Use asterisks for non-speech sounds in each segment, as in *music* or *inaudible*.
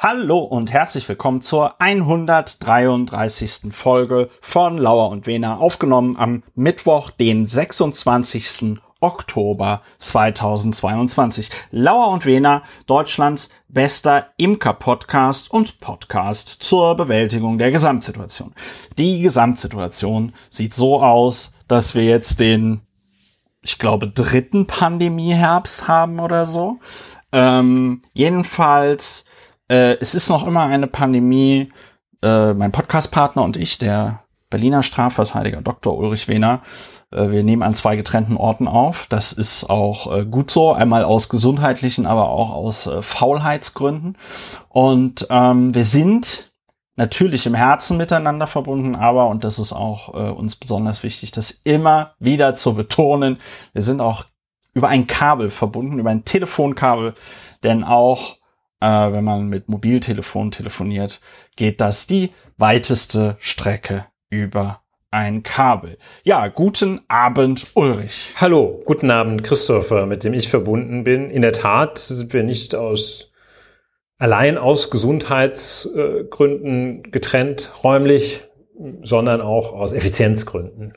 Hallo und herzlich willkommen zur 133. Folge von Lauer und Wena, aufgenommen am Mittwoch, den 26. Oktober 2022. Lauer und Wena, Deutschlands bester Imker-Podcast und Podcast zur Bewältigung der Gesamtsituation. Die Gesamtsituation sieht so aus, dass wir jetzt den, ich glaube, dritten Pandemieherbst haben oder so. Ähm, jedenfalls äh, es ist noch immer eine Pandemie. Äh, mein Podcastpartner und ich, der Berliner Strafverteidiger Dr. Ulrich Wehner, äh, wir nehmen an zwei getrennten Orten auf. Das ist auch äh, gut so, einmal aus gesundheitlichen, aber auch aus äh, Faulheitsgründen. Und ähm, wir sind natürlich im Herzen miteinander verbunden, aber, und das ist auch äh, uns besonders wichtig, das immer wieder zu betonen, wir sind auch über ein Kabel verbunden, über ein Telefonkabel, denn auch äh, wenn man mit Mobiltelefon telefoniert, geht das die weiteste Strecke über ein Kabel. Ja, guten Abend, Ulrich. Hallo, guten Abend, Christopher, mit dem ich verbunden bin. In der Tat sind wir nicht aus allein aus Gesundheitsgründen getrennt räumlich, sondern auch aus Effizienzgründen.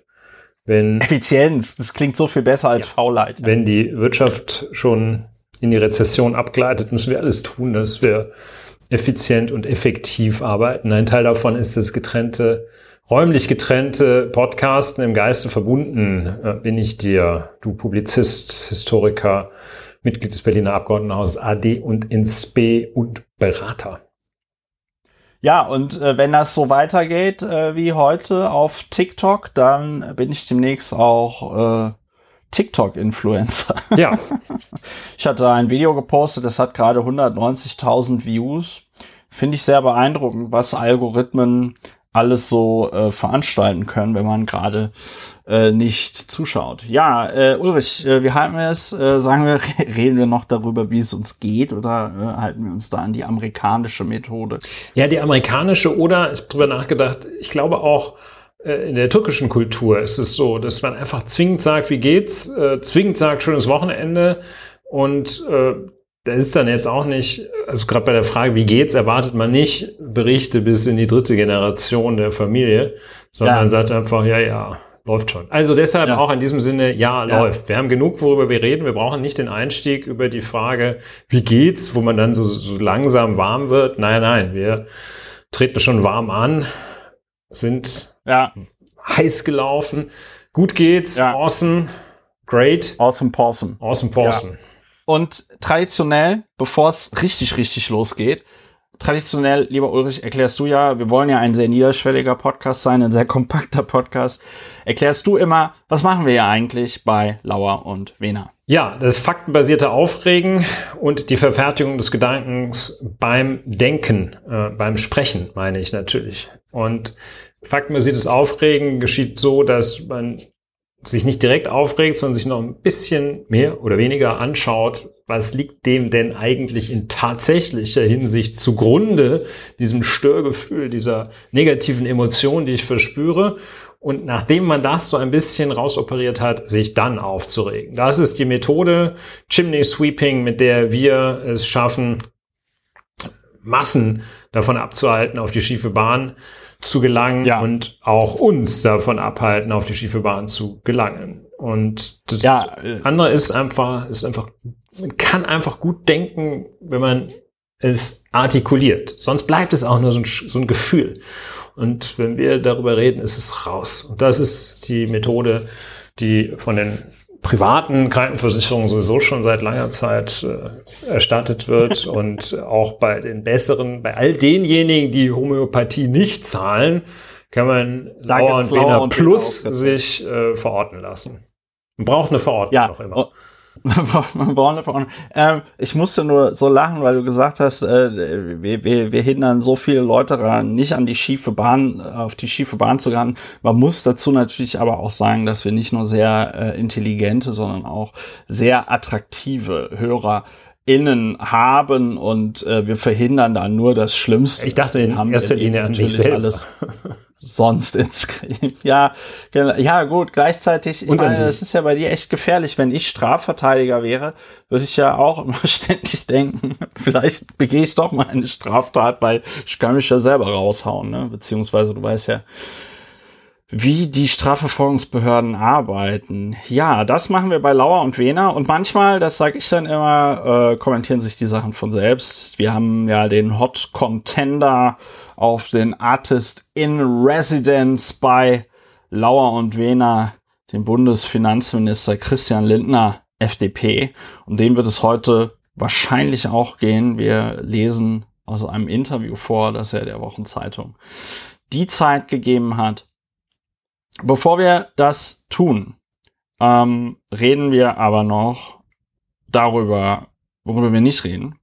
Wenn, Effizienz, das klingt so viel besser als ja, Faulheit. Wenn die Wirtschaft schon in die Rezession abgleitet, müssen wir alles tun, dass wir effizient und effektiv arbeiten. Ein Teil davon ist das getrennte, räumlich getrennte Podcasten im Geiste verbunden. Äh, bin ich dir, du Publizist, Historiker, Mitglied des Berliner Abgeordnetenhauses AD und INSPE und Berater. Ja, und äh, wenn das so weitergeht äh, wie heute auf TikTok, dann bin ich demnächst auch äh, TikTok-Influencer. *laughs* Ja. Ich hatte ein Video gepostet, das hat gerade 190.000 Views. Finde ich sehr beeindruckend, was Algorithmen alles so äh, veranstalten können, wenn man gerade äh, nicht zuschaut. Ja, äh, Ulrich, äh, wie halten wir es? Äh, sagen wir, *laughs* reden wir noch darüber, wie es uns geht, oder äh, halten wir uns da an die amerikanische Methode? Ja, die amerikanische oder, ich habe drüber nachgedacht, ich glaube auch, in der türkischen Kultur ist es so, dass man einfach zwingend sagt, wie geht's, äh, zwingend sagt, schönes Wochenende und äh, da ist dann jetzt auch nicht, also gerade bei der Frage, wie geht's, erwartet man nicht Berichte bis in die dritte Generation der Familie, sondern ja. sagt einfach, ja, ja, läuft schon. Also deshalb ja. auch in diesem Sinne, ja, ja, läuft. Wir haben genug, worüber wir reden. Wir brauchen nicht den Einstieg über die Frage, wie geht's, wo man dann so, so langsam warm wird. Nein, nein, wir treten schon warm an, sind ja. Heiß gelaufen. Gut geht's. Ja. Awesome. Great. Awesome Pawsome. Awesome Pawsome. Ja. Und traditionell, bevor es richtig, richtig losgeht, traditionell, lieber Ulrich, erklärst du ja, wir wollen ja ein sehr niederschwelliger Podcast sein, ein sehr kompakter Podcast. Erklärst du immer, was machen wir ja eigentlich bei Lauer und Wena? Ja, das faktenbasierte Aufregen und die Verfertigung des Gedankens beim Denken, äh, beim Sprechen, meine ich natürlich. Und faktenbasiertes Aufregen geschieht so, dass man sich nicht direkt aufregt, sondern sich noch ein bisschen mehr oder weniger anschaut, was liegt dem denn eigentlich in tatsächlicher Hinsicht zugrunde, diesem Störgefühl, dieser negativen Emotion, die ich verspüre. Und nachdem man das so ein bisschen rausoperiert hat, sich dann aufzuregen. Das ist die Methode Chimney Sweeping, mit der wir es schaffen, Massen davon abzuhalten, auf die schiefe Bahn zu gelangen ja. und auch uns davon abhalten, auf die schiefe Bahn zu gelangen. Und das ja, äh, andere ist einfach, ist einfach, man kann einfach gut denken, wenn man es artikuliert. Sonst bleibt es auch nur so ein, so ein Gefühl. Und wenn wir darüber reden, ist es raus. Und das ist die Methode, die von den privaten Krankenversicherungen sowieso schon seit langer Zeit äh, erstattet wird *laughs* und auch bei den besseren, bei all denjenigen, die Homöopathie nicht zahlen, kann man Lauer und Lena Plus sich äh, verordnen lassen. Man braucht eine Verordnung ja. noch immer. *laughs* ähm, ich musste nur so lachen, weil du gesagt hast, äh, wir, wir, wir hindern so viele Leute daran, nicht an die schiefe Bahn, auf die schiefe Bahn zu gehen. Man muss dazu natürlich aber auch sagen, dass wir nicht nur sehr äh, intelligente, sondern auch sehr attraktive Hörer innen haben und äh, wir verhindern dann nur das Schlimmste. Ich dachte in erster Linie an mich selber. Alles *laughs* sonst ins Ja, genau. ja gut, gleichzeitig, ich und meine, das ist ja bei dir echt gefährlich. Wenn ich Strafverteidiger wäre, würde ich ja auch immer *laughs* ständig denken, vielleicht begehe ich doch mal eine Straftat, weil ich kann mich ja selber raushauen, ne? Beziehungsweise du weißt ja, wie die Strafverfolgungsbehörden arbeiten. Ja, das machen wir bei Lauer und Wehner und manchmal, das sage ich dann immer, äh, kommentieren sich die Sachen von selbst. Wir haben ja den Hot Contender auf den Artist in Residence bei Lauer und Wehner, dem Bundesfinanzminister Christian Lindner, FDP. Um den wird es heute wahrscheinlich auch gehen. Wir lesen aus einem Interview vor, das er der Wochenzeitung die Zeit gegeben hat. Bevor wir das tun, ähm, reden wir aber noch darüber, worüber wir nicht reden.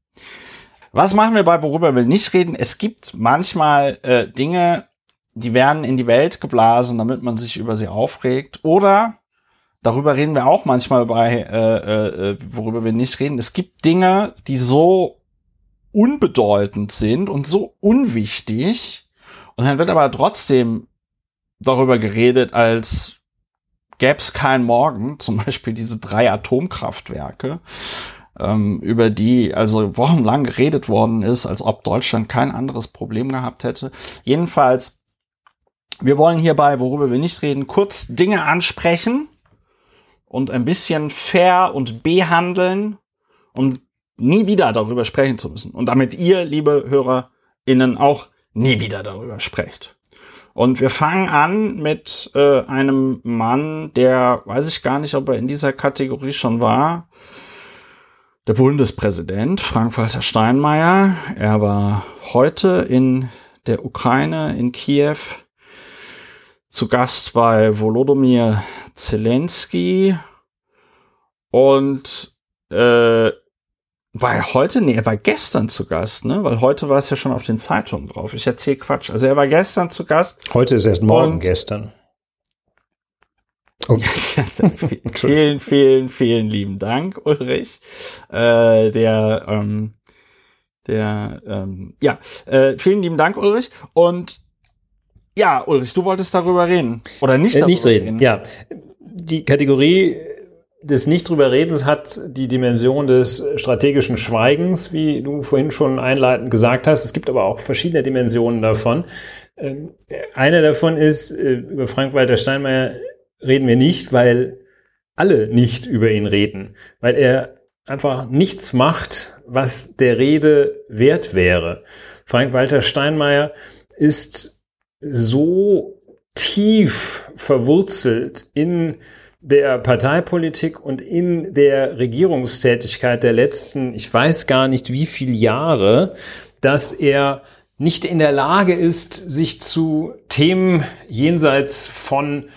Was machen wir bei worüber wir nicht reden? Es gibt manchmal äh, Dinge, die werden in die Welt geblasen, damit man sich über sie aufregt. Oder darüber reden wir auch manchmal bei, äh, äh, worüber wir nicht reden. Es gibt Dinge, die so unbedeutend sind und so unwichtig. Und dann wird aber trotzdem darüber geredet, als gäbe es keinen Morgen, *laughs* zum Beispiel diese drei Atomkraftwerke, über die also wochenlang geredet worden ist, als ob Deutschland kein anderes Problem gehabt hätte. Jedenfalls, wir wollen hierbei, worüber wir nicht reden, kurz Dinge ansprechen und ein bisschen fair und behandeln, um nie wieder darüber sprechen zu müssen. Und damit ihr, liebe HörerInnen, auch nie wieder darüber sprecht. Und wir fangen an mit äh, einem Mann, der weiß ich gar nicht, ob er in dieser Kategorie schon war. Der Bundespräsident Frank-Walter Steinmeier. Er war heute in der Ukraine, in Kiew, zu Gast bei Volodymyr Zelensky. Und äh, war er heute? Nee, er war gestern zu Gast, ne? Weil heute war es ja schon auf den Zeitungen drauf. Ich erzähle Quatsch. Also er war gestern zu Gast. Heute ist erst morgen gestern. *laughs* Okay. vielen, vielen, vielen lieben Dank, Ulrich. Äh, der, ähm, der, ähm, ja, äh, vielen lieben Dank, Ulrich. Und ja, Ulrich, du wolltest darüber reden. Oder nicht äh, darüber nicht reden. reden. Ja. Die Kategorie des nicht drüber redens hat die Dimension des strategischen Schweigens, wie du vorhin schon einleitend gesagt hast. Es gibt aber auch verschiedene Dimensionen davon. Ähm, eine davon ist, äh, über Frank-Walter Steinmeier reden wir nicht, weil alle nicht über ihn reden, weil er einfach nichts macht, was der Rede wert wäre. Frank-Walter Steinmeier ist so tief verwurzelt in der Parteipolitik und in der Regierungstätigkeit der letzten, ich weiß gar nicht wie viele Jahre, dass er nicht in der Lage ist, sich zu Themen jenseits von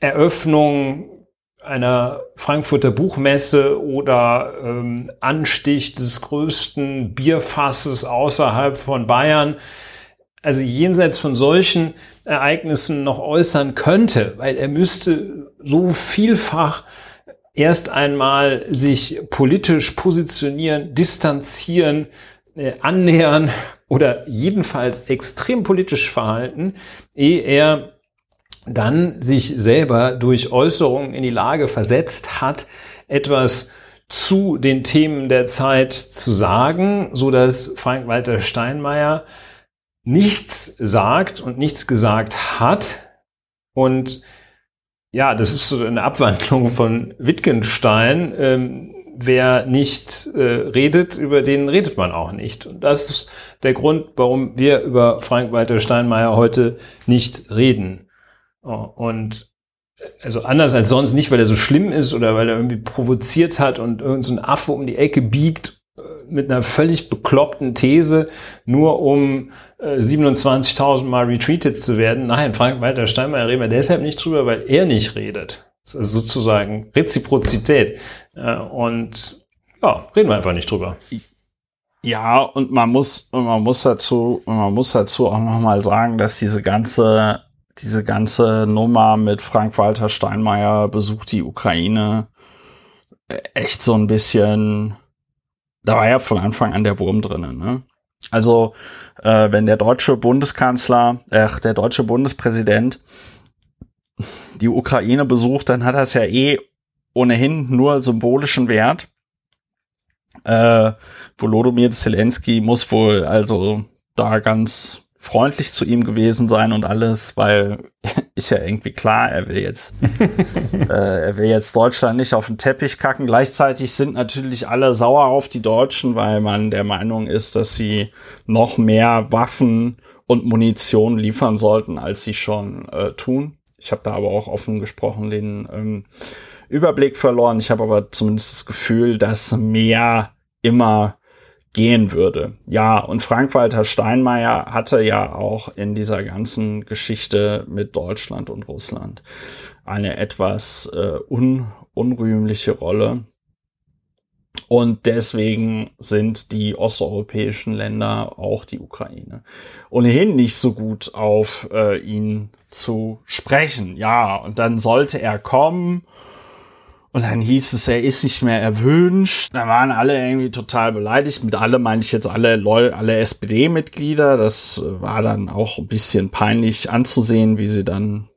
Eröffnung einer Frankfurter Buchmesse oder ähm, Anstich des größten Bierfasses außerhalb von Bayern. Also jenseits von solchen Ereignissen noch äußern könnte, weil er müsste so vielfach erst einmal sich politisch positionieren, distanzieren, äh, annähern oder jedenfalls extrem politisch verhalten, ehe er dann sich selber durch Äußerungen in die Lage versetzt hat, etwas zu den Themen der Zeit zu sagen, so dass Frank-Walter Steinmeier nichts sagt und nichts gesagt hat. Und ja, das ist so eine Abwandlung von Wittgenstein. Ähm, wer nicht äh, redet, über den redet man auch nicht. Und das ist der Grund, warum wir über Frank-Walter Steinmeier heute nicht reden. Oh, und äh, also anders als sonst nicht, weil er so schlimm ist oder weil er irgendwie provoziert hat und irgendein so Affe um die Ecke biegt mit einer völlig bekloppten These, nur um äh, 27.000 Mal retweetet zu werden. Nein, Frank-Walter Steinmeier reden wir deshalb nicht drüber, weil er nicht redet. Das ist sozusagen Reziprozität. Äh, und ja, reden wir einfach nicht drüber. Ja, und man muss, man muss dazu, man muss dazu auch nochmal sagen, dass diese ganze, diese ganze Nummer mit Frank-Walter Steinmeier besucht die Ukraine echt so ein bisschen da war ja von Anfang an der Wurm drinnen. Ne? Also äh, wenn der deutsche Bundeskanzler, äh, der deutsche Bundespräsident die Ukraine besucht, dann hat das ja eh ohnehin nur symbolischen Wert. Äh, Volodymyr Zelensky muss wohl also da ganz freundlich zu ihm gewesen sein und alles, weil *laughs* ist ja irgendwie klar, er will jetzt, *laughs* äh, er will jetzt Deutschland nicht auf den Teppich kacken. Gleichzeitig sind natürlich alle sauer auf die Deutschen, weil man der Meinung ist, dass sie noch mehr Waffen und Munition liefern sollten, als sie schon äh, tun. Ich habe da aber auch offen gesprochen den ähm, Überblick verloren. Ich habe aber zumindest das Gefühl, dass mehr immer gehen würde. Ja, und Frank-Walter Steinmeier hatte ja auch in dieser ganzen Geschichte mit Deutschland und Russland eine etwas äh, un unrühmliche Rolle. Und deswegen sind die osteuropäischen Länder, auch die Ukraine, ohnehin nicht so gut auf äh, ihn zu sprechen. Ja, und dann sollte er kommen und dann hieß es, er ist nicht mehr erwünscht. Da waren alle irgendwie total beleidigt. Mit alle meine ich jetzt alle, Leu alle SPD-Mitglieder. Das war dann auch ein bisschen peinlich anzusehen, wie sie dann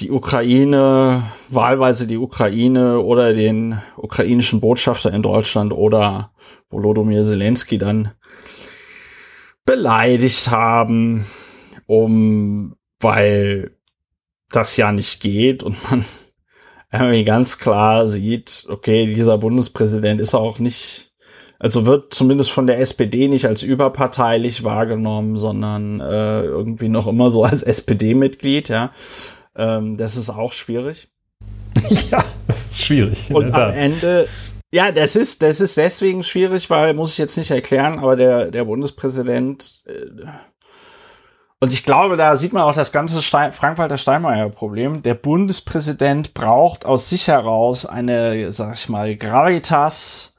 die Ukraine, wahlweise die Ukraine oder den ukrainischen Botschafter in Deutschland oder Volodymyr Zelensky dann beleidigt haben, um, weil das ja nicht geht und man irgendwie ganz klar sieht, okay, dieser Bundespräsident ist auch nicht, also wird zumindest von der SPD nicht als überparteilich wahrgenommen, sondern äh, irgendwie noch immer so als SPD-Mitglied, ja. Ähm, das ist auch schwierig. *laughs* ja, das ist schwierig. Und am Ende, ja, das ist, das ist deswegen schwierig, weil, muss ich jetzt nicht erklären, aber der, der Bundespräsident, äh, und ich glaube, da sieht man auch das ganze Stein, Frank-Walter Steinmeier-Problem. Der Bundespräsident braucht aus sich heraus eine, sag ich mal, Gravitas,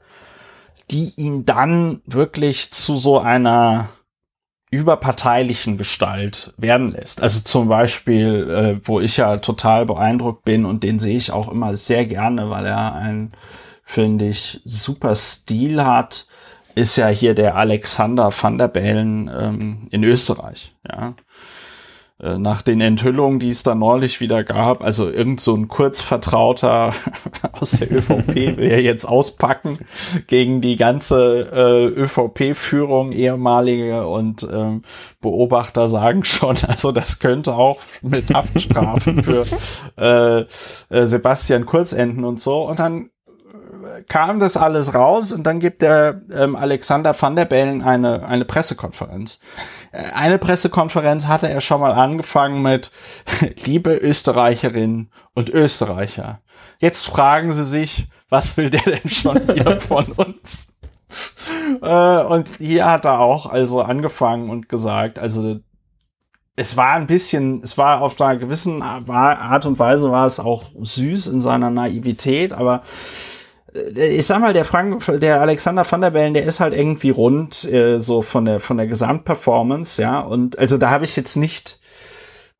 die ihn dann wirklich zu so einer überparteilichen Gestalt werden lässt. Also zum Beispiel, äh, wo ich ja total beeindruckt bin und den sehe ich auch immer sehr gerne, weil er ein, finde ich, super Stil hat ist ja hier der Alexander van der Bellen ähm, in Österreich. Ja. Äh, nach den Enthüllungen, die es da neulich wieder gab, also irgend so ein Kurzvertrauter *laughs* aus der ÖVP *laughs* will ja jetzt auspacken gegen die ganze äh, ÖVP-Führung, ehemalige und ähm, Beobachter sagen schon, *laughs* also das könnte auch mit Haftstrafen für äh, äh, Sebastian Kurz enden und so. Und dann kam das alles raus und dann gibt der ähm, Alexander van der Bellen eine, eine Pressekonferenz. Äh, eine Pressekonferenz hatte er schon mal angefangen mit *laughs* Liebe Österreicherinnen und Österreicher. Jetzt fragen sie sich, was will der denn schon *laughs* wieder von uns? äh, und hier hat er auch also angefangen und gesagt, also es war ein bisschen, es war auf einer gewissen Art und Weise war es auch süß in seiner Naivität, aber ich sag mal, der Frank, der Alexander van der Bellen, der ist halt irgendwie rund, äh, so von der, von der Gesamtperformance, ja. Und also da habe ich jetzt nicht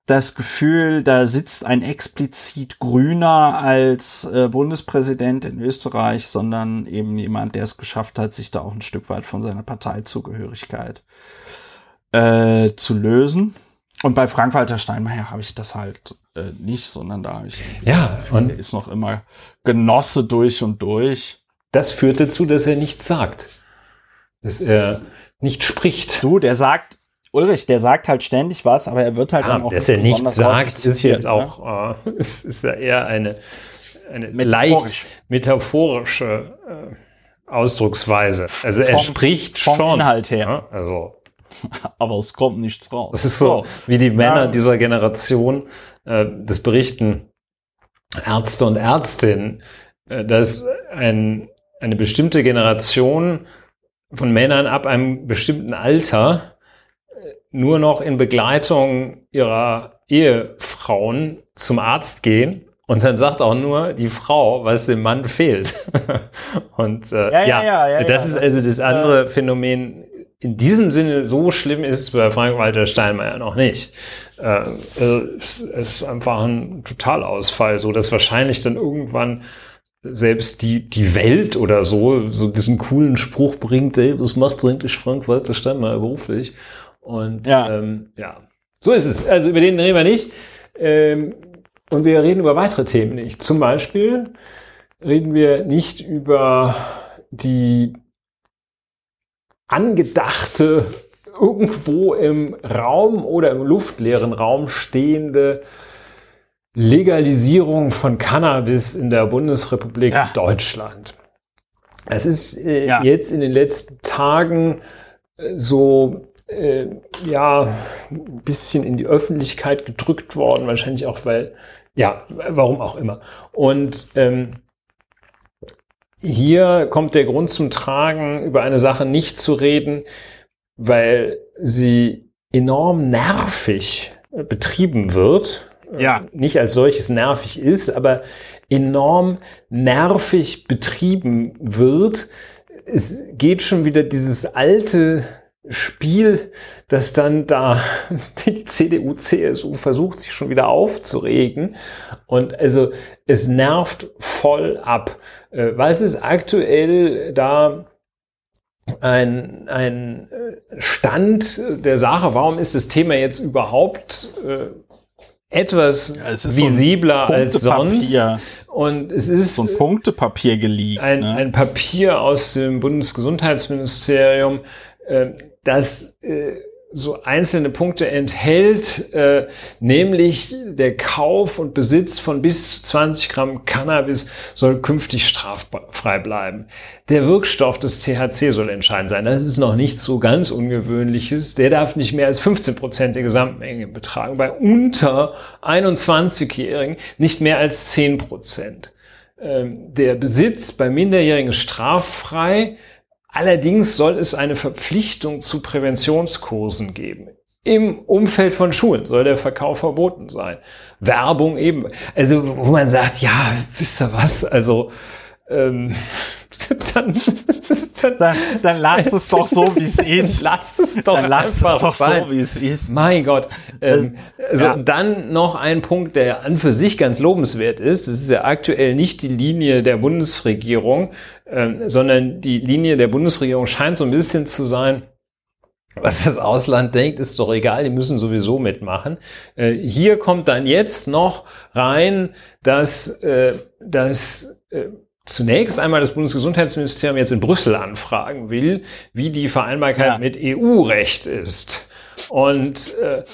das Gefühl, da sitzt ein explizit Grüner als äh, Bundespräsident in Österreich, sondern eben jemand, der es geschafft hat, sich da auch ein Stück weit von seiner Parteizugehörigkeit äh, zu lösen. Und bei Frank-Walter Steinmeier habe ich das halt äh, nicht, sondern da habe ich ja, Gefühl, und der ist noch immer Genosse durch und durch. Das führt dazu, dass er nichts sagt. Dass er nicht spricht. Du, der sagt, Ulrich, der sagt halt ständig was, aber er wird halt ja, dann auch. Dass er nichts sagt, ist jetzt ne? auch, äh, *laughs* ist, ist ja eher eine, eine leicht metaphorische äh, Ausdrucksweise. Also er vom, spricht vom schon. Inhalt her. Ja, also *laughs* aber es kommt nichts raus. Das ist so, so. wie die Männer ja. dieser Generation äh, das berichten Ärzte und Ärztinnen, äh, dass ein, eine bestimmte Generation von Männern ab einem bestimmten Alter äh, nur noch in Begleitung ihrer Ehefrauen zum Arzt gehen und dann sagt auch nur die Frau, was dem Mann fehlt. *laughs* und äh, ja, ja, ja, ja, das ist also das andere Phänomen in diesem Sinne so schlimm ist es bei Frank-Walter Steinmeier noch nicht. Äh, also es ist einfach ein Totalausfall, so dass wahrscheinlich dann irgendwann selbst die, die Welt oder so, so diesen coolen Spruch bringt, ey, was macht eigentlich Frank-Walter Steinmeier beruflich? Und ja. Ähm, ja, so ist es. Also über den reden wir nicht. Ähm, und wir reden über weitere Themen nicht. Zum Beispiel reden wir nicht über die angedachte, irgendwo im Raum oder im luftleeren Raum stehende Legalisierung von Cannabis in der Bundesrepublik ja. Deutschland. Es ist äh, ja. jetzt in den letzten Tagen äh, so äh, ja ein bisschen in die Öffentlichkeit gedrückt worden, wahrscheinlich auch weil ja warum auch immer. Und ähm, hier kommt der Grund zum Tragen, über eine Sache nicht zu reden, weil sie enorm nervig betrieben wird. Ja. Nicht als solches nervig ist, aber enorm nervig betrieben wird. Es geht schon wieder dieses alte Spiel, das dann da *laughs* die CDU, CSU versucht, sich schon wieder aufzuregen. Und also es nervt voll ab. Äh, was ist aktuell da ein, ein äh, Stand der Sache? Warum ist das Thema jetzt überhaupt äh, etwas ja, visibler so als sonst. Und es ist so ein Punktepapier geliegt. Ein, ne? ein Papier aus dem Bundesgesundheitsministerium, äh, das äh, so einzelne Punkte enthält, äh, nämlich der Kauf und Besitz von bis 20 Gramm Cannabis soll künftig straffrei bleiben. Der Wirkstoff des THC soll entscheidend sein. Das ist noch nicht so ganz ungewöhnliches. Der darf nicht mehr als 15 Prozent der Gesamtmenge betragen. Bei unter 21-Jährigen nicht mehr als 10 Prozent. Ähm, der Besitz bei Minderjährigen straffrei Allerdings soll es eine Verpflichtung zu Präventionskursen geben. Im Umfeld von Schulen soll der Verkauf verboten sein. Werbung eben. Also, wo man sagt, ja, wisst ihr was? Also, ähm, dann, dann, dann, dann lasst es doch so, wie es *laughs* ist. Lasst es doch dann lasst es doch so, wie es ist. Mein Gott. Ähm, also ja. dann noch ein Punkt, der an für sich ganz lobenswert ist. Es ist ja aktuell nicht die Linie der Bundesregierung, ähm, sondern die Linie der Bundesregierung scheint so ein bisschen zu sein, was das Ausland denkt, ist doch egal, die müssen sowieso mitmachen. Äh, hier kommt dann jetzt noch rein, dass, äh, dass äh, zunächst einmal das Bundesgesundheitsministerium jetzt in Brüssel anfragen will, wie die Vereinbarkeit ja. mit EU-Recht ist. Und äh,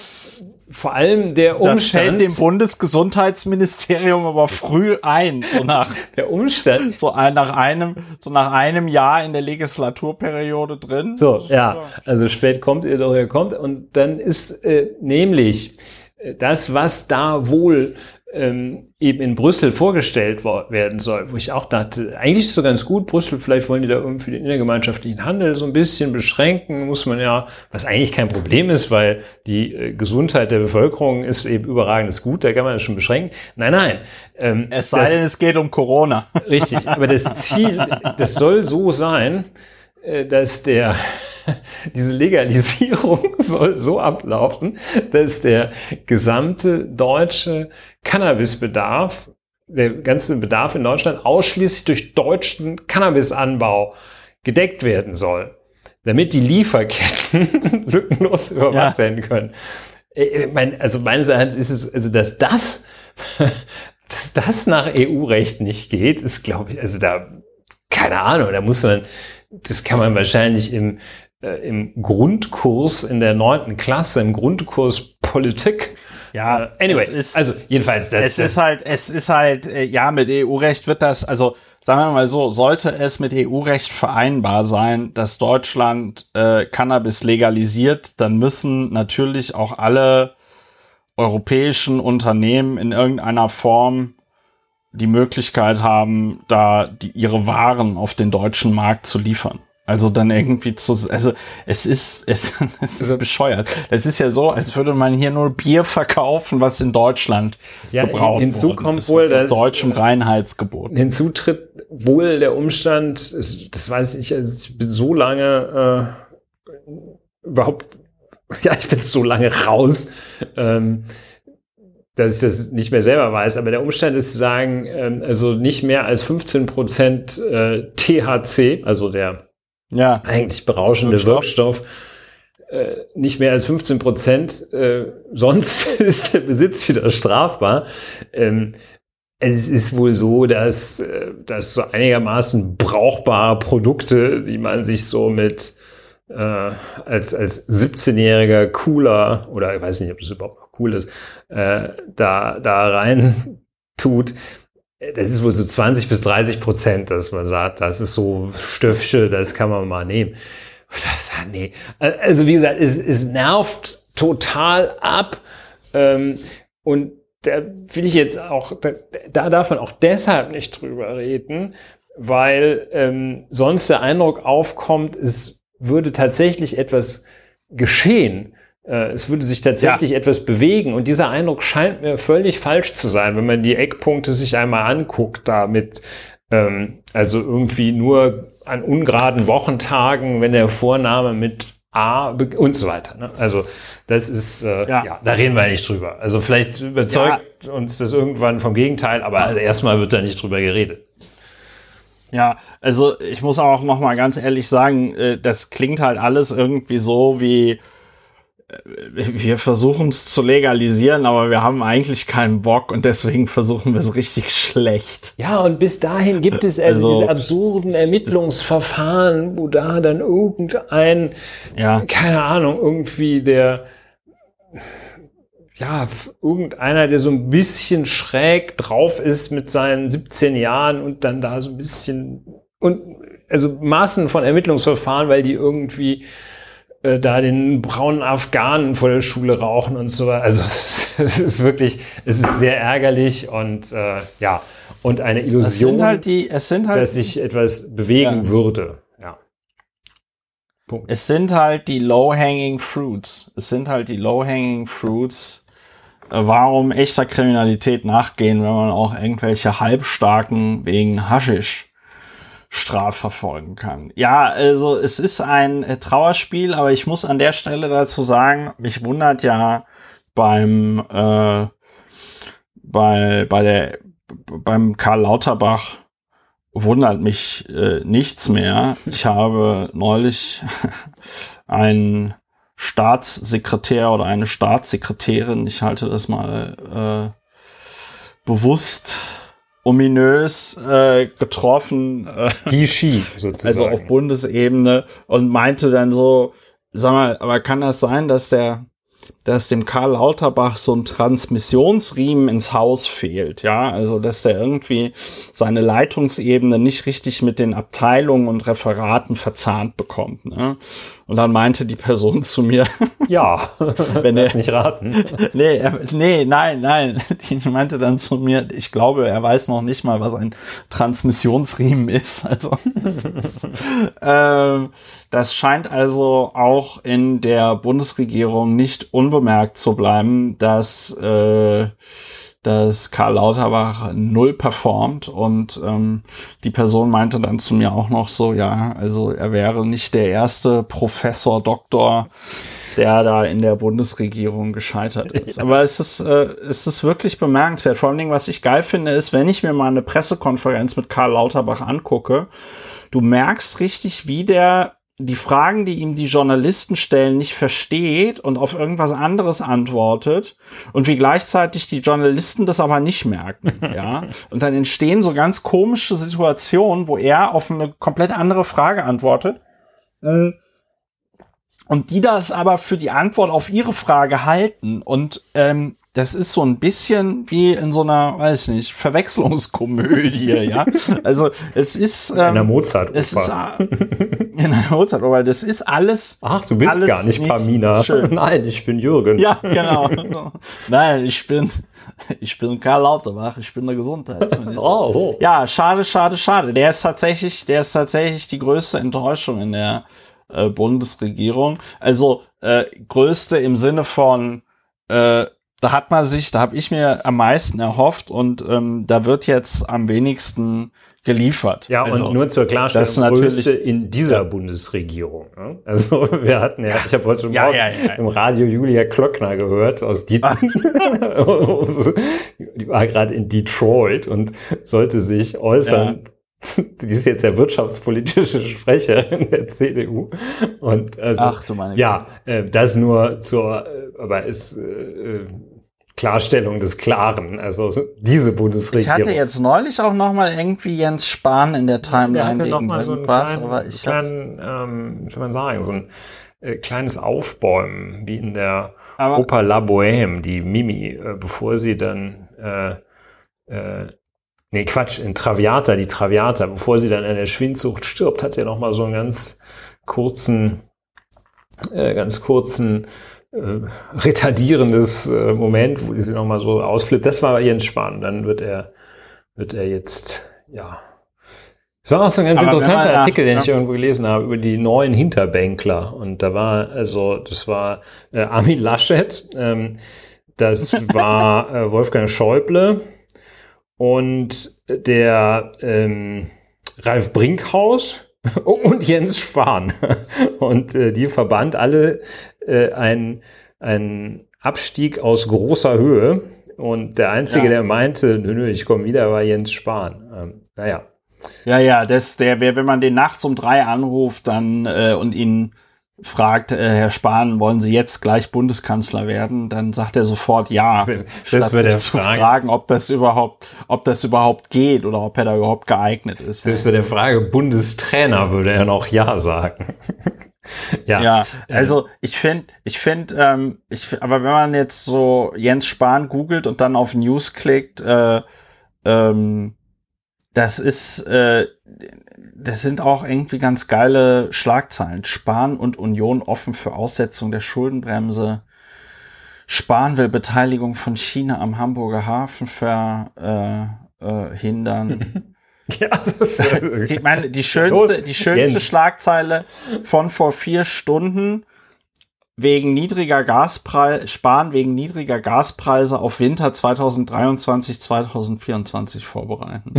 vor allem der Umstand. Das fällt dem Bundesgesundheitsministerium aber früh ein, so nach *laughs* der Umstand, so ein, nach einem, so nach einem Jahr in der Legislaturperiode drin. So, ja, also spät kommt ihr doch, ihr kommt und dann ist äh, nämlich äh, das, was da wohl ähm, eben in Brüssel vorgestellt werden soll, wo ich auch dachte, eigentlich ist es so ganz gut, Brüssel, vielleicht wollen die da irgendwie den innergemeinschaftlichen Handel so ein bisschen beschränken, muss man ja, was eigentlich kein Problem ist, weil die äh, Gesundheit der Bevölkerung ist eben überragendes Gut, da kann man das schon beschränken. Nein, nein. Ähm, es sei das, denn, es geht um Corona. Richtig, aber das Ziel, *laughs* das soll so sein, dass der *laughs* diese Legalisierung *laughs* soll so ablaufen, dass der gesamte deutsche Cannabisbedarf, der ganze Bedarf in Deutschland ausschließlich durch deutschen Cannabisanbau gedeckt werden soll, damit die Lieferketten *laughs* lückenlos überwacht ja. werden können. Äh, äh, mein, also meines Erachtens ist es, also dass das, dass das nach EU-Recht nicht geht, ist glaube ich, also da, keine Ahnung, da muss man, das kann man wahrscheinlich im, äh, im Grundkurs in der neunten Klasse, im Grundkurs Politik. Ja, äh, anyway, ist, also jedenfalls das. Es das, ist halt, es ist halt, äh, ja, mit EU-Recht wird das, also sagen wir mal so, sollte es mit EU-Recht vereinbar sein, dass Deutschland äh, Cannabis legalisiert, dann müssen natürlich auch alle europäischen Unternehmen in irgendeiner Form die Möglichkeit haben, da die, ihre Waren auf den deutschen Markt zu liefern. Also dann irgendwie zu, also es ist, es, *laughs* es ist also, bescheuert. Es ist ja so, als würde man hier nur Bier verkaufen, was in Deutschland ja, gebraucht hinzu kommt ist, wohl das deutschem Reinheitsgebot. Hinzu tritt wohl der Umstand, das weiß ich, also ich bin so lange äh, überhaupt, *laughs* ja, ich bin so lange raus. Ähm, dass ich das nicht mehr selber weiß, aber der Umstand ist zu sagen, ähm, also nicht mehr als 15 Prozent äh, THC, also der ja. eigentlich berauschende Wirkstoff, Wirkstoff äh, nicht mehr als 15 Prozent, äh, sonst *laughs* ist der Besitz wieder strafbar. Ähm, es ist wohl so, dass, äh, dass so einigermaßen brauchbare Produkte, die man sich so mit äh, als, als 17-jähriger cooler, oder ich weiß nicht, ob das überhaupt noch cool ist, äh, da, da rein tut, das ist wohl so 20 bis 30 Prozent, dass man sagt, das ist so Stöffsche, das kann man mal nehmen. Das, nee. Also wie gesagt, es, es nervt total ab. Ähm, und da will ich jetzt auch, da, da darf man auch deshalb nicht drüber reden, weil ähm, sonst der Eindruck aufkommt, es würde tatsächlich etwas geschehen. Äh, es würde sich tatsächlich ja. etwas bewegen. Und dieser Eindruck scheint mir völlig falsch zu sein, wenn man die Eckpunkte sich einmal anguckt, damit ähm, also irgendwie nur an ungeraden Wochentagen, wenn der Vorname mit A und so weiter. Ne? Also das ist, äh, ja. ja. da reden wir nicht drüber. Also vielleicht überzeugt ja. uns das irgendwann vom Gegenteil, aber also erstmal wird da nicht drüber geredet. Ja, also ich muss auch noch mal ganz ehrlich sagen, äh, das klingt halt alles irgendwie so wie wir versuchen es zu legalisieren, aber wir haben eigentlich keinen Bock und deswegen versuchen wir es richtig schlecht. Ja, und bis dahin gibt es also, also diese absurden Ermittlungsverfahren, wo da dann irgendein, ja. keine Ahnung, irgendwie der, ja, irgendeiner, der so ein bisschen schräg drauf ist mit seinen 17 Jahren und dann da so ein bisschen und also Massen von Ermittlungsverfahren, weil die irgendwie äh, da den braunen Afghanen vor der Schule rauchen und so weiter. Also *laughs* es ist wirklich, es ist sehr ärgerlich und äh, ja, und eine Illusion, halt die, es sind halt, dass sich etwas bewegen ja. würde. Ja. Punkt. Es sind halt die low-hanging fruits. Es sind halt die low-hanging fruits. Warum echter Kriminalität nachgehen, wenn man auch irgendwelche Halbstarken wegen Haschisch strafverfolgen kann. Ja, also es ist ein äh, Trauerspiel, aber ich muss an der Stelle dazu sagen, mich wundert ja beim äh, bei bei der beim Karl Lauterbach wundert mich äh, nichts mehr. Ich habe neulich *laughs* einen Staatssekretär oder eine Staatssekretärin, ich halte das mal äh, bewusst ominös äh, getroffen. Äh, Gishi, sozusagen. Also auf Bundesebene und meinte dann so, sag mal, aber kann das sein, dass der dass dem Karl Lauterbach so ein Transmissionsriemen ins Haus fehlt, ja, also dass der irgendwie seine Leitungsebene nicht richtig mit den Abteilungen und Referaten verzahnt bekommt. Ne? Und dann meinte die Person *laughs* zu mir, ja, *laughs* wenn er nicht raten. *laughs* nee, er, nee, nein, nein, die meinte dann zu mir, ich glaube, er weiß noch nicht mal, was ein Transmissionsriemen ist. Also ähm, das scheint also auch in der Bundesregierung nicht unbemerkt zu bleiben, dass, äh, dass Karl Lauterbach null performt und ähm, die Person meinte dann zu mir auch noch so, ja, also er wäre nicht der erste Professor, Doktor, der da in der Bundesregierung gescheitert *laughs* ist. Ja. Aber es ist, äh, es ist wirklich bemerkenswert. Vor allen Dingen, was ich geil finde, ist, wenn ich mir mal eine Pressekonferenz mit Karl Lauterbach angucke, du merkst richtig, wie der die Fragen, die ihm die Journalisten stellen, nicht versteht und auf irgendwas anderes antwortet und wie gleichzeitig die Journalisten das aber nicht merken, *laughs* ja. Und dann entstehen so ganz komische Situationen, wo er auf eine komplett andere Frage antwortet. Und die das aber für die Antwort auf ihre Frage halten und ähm, das ist so ein bisschen wie in so einer, weiß ich nicht, Verwechslungskomödie, *laughs* ja. Also es ist ähm, in einer Mozart. Es ist äh, in einer Mozart, aber das ist alles. Ach, du bist gar nicht, nicht Pamina. *laughs* Schön. Nein, ich bin Jürgen. Ja, genau. *laughs* Nein, ich bin ich bin Karl Lauterbach, ich bin der Gesundheitsminister. oh, oh. Ja, schade, schade, schade. Der ist tatsächlich, der ist tatsächlich die größte Enttäuschung in der äh, Bundesregierung. Also äh, größte im Sinne von äh, da hat man sich, da habe ich mir am meisten erhofft und ähm, da wird jetzt am wenigsten geliefert. Ja, also, und nur zur Klarstellung, das größte in dieser ja. Bundesregierung. Ne? Also *laughs* wir hatten ja, ich habe heute ja, ja, im Radio Julia Klöckner gehört aus die, ah. *laughs* die war gerade in Detroit und sollte sich äußern die ist jetzt der wirtschaftspolitische Sprecherin der CDU. Und also, Ach du meine Ja, äh, das nur zur, äh, aber ist äh, Klarstellung des Klaren. Also diese Bundesregierung. Ich hatte jetzt neulich auch noch mal irgendwie Jens Spahn in der Timeline der hatte noch mal so einen kleinen, aber ich kleinen ähm, wie soll man sagen, so ein äh, kleines Aufbäumen, wie in der aber Oper La Bohème, die Mimi, äh, bevor sie dann äh, äh, Nee, Quatsch, in Traviata, die Traviata, bevor sie dann an der Schwindsucht stirbt, hat sie ja noch mal so einen ganz kurzen, äh, ganz kurzen, äh, retardierendes äh, Moment, wo sie noch mal so ausflippt. Das war Jens Spahn. Dann wird er, wird er jetzt, ja. Es war auch so ein ganz Aber interessanter Artikel, den ich irgendwo gelesen habe, über die neuen Hinterbänkler. Und da war, also, das war äh, Armin Laschet, ähm, das *laughs* war äh, Wolfgang Schäuble, und der ähm, Ralf Brinkhaus *laughs* und Jens Spahn. *laughs* Und äh, die verband alle äh, ein, ein Abstieg aus großer Höhe. Und der Einzige, ja. der meinte, nö, nö, ich komme wieder, war Jens Spahn. Ähm, naja. Ja, ja, das, der, wenn man den nachts um drei anruft dann äh, und ihn fragt, äh, Herr Spahn, wollen Sie jetzt gleich Bundeskanzler werden? Dann sagt er sofort ja. Das statt sich zu Frage. fragen, ob das überhaupt, ob das überhaupt geht oder ob er da überhaupt geeignet ist. Selbst bei der Frage Bundestrainer würde er noch ja sagen. *laughs* ja. ja, also ich finde, ich finde, ähm, ich, aber wenn man jetzt so Jens Spahn googelt und dann auf News klickt, äh, ähm, das ist, äh, das sind auch irgendwie ganz geile Schlagzeilen. Spahn und Union offen für Aussetzung der Schuldenbremse. Spahn will Beteiligung von China am Hamburger Hafen verhindern. Äh, äh, *laughs* ja, das ist *laughs* die, meine, die *laughs* schönste, die schönste Schlagzeile von vor vier Stunden wegen niedriger Gaspreise, sparen wegen niedriger Gaspreise auf Winter 2023, 2024 vorbereiten.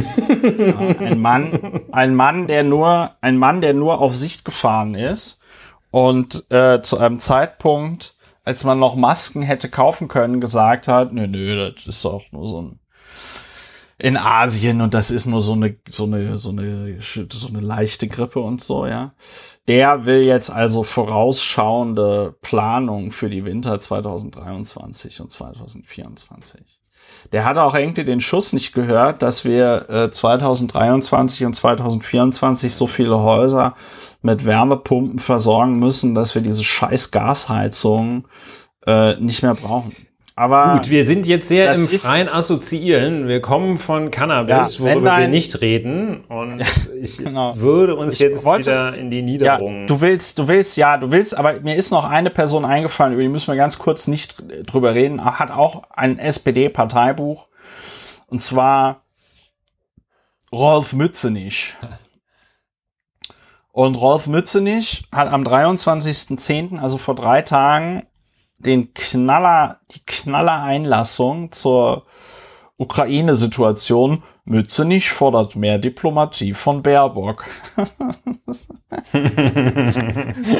ja, ein Mann, ein Mann, der nur, ein Mann, der nur auf Sicht gefahren ist und äh, zu einem Zeitpunkt, als man noch Masken hätte kaufen können, gesagt hat, nö, nö, das ist doch nur so ein in Asien und das ist nur so eine so eine so eine so eine leichte Grippe und so, ja. Der will jetzt also vorausschauende Planung für die Winter 2023 und 2024. Der hat auch irgendwie den Schuss nicht gehört, dass wir äh, 2023 und 2024 so viele Häuser mit Wärmepumpen versorgen müssen, dass wir diese scheiß Gasheizung äh, nicht mehr brauchen. Aber Gut, wir sind jetzt sehr im freien Assoziieren. Wir kommen von Cannabis, ja, worüber wir nicht reden. Und ja, ich genau. würde uns ich jetzt wollte, wieder in die Niederung. Ja, du willst, du willst, ja, du willst, aber mir ist noch eine Person eingefallen, über die müssen wir ganz kurz nicht drüber reden. Hat auch ein SPD-Parteibuch. Und zwar Rolf Mützenich. Und Rolf Mützenich hat am 23.10., also vor drei Tagen, den Knaller, die Knaller-Einlassung zur Ukraine-Situation Mützenich fordert mehr Diplomatie von Baerbock. *laughs*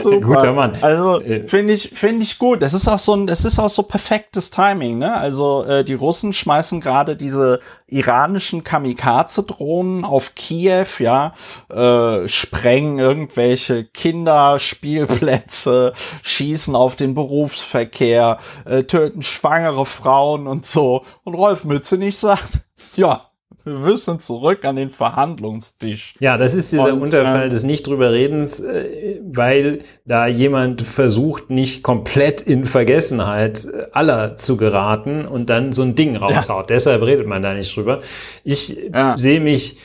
Super. Guter Mann. Also äh. finde ich finde ich gut. Das ist auch so ein, das ist auch so perfektes Timing. Ne? Also äh, die Russen schmeißen gerade diese iranischen Kamikaze-Drohnen auf Kiew, ja, äh, sprengen irgendwelche Kinderspielplätze, schießen auf den Berufsverkehr, äh, töten schwangere Frauen und so. Und Rolf Mützenich sagt, ja, wir müssen zurück an den Verhandlungstisch. Ja, das ist dieser und, Unterfall äh, des nicht drüber redens, äh, weil da jemand versucht, nicht komplett in Vergessenheit äh, aller zu geraten und dann so ein Ding raushaut. Ja. Deshalb redet man da nicht drüber. Ich ja. sehe mich,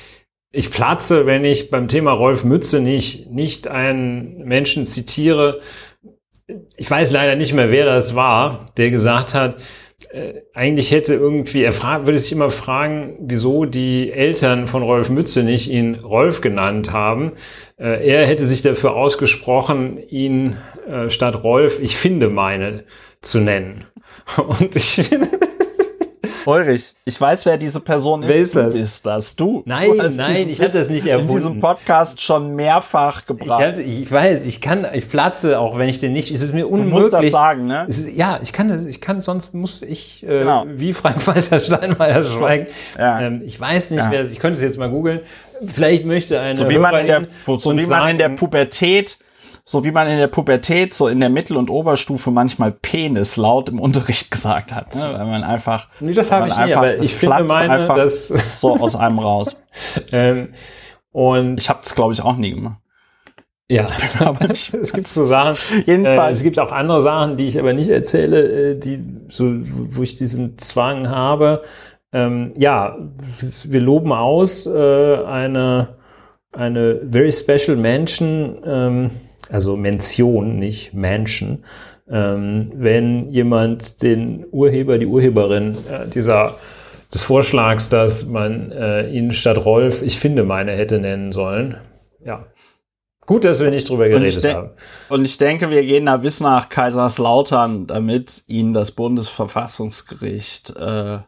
ich platze, wenn ich beim Thema Rolf Mütze nicht, nicht einen Menschen zitiere. Ich weiß leider nicht mehr, wer das war, der gesagt hat, äh, eigentlich hätte irgendwie, er würde sich immer fragen, wieso die Eltern von Rolf Mütze nicht ihn Rolf genannt haben. Äh, er hätte sich dafür ausgesprochen, ihn äh, statt Rolf, ich finde meine, zu nennen. *laughs* Und ich Ulrich, ich weiß, wer diese Person ist. Wer ist das? Ist das du? Nein, du nein, ich habe das nicht erfunden. In diesem Podcast schon mehrfach gebracht. Ich, hab, ich, weiß, ich kann, ich platze, auch wenn ich den nicht, es ist mir unmöglich. Du musst das sagen, ne? Ist, ja, ich kann das, ich kann, sonst muss ich, äh, genau. wie Frank-Walter Steinmeier schweigen. Ja. Ähm, ich weiß nicht, ja. wer das, ich könnte es jetzt mal googeln. Vielleicht möchte eine so wie man in der, so wie man in der Pubertät so wie man in der Pubertät, so in der Mittel- und Oberstufe manchmal Penis laut im Unterricht *laughs* gesagt hat. Ne? Weil man einfach. Nee, das habe ich nicht, aber ich finde meine, dass. *laughs* So aus einem raus. *laughs* ähm, und ich habe es, glaube ich, auch nie gemacht. Ja, aber es gibt so Sachen. Jedenfalls. Äh, es gibt auch andere Sachen, die ich aber nicht erzähle, äh, die so, wo ich diesen Zwang habe. Ähm, ja, wir loben aus äh, eine eine very special Mansion. Ähm, also Mention, nicht Menschen, ähm, wenn jemand den Urheber, die Urheberin äh, dieser des Vorschlags, dass man äh, ihn statt Rolf, ich finde meine hätte nennen sollen. Ja. Gut, dass wir nicht drüber geredet und haben. Und ich denke, wir gehen da bis nach Kaiserslautern, damit ihn das Bundesverfassungsgericht äh,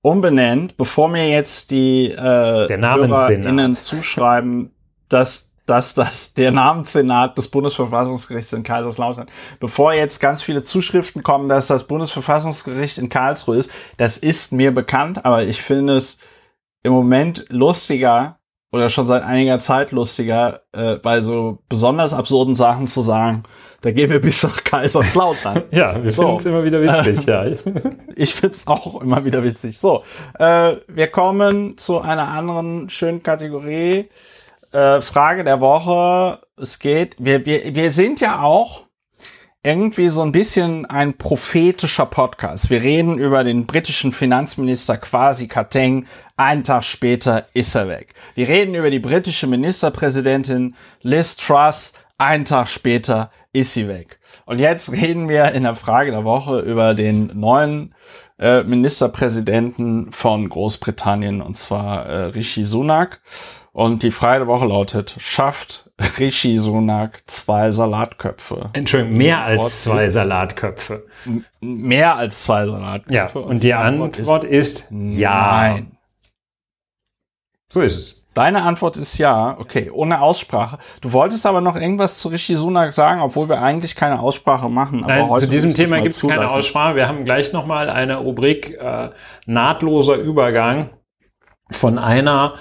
umbenennt, bevor mir jetzt die äh, Der HörerInnen zuschreiben, dass dass das der Namenssenat des Bundesverfassungsgerichts in Kaiserslautern, bevor jetzt ganz viele Zuschriften kommen, dass das Bundesverfassungsgericht in Karlsruhe ist, das ist mir bekannt, aber ich finde es im Moment lustiger oder schon seit einiger Zeit lustiger, äh, bei so besonders absurden Sachen zu sagen, da gehen wir bis nach Kaiserslautern. *laughs* ja, wir so. finden es immer wieder witzig, ja. *laughs* ich finde es auch immer wieder witzig. So, äh, wir kommen zu einer anderen schönen Kategorie äh, Frage der Woche. Es geht, wir, wir, wir sind ja auch irgendwie so ein bisschen ein prophetischer Podcast. Wir reden über den britischen Finanzminister Kwasi Kateng. Einen Tag später ist er weg. Wir reden über die britische Ministerpräsidentin Liz Truss. Einen Tag später ist sie weg. Und jetzt reden wir in der Frage der Woche über den neuen äh, Ministerpräsidenten von Großbritannien, und zwar äh, Rishi Sunak. Und die Freie Woche lautet, schafft Rishi Sunak zwei Salatköpfe. Entschuldigung, mehr als zwei Salatköpfe. Mehr als zwei Salatköpfe. Ja, und, und die, Antwort, Antwort ist, ist ja. Nein. So ist es. Deine Antwort ist ja, okay, ohne Aussprache. Du wolltest aber noch irgendwas zu Rishi Sunak sagen, obwohl wir eigentlich keine Aussprache machen. Nein, zu diesem Thema gibt es keine Aussprache. Wir haben gleich nochmal eine Rubrik äh, nahtloser Übergang von einer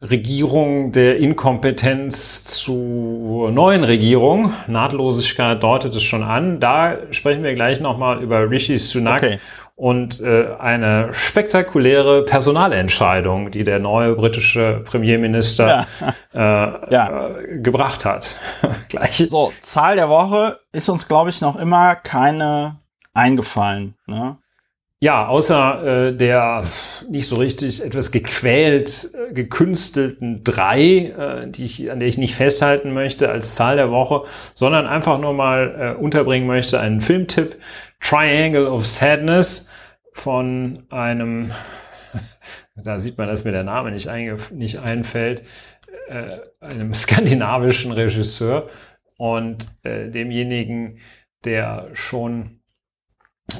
Regierung der Inkompetenz zur neuen Regierung. Nahtlosigkeit deutet es schon an. Da sprechen wir gleich nochmal über Rishi Sunak okay. und äh, eine spektakuläre Personalentscheidung, die der neue britische Premierminister ja. Äh, *laughs* ja. Äh, gebracht hat. *laughs* gleich. So, Zahl der Woche ist uns, glaube ich, noch immer keine eingefallen. Ne? Ja, außer äh, der nicht so richtig etwas gequält, äh, gekünstelten drei, äh, die ich, an der ich nicht festhalten möchte als Zahl der Woche, sondern einfach nur mal äh, unterbringen möchte, einen Filmtipp. Triangle of Sadness von einem, *laughs* da sieht man, dass mir der Name nicht, nicht einfällt, äh, einem skandinavischen Regisseur und äh, demjenigen, der schon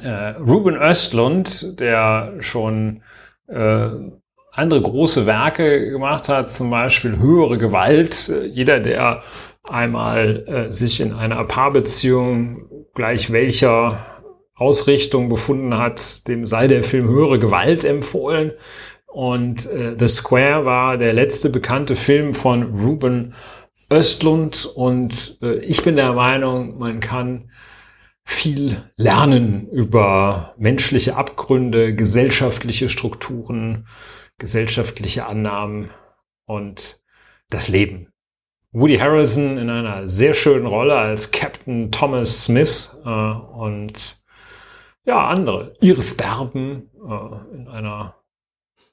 äh, Ruben Östlund, der schon äh, andere große Werke gemacht hat, zum Beispiel höhere Gewalt. Jeder, der einmal äh, sich in einer Paarbeziehung gleich welcher Ausrichtung befunden hat, dem sei der Film höhere Gewalt empfohlen. Und äh, The Square war der letzte bekannte Film von Ruben Östlund. Und äh, ich bin der Meinung, man kann viel lernen über menschliche Abgründe, gesellschaftliche Strukturen, gesellschaftliche Annahmen und das Leben. Woody Harrelson in einer sehr schönen Rolle als Captain Thomas Smith äh, und ja, andere. Iris Berben äh, in einer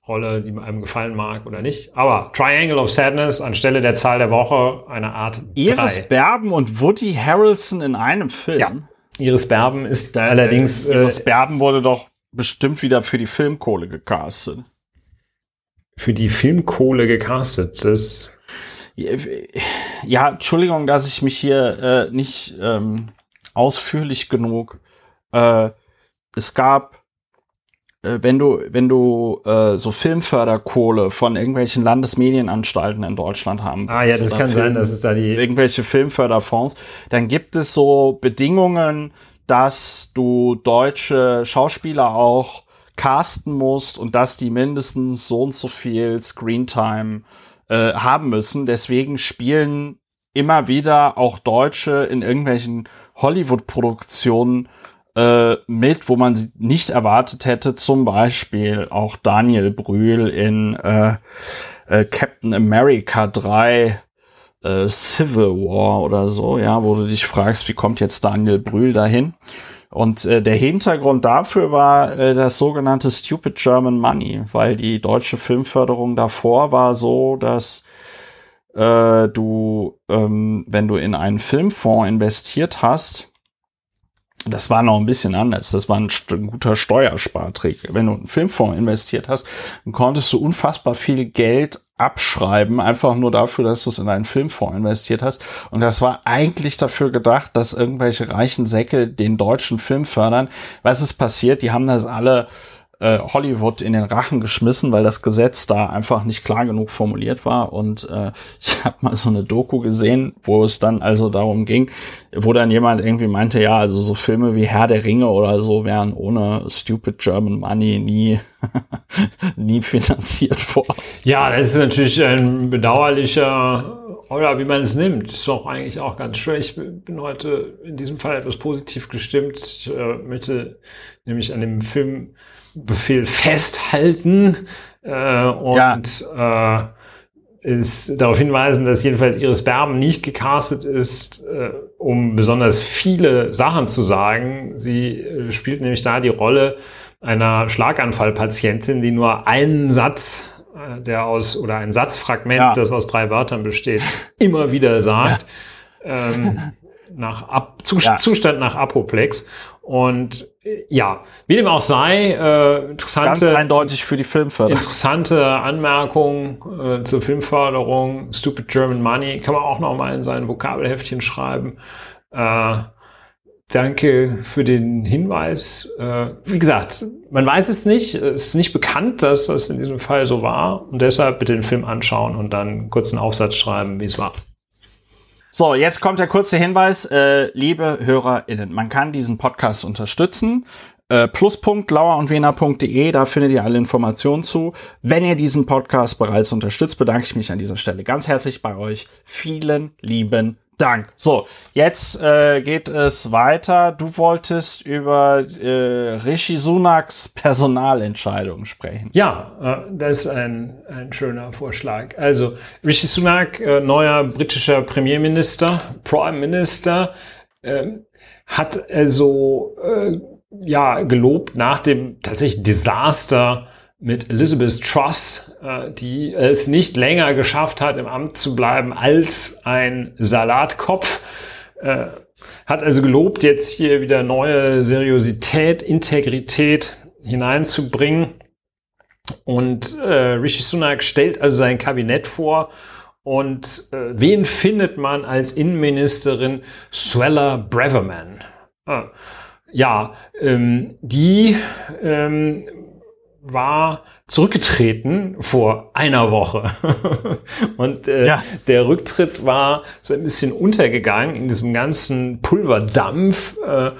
Rolle, die einem gefallen mag oder nicht. Aber Triangle of Sadness anstelle der Zahl der Woche eine Art Iris drei. Berben und Woody Harrelson in einem Film. Ja. Iris Berben ist da, allerdings. Äh, Iris Berben wurde doch bestimmt wieder für die Filmkohle gecastet. Für die Filmkohle gecastet, das. Ja, Entschuldigung, dass ich mich hier äh, nicht ähm, ausführlich genug. Äh, es gab äh, wenn du, wenn du äh, so Filmförderkohle von irgendwelchen Landesmedienanstalten in Deutschland haben Ah ja, das kann Film, sein, dass es da die irgendwelche Filmförderfonds, dann gibt es so Bedingungen, dass du deutsche Schauspieler auch casten musst und dass die mindestens so und so viel Screentime äh, haben müssen. Deswegen spielen immer wieder auch Deutsche in irgendwelchen Hollywood-Produktionen äh, mit, wo man sie nicht erwartet hätte. Zum Beispiel auch Daniel Brühl in äh, äh, Captain America 3 äh, Civil War oder so, ja, wo du dich fragst, wie kommt jetzt Daniel Brühl dahin? Und äh, der Hintergrund dafür war äh, das sogenannte Stupid German Money, weil die deutsche Filmförderung davor war so, dass äh, du, ähm, wenn du in einen Filmfonds investiert hast, das war noch ein bisschen anders. Das war ein, ein guter Steuerspartrick. Wenn du einen Filmfonds investiert hast, dann konntest du unfassbar viel Geld abschreiben, einfach nur dafür, dass du es in einen Filmfonds investiert hast. Und das war eigentlich dafür gedacht, dass irgendwelche reichen Säcke den deutschen Film fördern. Was ist passiert? Die haben das alle äh, Hollywood in den Rachen geschmissen, weil das Gesetz da einfach nicht klar genug formuliert war. Und äh, *laughs* ich habe mal so eine Doku gesehen, wo es dann also darum ging, wo dann jemand irgendwie meinte, ja, also so Filme wie Herr der Ringe oder so wären ohne Stupid German Money nie, *laughs* nie finanziert worden. Ja, das ist natürlich ein bedauerlicher oder wie man es nimmt, ist doch eigentlich auch ganz schön. Ich bin heute in diesem Fall etwas positiv gestimmt. Ich äh, möchte nämlich an dem Filmbefehl festhalten äh, und ja. äh, ist darauf hinweisen, dass jedenfalls Iris Berben nicht gecastet ist, äh, um besonders viele Sachen zu sagen. Sie äh, spielt nämlich da die Rolle einer Schlaganfallpatientin, die nur einen Satz äh, der aus, oder ein Satzfragment, ja. das aus drei Wörtern besteht, immer wieder sagt. Ja. Ähm, *laughs* nach Ab ja. Zustand nach Apoplex. Und ja, wie dem auch sei, äh, interessante, Ganz eindeutig für die Filmförderung. Interessante Anmerkung äh, zur Filmförderung. Stupid German Money kann man auch noch mal in sein Vokabelheftchen schreiben. Äh, Danke für den Hinweis. Äh, wie gesagt, man weiß es nicht. Es ist nicht bekannt, dass das in diesem Fall so war. Und deshalb bitte den Film anschauen und dann kurz einen Aufsatz schreiben, wie es war. So, jetzt kommt der kurze Hinweis. Äh, liebe HörerInnen, man kann diesen Podcast unterstützen. Äh, Pluspunkt da findet ihr alle Informationen zu. Wenn ihr diesen Podcast bereits unterstützt, bedanke ich mich an dieser Stelle ganz herzlich bei euch. Vielen lieben Dank. So, jetzt äh, geht es weiter. Du wolltest über äh, Rishi Sunaks Personalentscheidung sprechen. Ja, äh, das ist ein, ein schöner Vorschlag. Also Rishi Sunak, äh, neuer britischer Premierminister, Prime Minister, äh, hat also äh, ja gelobt nach dem tatsächlich Desaster mit Elizabeth Truss, äh, die es nicht länger geschafft hat, im Amt zu bleiben als ein Salatkopf. Äh, hat also gelobt, jetzt hier wieder neue Seriosität, Integrität hineinzubringen. Und äh, Rishi Sunak stellt also sein Kabinett vor. Und äh, wen findet man als Innenministerin? Swella Braverman. Ah. Ja, ähm, die ähm, war zurückgetreten vor einer Woche. *laughs* Und äh, ja. der Rücktritt war so ein bisschen untergegangen in diesem ganzen Pulverdampf. Äh,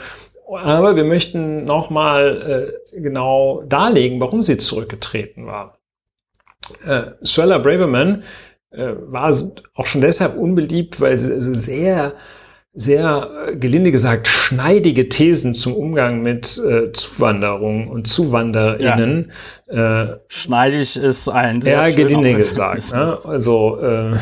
aber wir möchten nochmal äh, genau darlegen, warum sie zurückgetreten war. Äh, Suella Braverman äh, war auch schon deshalb unbeliebt, weil sie also sehr sehr, äh, gelinde gesagt, schneidige Thesen zum Umgang mit äh, Zuwanderung und ZuwanderInnen. Ja. Äh, Schneidig ist ein sehr ja, gelinde gesagt. *laughs* Ne? Also äh, äh,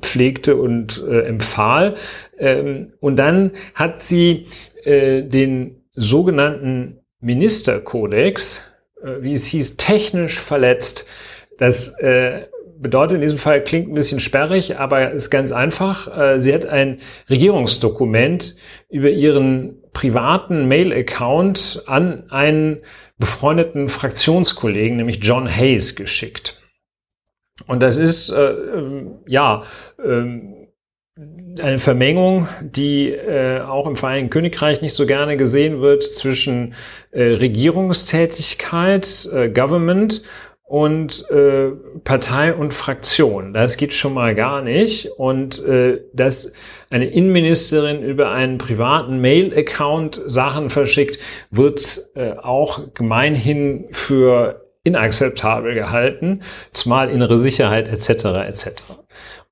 pflegte und äh, empfahl. Ähm, und dann hat sie äh, den sogenannten Ministerkodex, äh, wie es hieß, technisch verletzt. Das äh, bedeutet in diesem Fall, klingt ein bisschen sperrig, aber ist ganz einfach. Äh, sie hat ein Regierungsdokument über ihren privaten Mail-Account an einen befreundeten Fraktionskollegen, nämlich John Hayes, geschickt. Und das ist, äh, ähm, ja, ähm, eine Vermengung, die äh, auch im Vereinigten Königreich nicht so gerne gesehen wird zwischen äh, Regierungstätigkeit, äh, Government und äh, Partei und Fraktion. Das geht schon mal gar nicht. Und äh, dass eine Innenministerin über einen privaten Mail-Account Sachen verschickt, wird äh, auch gemeinhin für inakzeptabel gehalten, zumal innere Sicherheit etc. etc.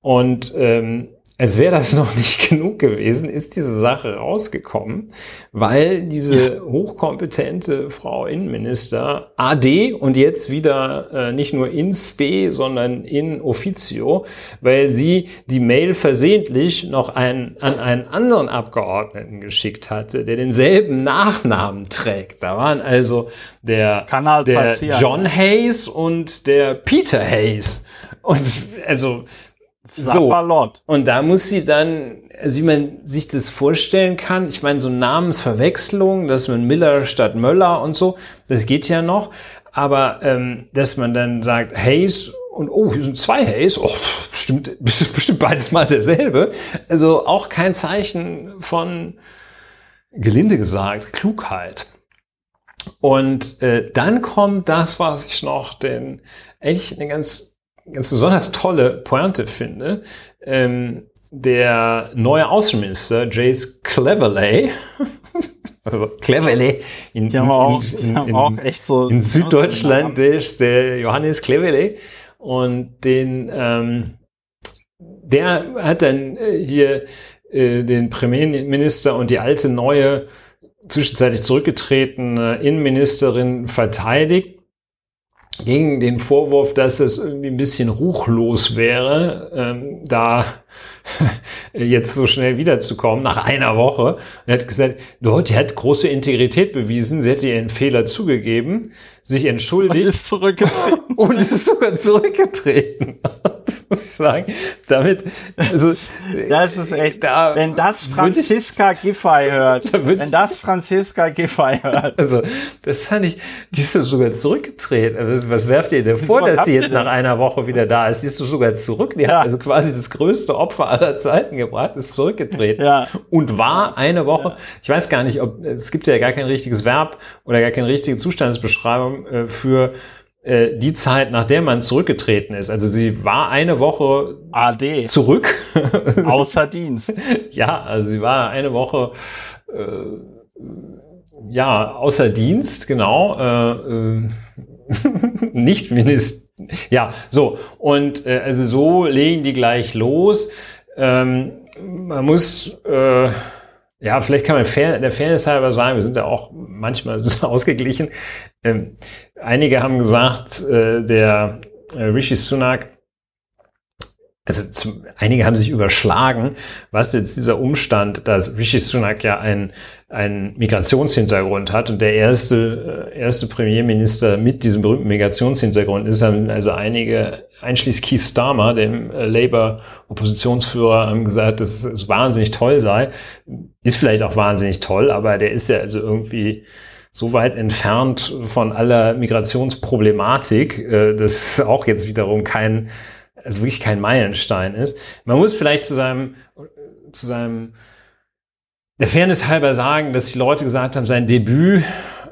Und ähm, als wäre das *laughs* noch nicht genug gewesen, ist diese Sache rausgekommen, weil diese hochkompetente Frau Innenminister AD und jetzt wieder äh, nicht nur in spe, sondern in officio, weil sie die Mail versehentlich noch ein, an einen anderen Abgeordneten geschickt hatte, der denselben Nachnamen trägt. Da waren also der, der John Hayes und der Peter Hayes. Und also so. Und da muss sie dann, also wie man sich das vorstellen kann, ich meine, so Namensverwechslung, dass man Miller statt Möller und so, das geht ja noch. Aber ähm, dass man dann sagt, Hayes und oh, hier sind zwei Hayes, oh, bestimmt, *laughs* bestimmt beides mal derselbe. Also auch kein Zeichen von, gelinde gesagt, Klugheit. Und äh, dann kommt das, was ich noch den echt eine ganz ganz besonders tolle Pointe finde, ähm, der neue Außenminister Jace Cleverley, *laughs* also Cleverley in, in, auch, in, in, auch echt so in Süddeutschland ist der Johannes Cleverley und den ähm, der hat dann äh, hier äh, den Premierminister und die alte neue zwischenzeitlich zurückgetretene Innenministerin verteidigt gegen den Vorwurf, dass es irgendwie ein bisschen ruchlos wäre, ähm, da *laughs* jetzt so schnell wiederzukommen, nach einer Woche. Er hat gesagt, die hat große Integrität bewiesen, sie hätte ihren Fehler zugegeben, sich entschuldigt. Und ist zurückgetreten. *laughs* und ist sogar zurückgetreten. *laughs* muss ich sagen. Damit, also, das ist echt, da wenn das Franziska Giffey hört, da wenn das Franziska Giffey hört. Also, das fand ich, die ist sogar zurückgetreten. Also, was werft ihr denn vor, dass die jetzt nach einer Woche wieder da ist? Die ist sogar zurück. Die ja. hat also quasi das größte Opfer aller Zeiten gebracht, ist zurückgetreten. Ja. Und war eine Woche, ja. ich weiß gar nicht, ob, es gibt ja gar kein richtiges Verb oder gar keine richtige Zustandsbeschreibung äh, für äh, die Zeit, nach der man zurückgetreten ist. Also sie war eine Woche AD zurück. *laughs* Außer *laughs* Dienst. ja, also sie war eine Woche äh, ja, außer Dienst, genau. Äh, äh, *laughs* nicht Minister. Ja, so. Und äh, also so legen die gleich los. Ähm, man muss äh, ja, vielleicht kann man fair, der Fairness halber sagen, wir sind ja auch manchmal *laughs* ausgeglichen. Ähm, einige haben gesagt, äh, der äh, Rishi Sunak, also zum, einige haben sich überschlagen, was jetzt dieser Umstand, dass Rishi Sunak ja einen, einen Migrationshintergrund hat und der erste, äh, erste Premierminister mit diesem berühmten Migrationshintergrund ist, haben also einige einschließlich Keith Starmer, dem äh, Labour-Oppositionsführer, haben gesagt, dass es wahnsinnig toll sei. Ist vielleicht auch wahnsinnig toll, aber der ist ja also irgendwie so weit entfernt von aller Migrationsproblematik, äh, dass auch jetzt wiederum kein, also wirklich kein Meilenstein ist. Man muss vielleicht zu seinem, zu seinem, der Fairness halber sagen, dass die Leute gesagt haben, sein Debüt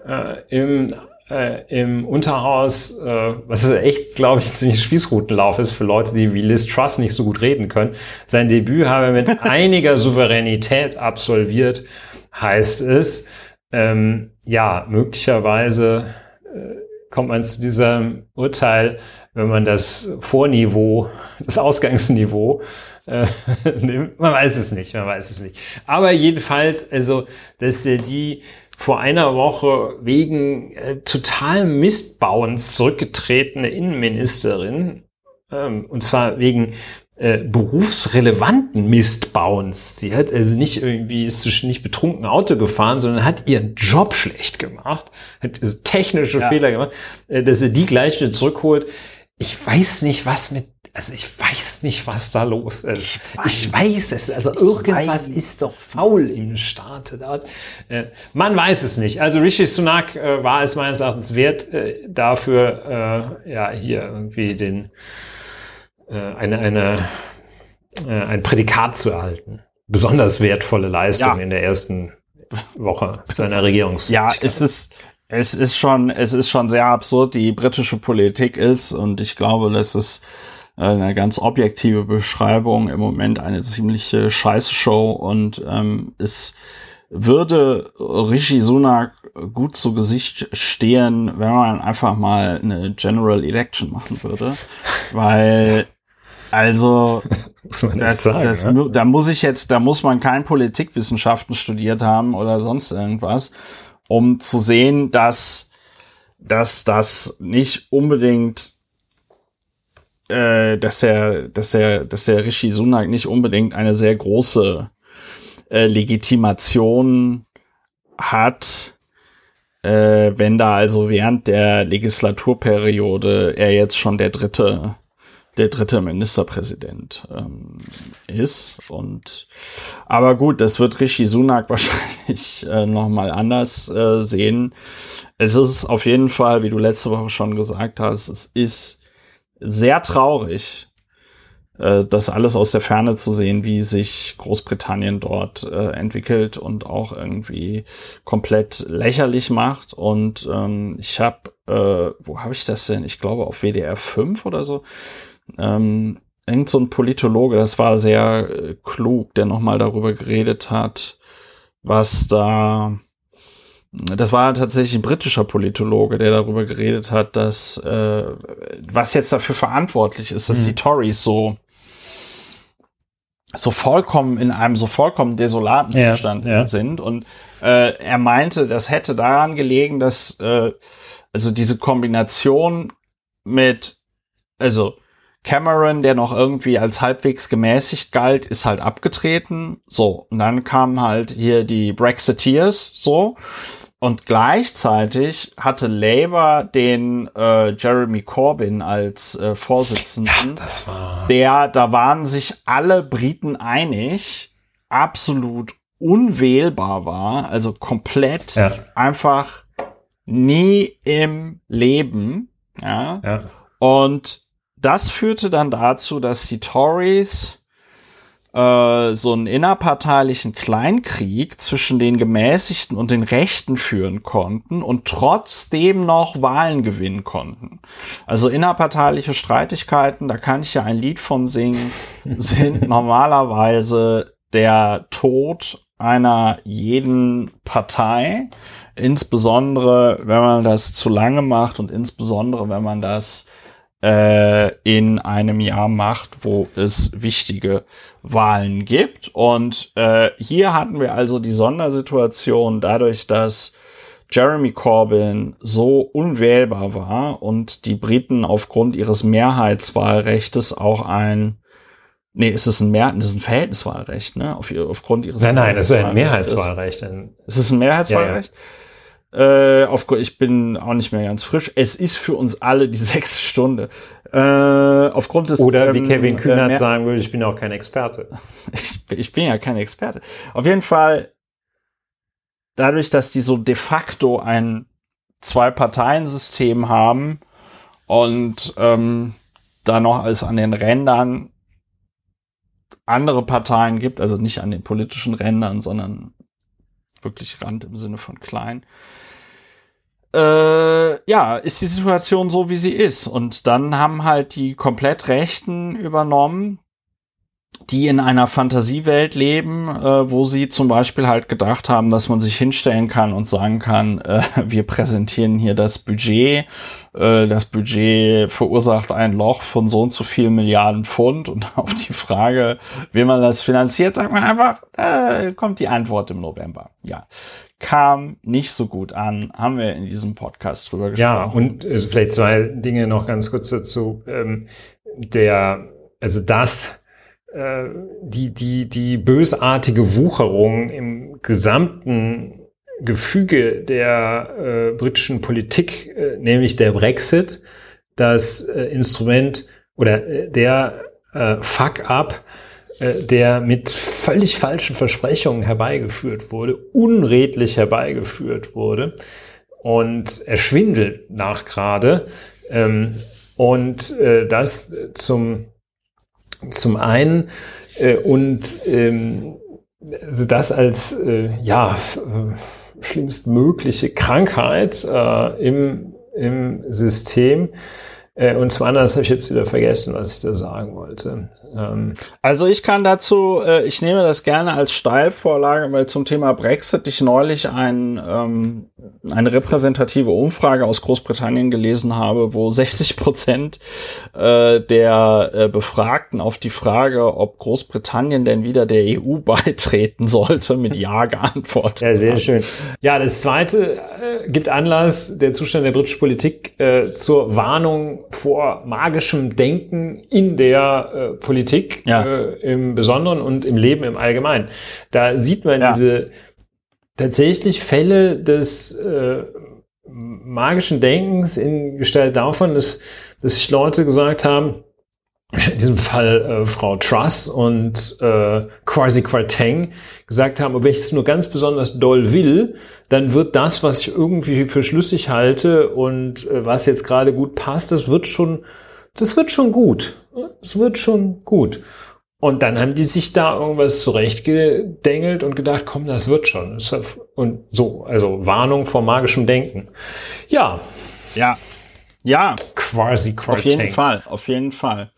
äh, im äh, im Unterhaus, äh, was ist echt, glaube ich, ein ziemlich Spießrutenlauf ist für Leute, die wie Liz Truss nicht so gut reden können. Sein Debüt habe er mit *laughs* einiger Souveränität absolviert, heißt es. Ähm, ja, möglicherweise äh, kommt man zu diesem Urteil, wenn man das Vorniveau, das Ausgangsniveau äh, *laughs* nimmt. Man weiß es nicht, man weiß es nicht. Aber jedenfalls, also, dass er die vor einer Woche wegen äh, totalem Mistbauens zurückgetretene Innenministerin, ähm, und zwar wegen äh, berufsrelevanten Mistbauens. Sie hat also nicht irgendwie, ist nicht betrunken Auto gefahren, sondern hat ihren Job schlecht gemacht, hat also technische ja. Fehler gemacht, äh, dass sie die gleich wieder zurückholt. Ich weiß nicht, was mit also ich weiß nicht, was da los ist. Ich weiß, ich weiß es. Also irgendwas ist doch faul im Staate dort. Äh, man weiß es nicht. Also Rishi Sunak äh, war es meines Erachtens wert, äh, dafür ja hier irgendwie den eine eine ein Prädikat zu erhalten. Besonders wertvolle Leistung ja. in der ersten Woche seiner Regierungszeit. Ja, es ist, es ist schon, es ist schon sehr absurd, die britische Politik ist und ich glaube, das ist eine ganz objektive Beschreibung im Moment eine ziemliche Scheißshow und ähm, es würde Rishi Sunak gut zu Gesicht stehen, wenn man einfach mal eine General Election machen würde, *laughs* weil also *laughs* muss das, sagen, das, ja? da muss ich jetzt, da muss man kein Politikwissenschaften studiert haben oder sonst irgendwas, um zu sehen, dass dass das nicht unbedingt äh, dass der, dass der, dass der Rishi Sunak nicht unbedingt eine sehr große äh, Legitimation hat, äh, wenn da also während der Legislaturperiode er jetzt schon der dritte der dritte Ministerpräsident ähm, ist und aber gut, das wird Rishi Sunak *laughs* wahrscheinlich äh, noch mal anders äh, sehen. Es ist auf jeden Fall, wie du letzte Woche schon gesagt hast, es ist sehr traurig, äh, das alles aus der Ferne zu sehen, wie sich Großbritannien dort äh, entwickelt und auch irgendwie komplett lächerlich macht. Und ähm, ich habe, äh, wo habe ich das denn? Ich glaube auf WDR 5 oder so. Ähm, irgend so ein Politologe, das war sehr äh, klug, der nochmal darüber geredet hat, was da das war tatsächlich ein britischer Politologe, der darüber geredet hat, dass äh, was jetzt dafür verantwortlich ist, dass mhm. die Tories so so vollkommen in einem so vollkommen desolaten ja, Zustand ja. sind. Und äh, er meinte, das hätte daran gelegen, dass äh, also diese Kombination mit, also Cameron, der noch irgendwie als halbwegs gemäßigt galt, ist halt abgetreten. So, und dann kamen halt hier die Brexiteers, so. Und gleichzeitig hatte Labour den äh, Jeremy Corbyn als äh, Vorsitzenden. Ja, das war. Der, da waren sich alle Briten einig, absolut unwählbar war, also komplett ja. einfach nie im Leben. Ja. ja. Und das führte dann dazu, dass die Tories äh, so einen innerparteilichen Kleinkrieg zwischen den Gemäßigten und den Rechten führen konnten und trotzdem noch Wahlen gewinnen konnten. Also innerparteiliche Streitigkeiten, da kann ich ja ein Lied von singen, *laughs* sind normalerweise der Tod einer jeden Partei, insbesondere wenn man das zu lange macht und insbesondere wenn man das äh, in einem Jahr macht, wo es wichtige Wahlen gibt. Und äh, hier hatten wir also die Sondersituation dadurch, dass Jeremy Corbyn so unwählbar war und die Briten aufgrund ihres Mehrheitswahlrechtes auch ein Nee, ist es ein Mehr, ist ein Verhältniswahlrecht, ne? Auf, aufgrund ihres Nein, nein, es ist ein Mehrheitswahlrecht. Ist es ein Mehrheitswahlrecht? Ja, ja. Äh, auf, ich bin auch nicht mehr ganz frisch. Es ist für uns alle die *laughs* sechste Stunde. Äh, aufgrund des Oder wie ähm, Kevin Kühnert äh, sagen würde, ich bin auch kein Experte. *laughs* ich, ich bin ja kein Experte. Auf jeden Fall, dadurch, dass die so de facto ein Zwei-Parteien-System haben und ähm, da noch alles an den Rändern andere Parteien gibt, also nicht an den politischen Rändern, sondern wirklich Rand im Sinne von klein, äh, ja, ist die Situation so, wie sie ist. Und dann haben halt die komplett Rechten übernommen, die in einer Fantasiewelt leben, äh, wo sie zum Beispiel halt gedacht haben, dass man sich hinstellen kann und sagen kann, äh, *laughs* wir präsentieren hier das Budget. Äh, das Budget verursacht ein Loch von so und so viel Milliarden Pfund. Und *laughs* auf die Frage, wie man das finanziert, sagt man einfach, äh, kommt die Antwort im November. Ja, kam nicht so gut an, haben wir in diesem Podcast drüber gesprochen. Ja, und also vielleicht zwei Dinge noch ganz kurz dazu. Ähm, der, also das, äh, die, die, die bösartige Wucherung im gesamten Gefüge der äh, britischen Politik, äh, nämlich der Brexit, das äh, Instrument oder äh, der Fuck-up, der mit völlig falschen Versprechungen herbeigeführt wurde, unredlich herbeigeführt wurde und er schwindelt nach gerade. Ähm, und äh, das zum, zum einen Äh, und ähm, also das als äh, ja äh, schlimmstmögliche Krankheit äh, im, im System. Äh, und zum anderen, das habe ich jetzt wieder vergessen, was ich da sagen wollte. Ähm, also ich kann dazu, äh, ich nehme das gerne als Steilvorlage, weil zum Thema Brexit ich neulich ein, ähm, eine repräsentative Umfrage aus Großbritannien gelesen habe, wo 60 Prozent äh, der äh, Befragten auf die Frage, ob Großbritannien denn wieder der EU *laughs* beitreten sollte, mit Ja geantwortet Ja, sehr haben. schön. Ja, das Zweite äh, gibt Anlass, der Zustand der britischen Politik äh, zur Warnung vor magischem Denken in der äh, Politik Politik ja. äh, im Besonderen und im Leben im Allgemeinen. Da sieht man ja. diese tatsächlich Fälle des äh, magischen Denkens in Gestalt davon, dass, dass sich Leute gesagt haben, in diesem Fall äh, Frau Truss und äh, Kwasi Kwarteng gesagt haben, wenn ich es nur ganz besonders doll will, dann wird das, was ich irgendwie für schlüssig halte und äh, was jetzt gerade gut passt, das wird schon, das wird schon gut es wird schon gut. Und dann haben die sich da irgendwas zurechtgedengelt und gedacht, komm, das wird schon. Und so, also Warnung vor magischem Denken. Ja. Ja. Ja. Quasi Auf jeden Fall, auf jeden Fall.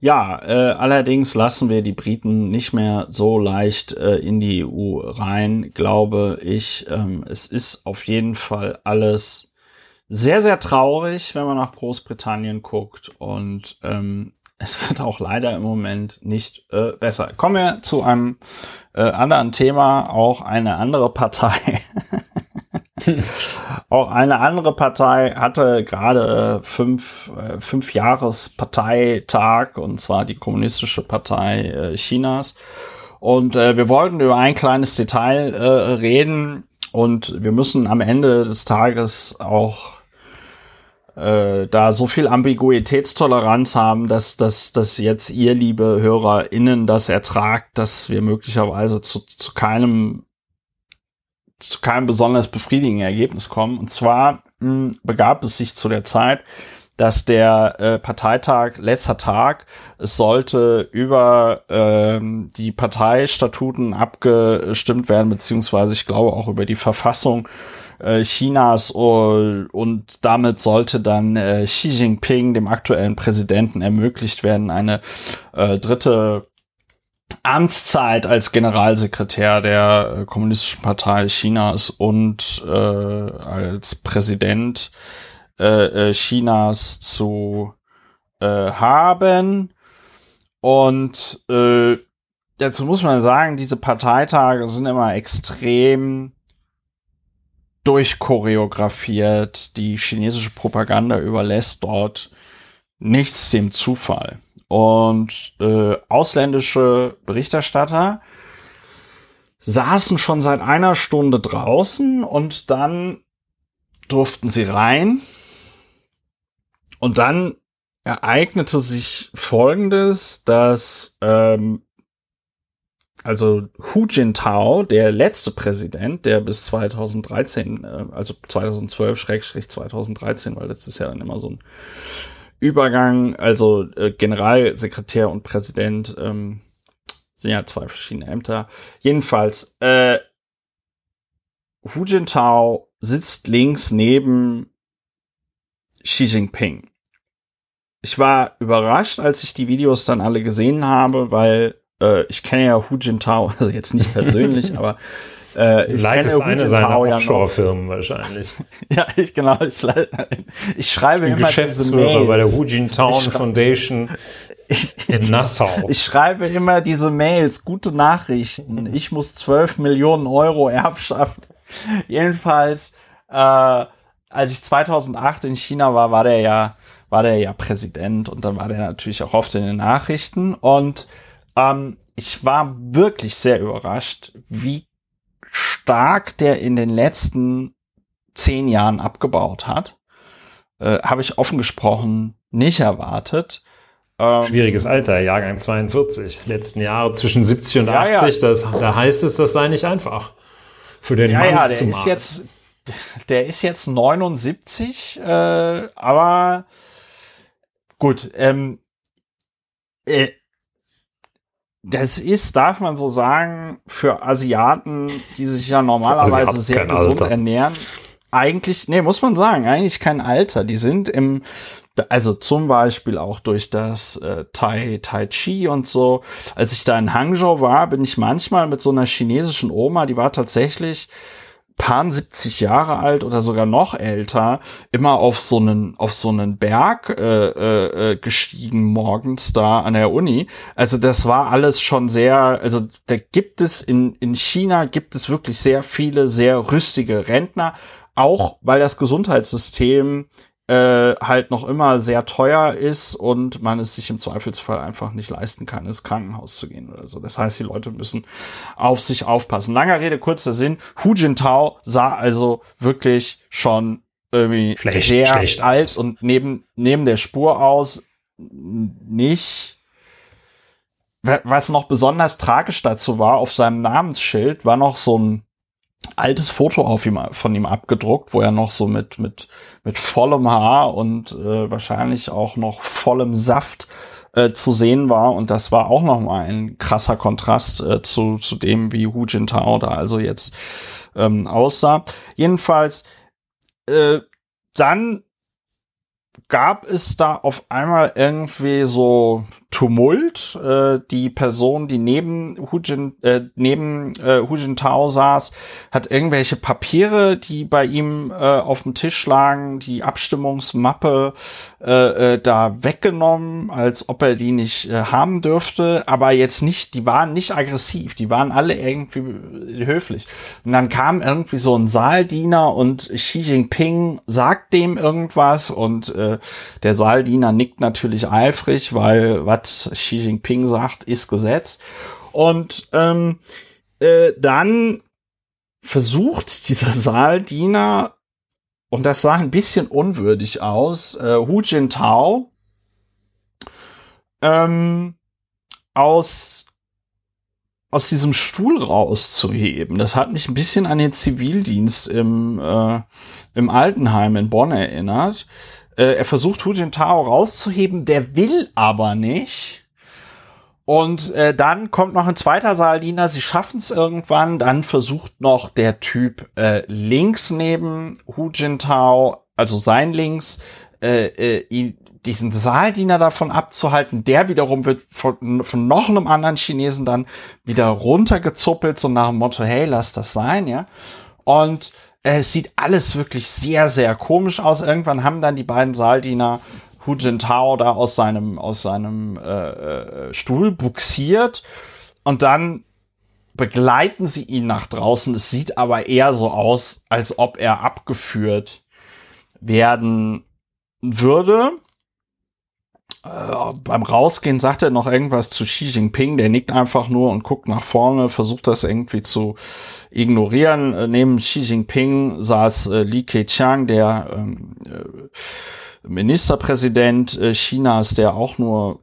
Ja, äh, allerdings lassen wir die Briten nicht mehr so leicht äh, in die EU rein, glaube ich. Ähm, es ist auf jeden Fall alles sehr, sehr traurig, wenn man nach Großbritannien guckt. Und ähm, *laughs* es wird auch leider im Moment nicht äh, besser. Kommen wir zu einem äh, anderen Thema, auch eine andere Partei. *laughs* auch eine andere Partei hatte gerade äh, fünf, äh, fünf Jahres Parteitag und zwar die Kommunistische Partei äh, Chinas. Und äh, wir wollten über ein kleines Detail äh, reden und wir müssen am Ende des Tages auch äh, da so viel Ambiguitätstoleranz haben, dass, dass, dass jetzt ihr, liebe HörerInnen, das ertragt, dass wir möglicherweise zu, zu keinem zu keinem besonders befriedigenden Ergebnis kommen. Und zwar mh, hm, begab es sich zu der Zeit, dass der äh, Parteitag, letzter Tag, es sollte über ähm, die Parteistatuten abgestimmt werden, beziehungsweise ich glaube auch über die Verfassung äh, Chinas und, damit sollte dann äh, Xi Jinping, dem aktuellen Präsidenten, ermöglicht werden, eine äh, dritte Amtszeit als Generalsekretär der äh, Kommunistischen Partei Chinas und äh, als Präsident äh, äh Chinas zu äh, haben. Und äh, dazu muss man sagen, diese Parteitage sind immer extrem durchchoreografiert. Die chinesische Propaganda überlässt dort nichts dem Zufall. Und äh, ausländische Berichterstatter saßen schon seit einer Stunde draußen und dann durften sie rein. Und dann ereignete sich Folgendes, dass ähm, also Hu Jintao, der letzte Präsident, der bis 2013, äh, also 2012 Schrägstrich 2013, weil das ist ja dann immer so ein Übergang, also äh, Generalsekretär und Präsident ähm, sind ja zwei verschiedene Ämter. Jedenfalls, äh, Hu Jintao sitzt links neben Xi Jinping. Ich war überrascht, als ich die Videos dann alle gesehen habe, weil äh, ich kenne ja Hu Jintao, *laughs* also jetzt nicht persönlich, *laughs* aber äh, ich Leitest kenne eine seiner Offshore-Firmen wahrscheinlich. *laughs* ja, ich genau. Ich, ich schreibe ich immer diese Mails. bei der Hu Jintao Foundation ich, in Nassau. Ich schreibe immer diese Mails, gute Nachrichten. Ich muss 12 Millionen Euro Erbschaft. Jedenfalls, äh, als ich 2008 in China war, war der ja, war der ja Präsident und dann war der natürlich auch oft in den Nachrichten und ähm, ich war wirklich sehr überrascht, wie stark der in den letzten zehn Jahren abgebaut hat. Äh, Habe ich offen gesprochen nicht erwartet. Ähm, Schwieriges Alter, Jahrgang 42. Letzten Jahre zwischen 70 und ja, 80, ja. Das, da heißt es, das sei nicht einfach. Für den ja, Mann ja, der zu ist jetzt, der ist jetzt 79, äh, aber gut, ähm, äh, das ist, darf man so sagen, für Asiaten, die sich ja normalerweise sehr gesund Alter. ernähren, eigentlich, nee, muss man sagen, eigentlich kein Alter. Die sind im, also zum Beispiel auch durch das äh, Tai, Tai Chi und so. Als ich da in Hangzhou war, bin ich manchmal mit so einer chinesischen Oma, die war tatsächlich paar 70 Jahre alt oder sogar noch älter immer auf so einen auf so einen Berg äh, äh, äh, gestiegen morgens da an der Uni. Also das war alles schon sehr, also da gibt es in in China gibt es wirklich sehr viele sehr rüstige Rentner, auch weil das Gesundheitssystem äh, halt noch immer sehr teuer ist und man es sich im Zweifelsfall einfach nicht leisten kann, ins Krankenhaus zu gehen oder so. Das heißt, die Leute müssen auf sich aufpassen. Langer Rede, kurzer Sinn. Hu Jintao sah also wirklich schon irgendwie schlecht, sehr schlecht alt und neben, neben der Spur aus nicht. Was noch besonders tragisch dazu war, auf seinem Namensschild war noch so ein altes Foto auf ihm, von ihm abgedruckt, wo er noch so mit, mit, mit vollem Haar und äh, wahrscheinlich auch noch vollem Saft äh, zu sehen war. Und das war auch noch mal ein krasser Kontrast äh, zu, zu dem, wie Hu Jintao da also jetzt ähm, aussah. Jedenfalls, äh, dann gab es da auf einmal irgendwie so Tumult. Äh, die Person, die neben Hu, Jin, äh, neben äh, Hu Jintao saß, hat irgendwelche Papiere, die bei ihm äh, auf dem Tisch lagen, die Abstimmungsmappe äh, äh, da weggenommen, als ob er die nicht äh, haben dürfte. Aber jetzt nicht, die waren nicht aggressiv, die waren alle irgendwie höflich. Und dann kam irgendwie so ein Saaldiener und Xi Jinping sagt dem irgendwas und äh, der Saaldiener nickt natürlich eifrig, weil was was Xi Jinping sagt, ist Gesetz. Und ähm, äh, dann versucht dieser Saaldiener, und das sah ein bisschen unwürdig aus, äh, Hu Jintao ähm, aus aus diesem Stuhl rauszuheben. Das hat mich ein bisschen an den Zivildienst im, äh, im Altenheim in Bonn erinnert. Äh, er versucht Hu Jintao rauszuheben, der will aber nicht. Und äh, dann kommt noch ein zweiter Saaldiener, sie schaffen es irgendwann, dann versucht noch der Typ äh, links neben Hu Jintao, also sein links, äh, äh, diesen Saaldiener davon abzuhalten. Der wiederum wird von, von noch einem anderen Chinesen dann wieder runtergezuppelt, so nach dem Motto, hey, lass das sein, ja. Und es sieht alles wirklich sehr, sehr komisch aus. Irgendwann haben dann die beiden Saaldiener Hu Jintao da aus seinem, aus seinem äh, äh, Stuhl buxiert und dann begleiten sie ihn nach draußen. Es sieht aber eher so aus, als ob er abgeführt werden würde. Äh, beim Rausgehen sagt er noch irgendwas zu Xi Jinping, der nickt einfach nur und guckt nach vorne, versucht das irgendwie zu ignorieren. Äh, neben Xi Jinping saß äh, Li Keqiang, der ähm, äh, Ministerpräsident äh, Chinas, der auch nur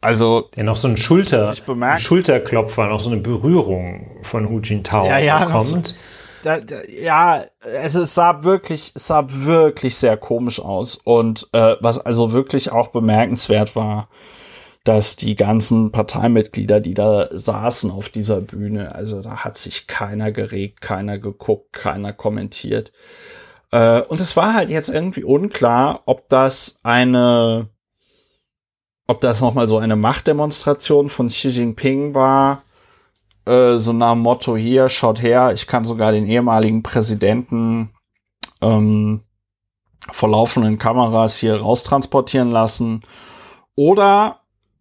also der noch so ein Schulter, Schulterklopfer, noch so eine Berührung von Hu Jintao ja, ja, bekommt. Da, da, ja, also es sah wirklich, es sah wirklich sehr komisch aus und äh, was also wirklich auch bemerkenswert war, dass die ganzen Parteimitglieder, die da saßen auf dieser Bühne, also da hat sich keiner geregt, keiner geguckt, keiner kommentiert. Äh, und es war halt jetzt irgendwie unklar, ob das eine, ob das nochmal so eine Machtdemonstration von Xi Jinping war, äh, so nach dem Motto hier, schaut her, ich kann sogar den ehemaligen Präsidenten ähm, vor laufenden Kameras hier raustransportieren lassen. Oder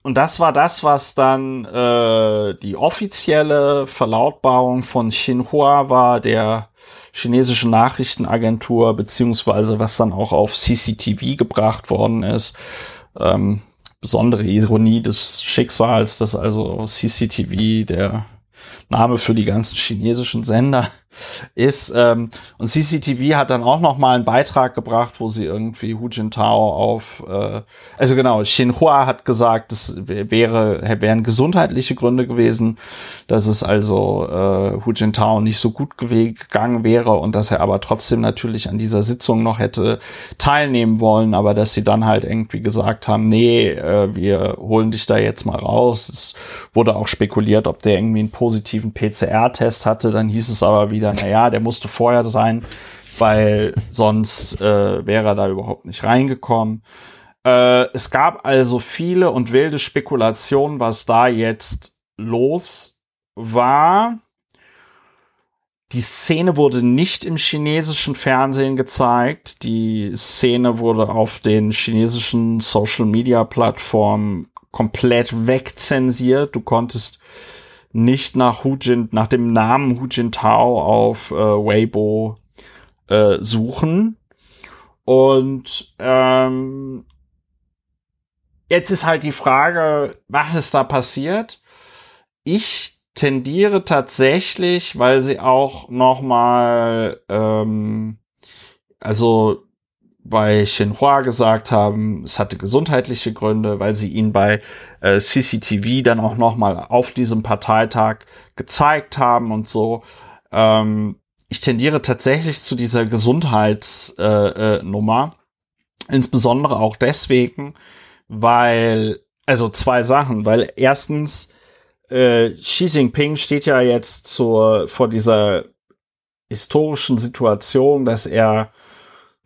und das war das, was dann äh, die offizielle Verlautbarung von Xinhua war, der chinesischen Nachrichtenagentur, beziehungsweise was dann auch auf CCTV gebracht worden ist. Ähm, besondere Ironie des Schicksals, dass also CCTV, der Name für die ganzen chinesischen Sender, ist, ähm, und CCTV hat dann auch noch mal einen Beitrag gebracht, wo sie irgendwie Hu Jintao auf, äh, also genau, Xinhua hat gesagt, es wäre, wären gesundheitliche Gründe gewesen, dass es also äh, Hu Jintao nicht so gut gegangen wäre und dass er aber trotzdem natürlich an dieser Sitzung noch hätte teilnehmen wollen, aber dass sie dann halt irgendwie gesagt haben, nee, äh, wir holen dich da jetzt mal raus. Es wurde auch spekuliert, ob der irgendwie einen positiven PCR-Test hatte. Dann hieß es aber wieder, na ja, der musste vorher sein, weil sonst äh, wäre er da überhaupt nicht reingekommen. Äh, es gab also viele und wilde Spekulationen, was da jetzt los war. Die Szene wurde nicht im chinesischen Fernsehen gezeigt. Die Szene wurde auf den chinesischen Social Media Plattformen komplett wegzensiert. Du konntest nicht nach Hu Jin, nach dem Namen Hu Jintao auf äh, Weibo äh, suchen. Und ähm, jetzt ist halt die Frage, was ist da passiert? Ich tendiere tatsächlich, weil sie auch noch mal, ähm, also bei Xinhua gesagt haben, es hatte gesundheitliche Gründe, weil sie ihn bei äh, CCTV dann auch noch mal auf diesem Parteitag gezeigt haben und so. Ähm, ich tendiere tatsächlich zu dieser Gesundheitsnummer, äh, äh, insbesondere auch deswegen, weil also zwei Sachen, weil erstens äh, Xi Jinping steht ja jetzt zur, vor dieser historischen Situation, dass er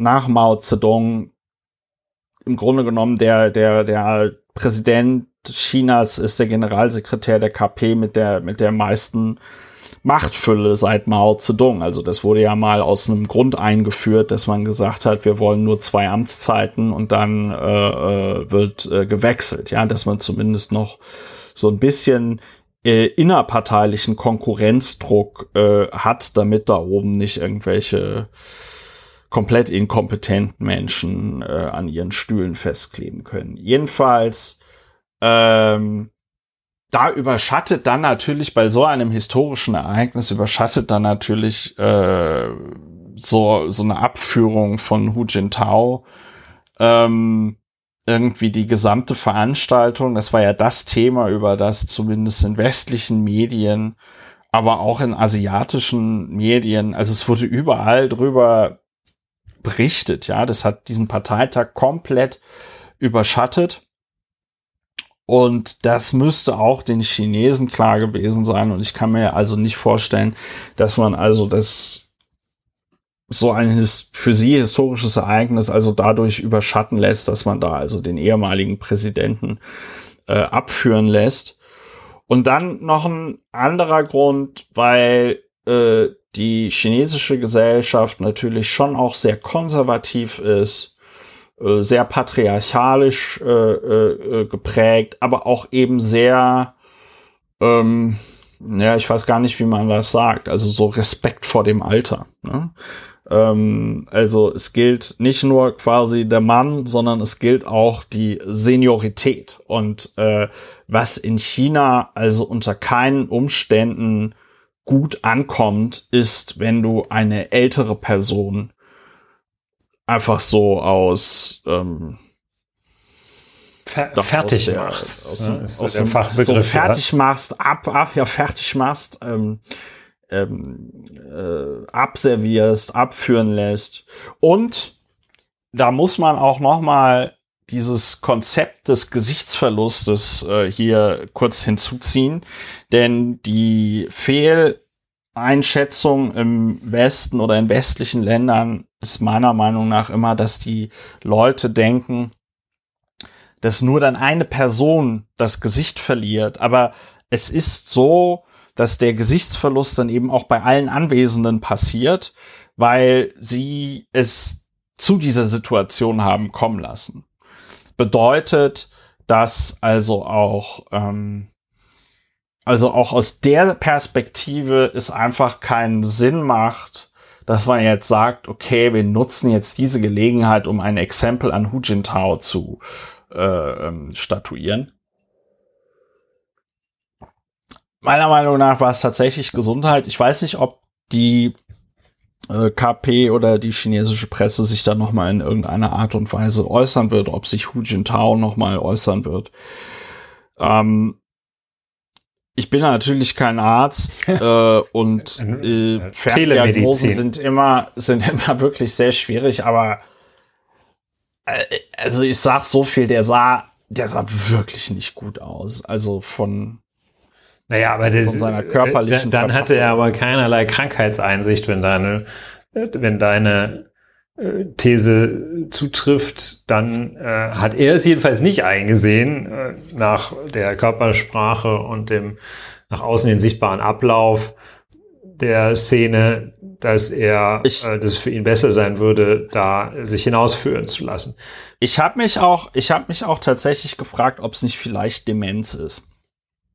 nach Mao Zedong im Grunde genommen der, der, der Präsident Chinas ist der Generalsekretär der KP mit der, mit der meisten Machtfülle seit Mao Zedong. Also das wurde ja mal aus einem Grund eingeführt, dass man gesagt hat, wir wollen nur zwei Amtszeiten und dann äh, äh wird äh, gewechselt. Ja, dass man zumindest noch so ein bisschen äh, innerparteilichen Konkurrenzdruck äh, hat, damit da oben nicht irgendwelche komplett inkompetenten Menschen äh, an ihren Stühlen festkleben können. Jedenfalls, ähm, da überschattet dann natürlich bei so einem historischen Ereignis überschattet dann natürlich äh, so so eine Abführung von Hu Jintao ähm, irgendwie die gesamte Veranstaltung, das war ja das Thema, über das zumindest in westlichen Medien, aber auch in asiatischen Medien, also es wurde überall drüber berichtet, ja, das hat diesen Parteitag komplett überschattet. Und das müsste auch den Chinesen klar gewesen sein. Und ich kann mir also nicht vorstellen, dass man also das so ein für sie historisches Ereignis also dadurch überschatten lässt, dass man da also den ehemaligen Präsidenten äh, abführen lässt. Und dann noch ein anderer Grund, weil äh, die chinesische Gesellschaft natürlich schon auch sehr konservativ ist, äh, sehr patriarchalisch äh, äh, geprägt, aber auch eben sehr ähm, ja, ich weiß gar nicht, wie man das sagt. Also so Respekt vor dem Alter. Ne? Ähm, also es gilt nicht nur quasi der Mann, sondern es gilt auch die Seniorität. Und äh, was in China also unter keinen Umständen gut ankommt, ist, wenn du eine ältere Person einfach so aus ähm, Fer fertig der, machst. Aus, ja, aus, aus dem Fachbegriff, so fertig ja. machst, ab, ab, ja, fertig machst. Ähm, ähm, äh, abservierst, abführen lässt. Und da muss man auch noch mal dieses Konzept des Gesichtsverlustes äh, hier kurz hinzuziehen, denn die Fehleinschätzung im Westen oder in westlichen Ländern ist meiner Meinung nach immer, dass die Leute denken, dass nur dann eine Person das Gesicht verliert, aber es ist so, dass der Gesichtsverlust dann eben auch bei allen Anwesenden passiert, weil sie es zu dieser Situation haben kommen lassen. Bedeutet, dass also auch, ähm, also auch aus der Perspektive es einfach keinen Sinn macht, dass man jetzt sagt, okay, wir nutzen jetzt diese Gelegenheit, um ein Exempel an Hu Jintao zu äh, ähm, statuieren. Meiner Meinung nach war es tatsächlich Gesundheit. Ich weiß nicht, ob die äh, KP oder die chinesische Presse sich da noch mal in irgendeiner Art und Weise äußern wird, ob sich Hu Jintao noch mal äußern wird. Ähm, ich bin natürlich kein Arzt *laughs* äh, und äh, Ferndiagnosen sind immer sind immer *laughs* wirklich sehr schwierig, aber äh, also ich sag so viel, der sah der sah wirklich nicht gut aus. Also von naja, aber das, von seiner körperlichen dann, dann hatte er aber keinerlei Krankheitseinsicht, wenn deine wenn deine äh, These zutrifft, dann äh, hat er es jedenfalls nicht eingesehen äh, nach der Körpersprache und dem nach außen den sichtbaren Ablauf der Szene, dass er, ich, äh, dass es für ihn besser sein würde, da sich hinausführen zu lassen. Ich habe mich auch, ich habe mich auch tatsächlich gefragt, ob es nicht vielleicht Demenz ist.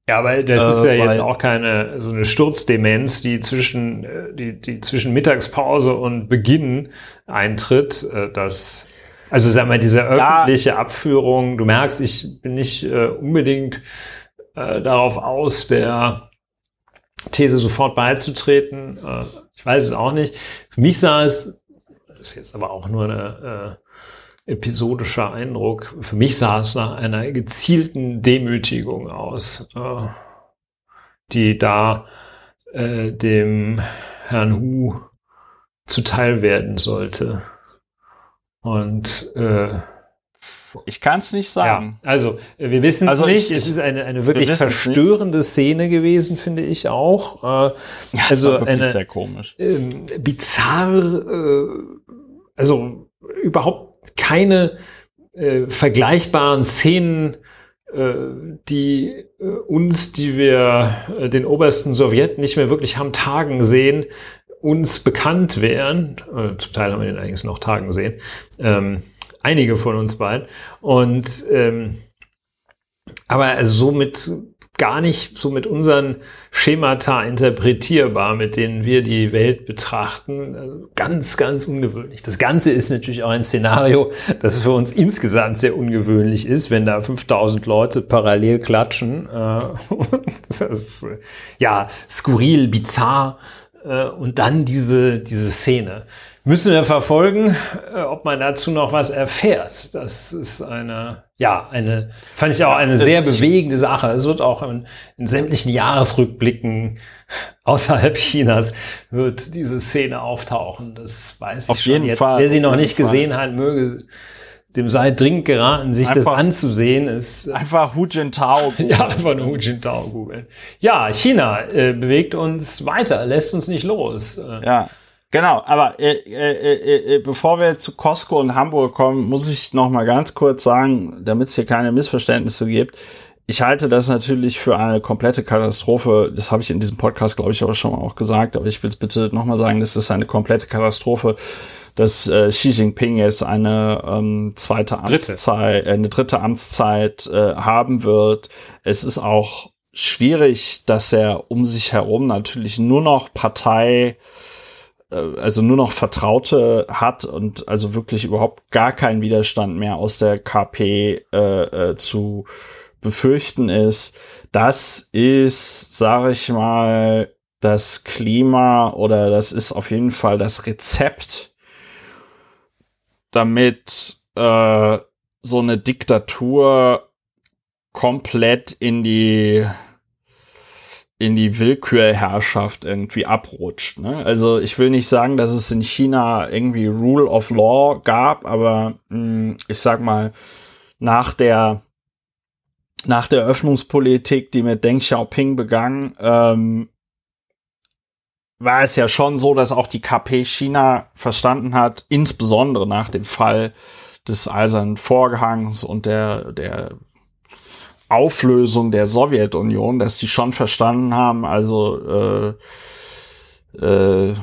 Ja, aber das äh, ist ja jetzt auch keine so eine Sturzdemenz, die zwischen äh, die die zwischen Mittagspause und Beginn eintritt. Äh, das also sag mal diese öffentliche ja. Abführung. Du merkst, ich bin nicht äh, unbedingt äh, darauf aus, der These sofort beizutreten. Äh, ich weiß es auch nicht. Für mich sah es, ist jetzt aber auch nur eine äh, episodischer Eindruck. Für mich sah es nach einer gezielten Demütigung aus, äh, die da äh, dem Herrn Hu zuteil werden sollte. Und äh, ich kann es nicht sagen. Ja, also wir wissen es also nicht. Ich, es ist eine, eine wirklich verstörende Szene gewesen, finde ich auch. Äh, ja, also eine sehr komisch. Ähm, bizarr, äh, also überhaupt keine äh, vergleichbaren Szenen, äh, die äh, uns, die wir äh, den obersten Sowjet nicht mehr wirklich haben tagen sehen, uns bekannt wären. Äh, zum Teil haben wir den eigentlich noch tagen sehen. Ähm, einige von uns beiden. Und ähm, aber also so mit gar nicht so mit unseren Schemata interpretierbar, mit denen wir die Welt betrachten. Also ganz, ganz ungewöhnlich. Das Ganze ist natürlich auch ein Szenario, das für uns insgesamt sehr ungewöhnlich ist, wenn da 5000 Leute parallel klatschen. Äh, *laughs* das ist, ja, skurril, bizarr. Äh, und dann diese, diese Szene. Müssen wir verfolgen, äh, ob man dazu noch was erfährt. Das ist eine, ja, eine, fand ich auch eine sehr bewegende Sache. Es wird auch in, in sämtlichen Jahresrückblicken außerhalb *laughs* Chinas wird diese Szene auftauchen. Das weiß ich Auf schon jeden jetzt. Fall. Wer sie noch nicht gesehen hat, möge dem sei dringend geraten, sich einfach, das anzusehen. Ist, einfach Hu Jintao *laughs* googeln. ja, einfach nur Hu Jintao googeln. Ja, China äh, bewegt uns weiter, lässt uns nicht los. Äh, ja. Genau, aber äh, äh, äh, äh, bevor wir zu Costco und Hamburg kommen, muss ich noch mal ganz kurz sagen, damit es hier keine Missverständnisse gibt. Ich halte das natürlich für eine komplette Katastrophe. Das habe ich in diesem Podcast, glaube ich, aber schon mal auch gesagt. Aber ich will es bitte noch mal sagen, das ist eine komplette Katastrophe, dass äh, Xi Jinping jetzt eine ähm, zweite Amtszeit, dritte. Äh, eine dritte Amtszeit äh, haben wird. Es ist auch schwierig, dass er um sich herum natürlich nur noch Partei äh, also nur noch Vertraute hat und also wirklich überhaupt gar kein Widerstand mehr aus der KP äh, äh, zu befürchten ist. Das ist, sage ich mal, das Klima oder das ist auf jeden Fall das Rezept, damit äh, so eine Diktatur komplett in die in die Willkürherrschaft irgendwie abrutscht. Ne? Also ich will nicht sagen, dass es in China irgendwie Rule of Law gab, aber mh, hm, ich sag mal, nach der nach der Öffnungspolitik, die mit Deng Xiaoping begann, ähm, war es ja schon so, dass auch die KP China verstanden hat, insbesondere nach dem Fall des Eisernen Vorhangs und der, der Auflösung der Sowjetunion, dass die schon verstanden haben, also äh, äh,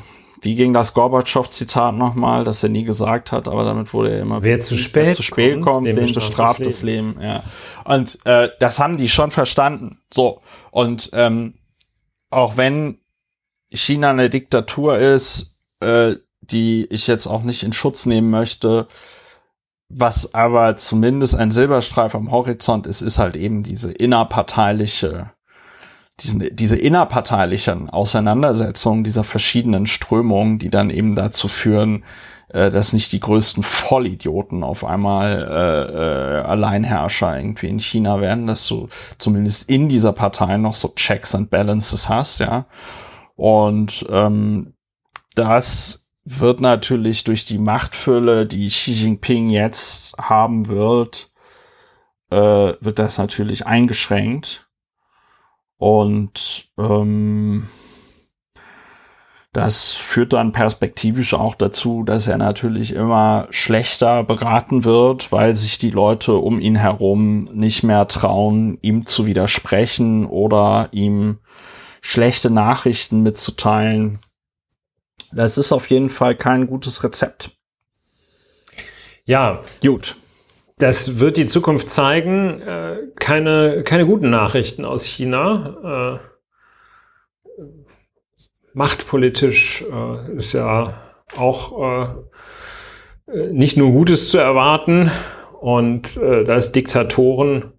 wie ging das Gorbatschow-Zitat nochmal, dass er nie gesagt hat, aber damit wurde er immer wer zu spät, wer zu spät kommt, kommt dem bestraft das Leben. Leben. Ja. Und äh, das haben die schon verstanden. So und ähm, auch wenn China eine Diktatur ist, äh, die ich jetzt auch nicht in Schutz nehmen möchte, was aber zumindest ein Silberstreif am Horizont ist, ist halt eben diese innerparteiliche diesen, diese innerparteilichen Auseinandersetzungen dieser verschiedenen Strömungen, die dann eben dazu führen, äh, dass nicht die größten Vollidioten auf einmal äh, äh, Alleinherrscher irgendwie in China werden, dass du zumindest in dieser Partei noch so Checks and Balances hast, ja. Und ähm, das wird natürlich durch die Machtfülle, die Xi Jinping jetzt haben wird, äh, wird das natürlich eingeschränkt. Und ähm, das führt dann perspektivisch auch dazu, dass er natürlich immer schlechter beraten wird, weil sich die Leute um ihn herum nicht mehr trauen, ihm zu widersprechen oder ihm schlechte Nachrichten mitzuteilen. Das ist auf jeden Fall kein gutes Rezept. Ja, gut. Das wird die Zukunft zeigen. Äh, keine, keine guten Nachrichten aus China. Äh machtpolitisch äh, ist ja auch nicht nur Gutes zu erwarten und dass Diktatoren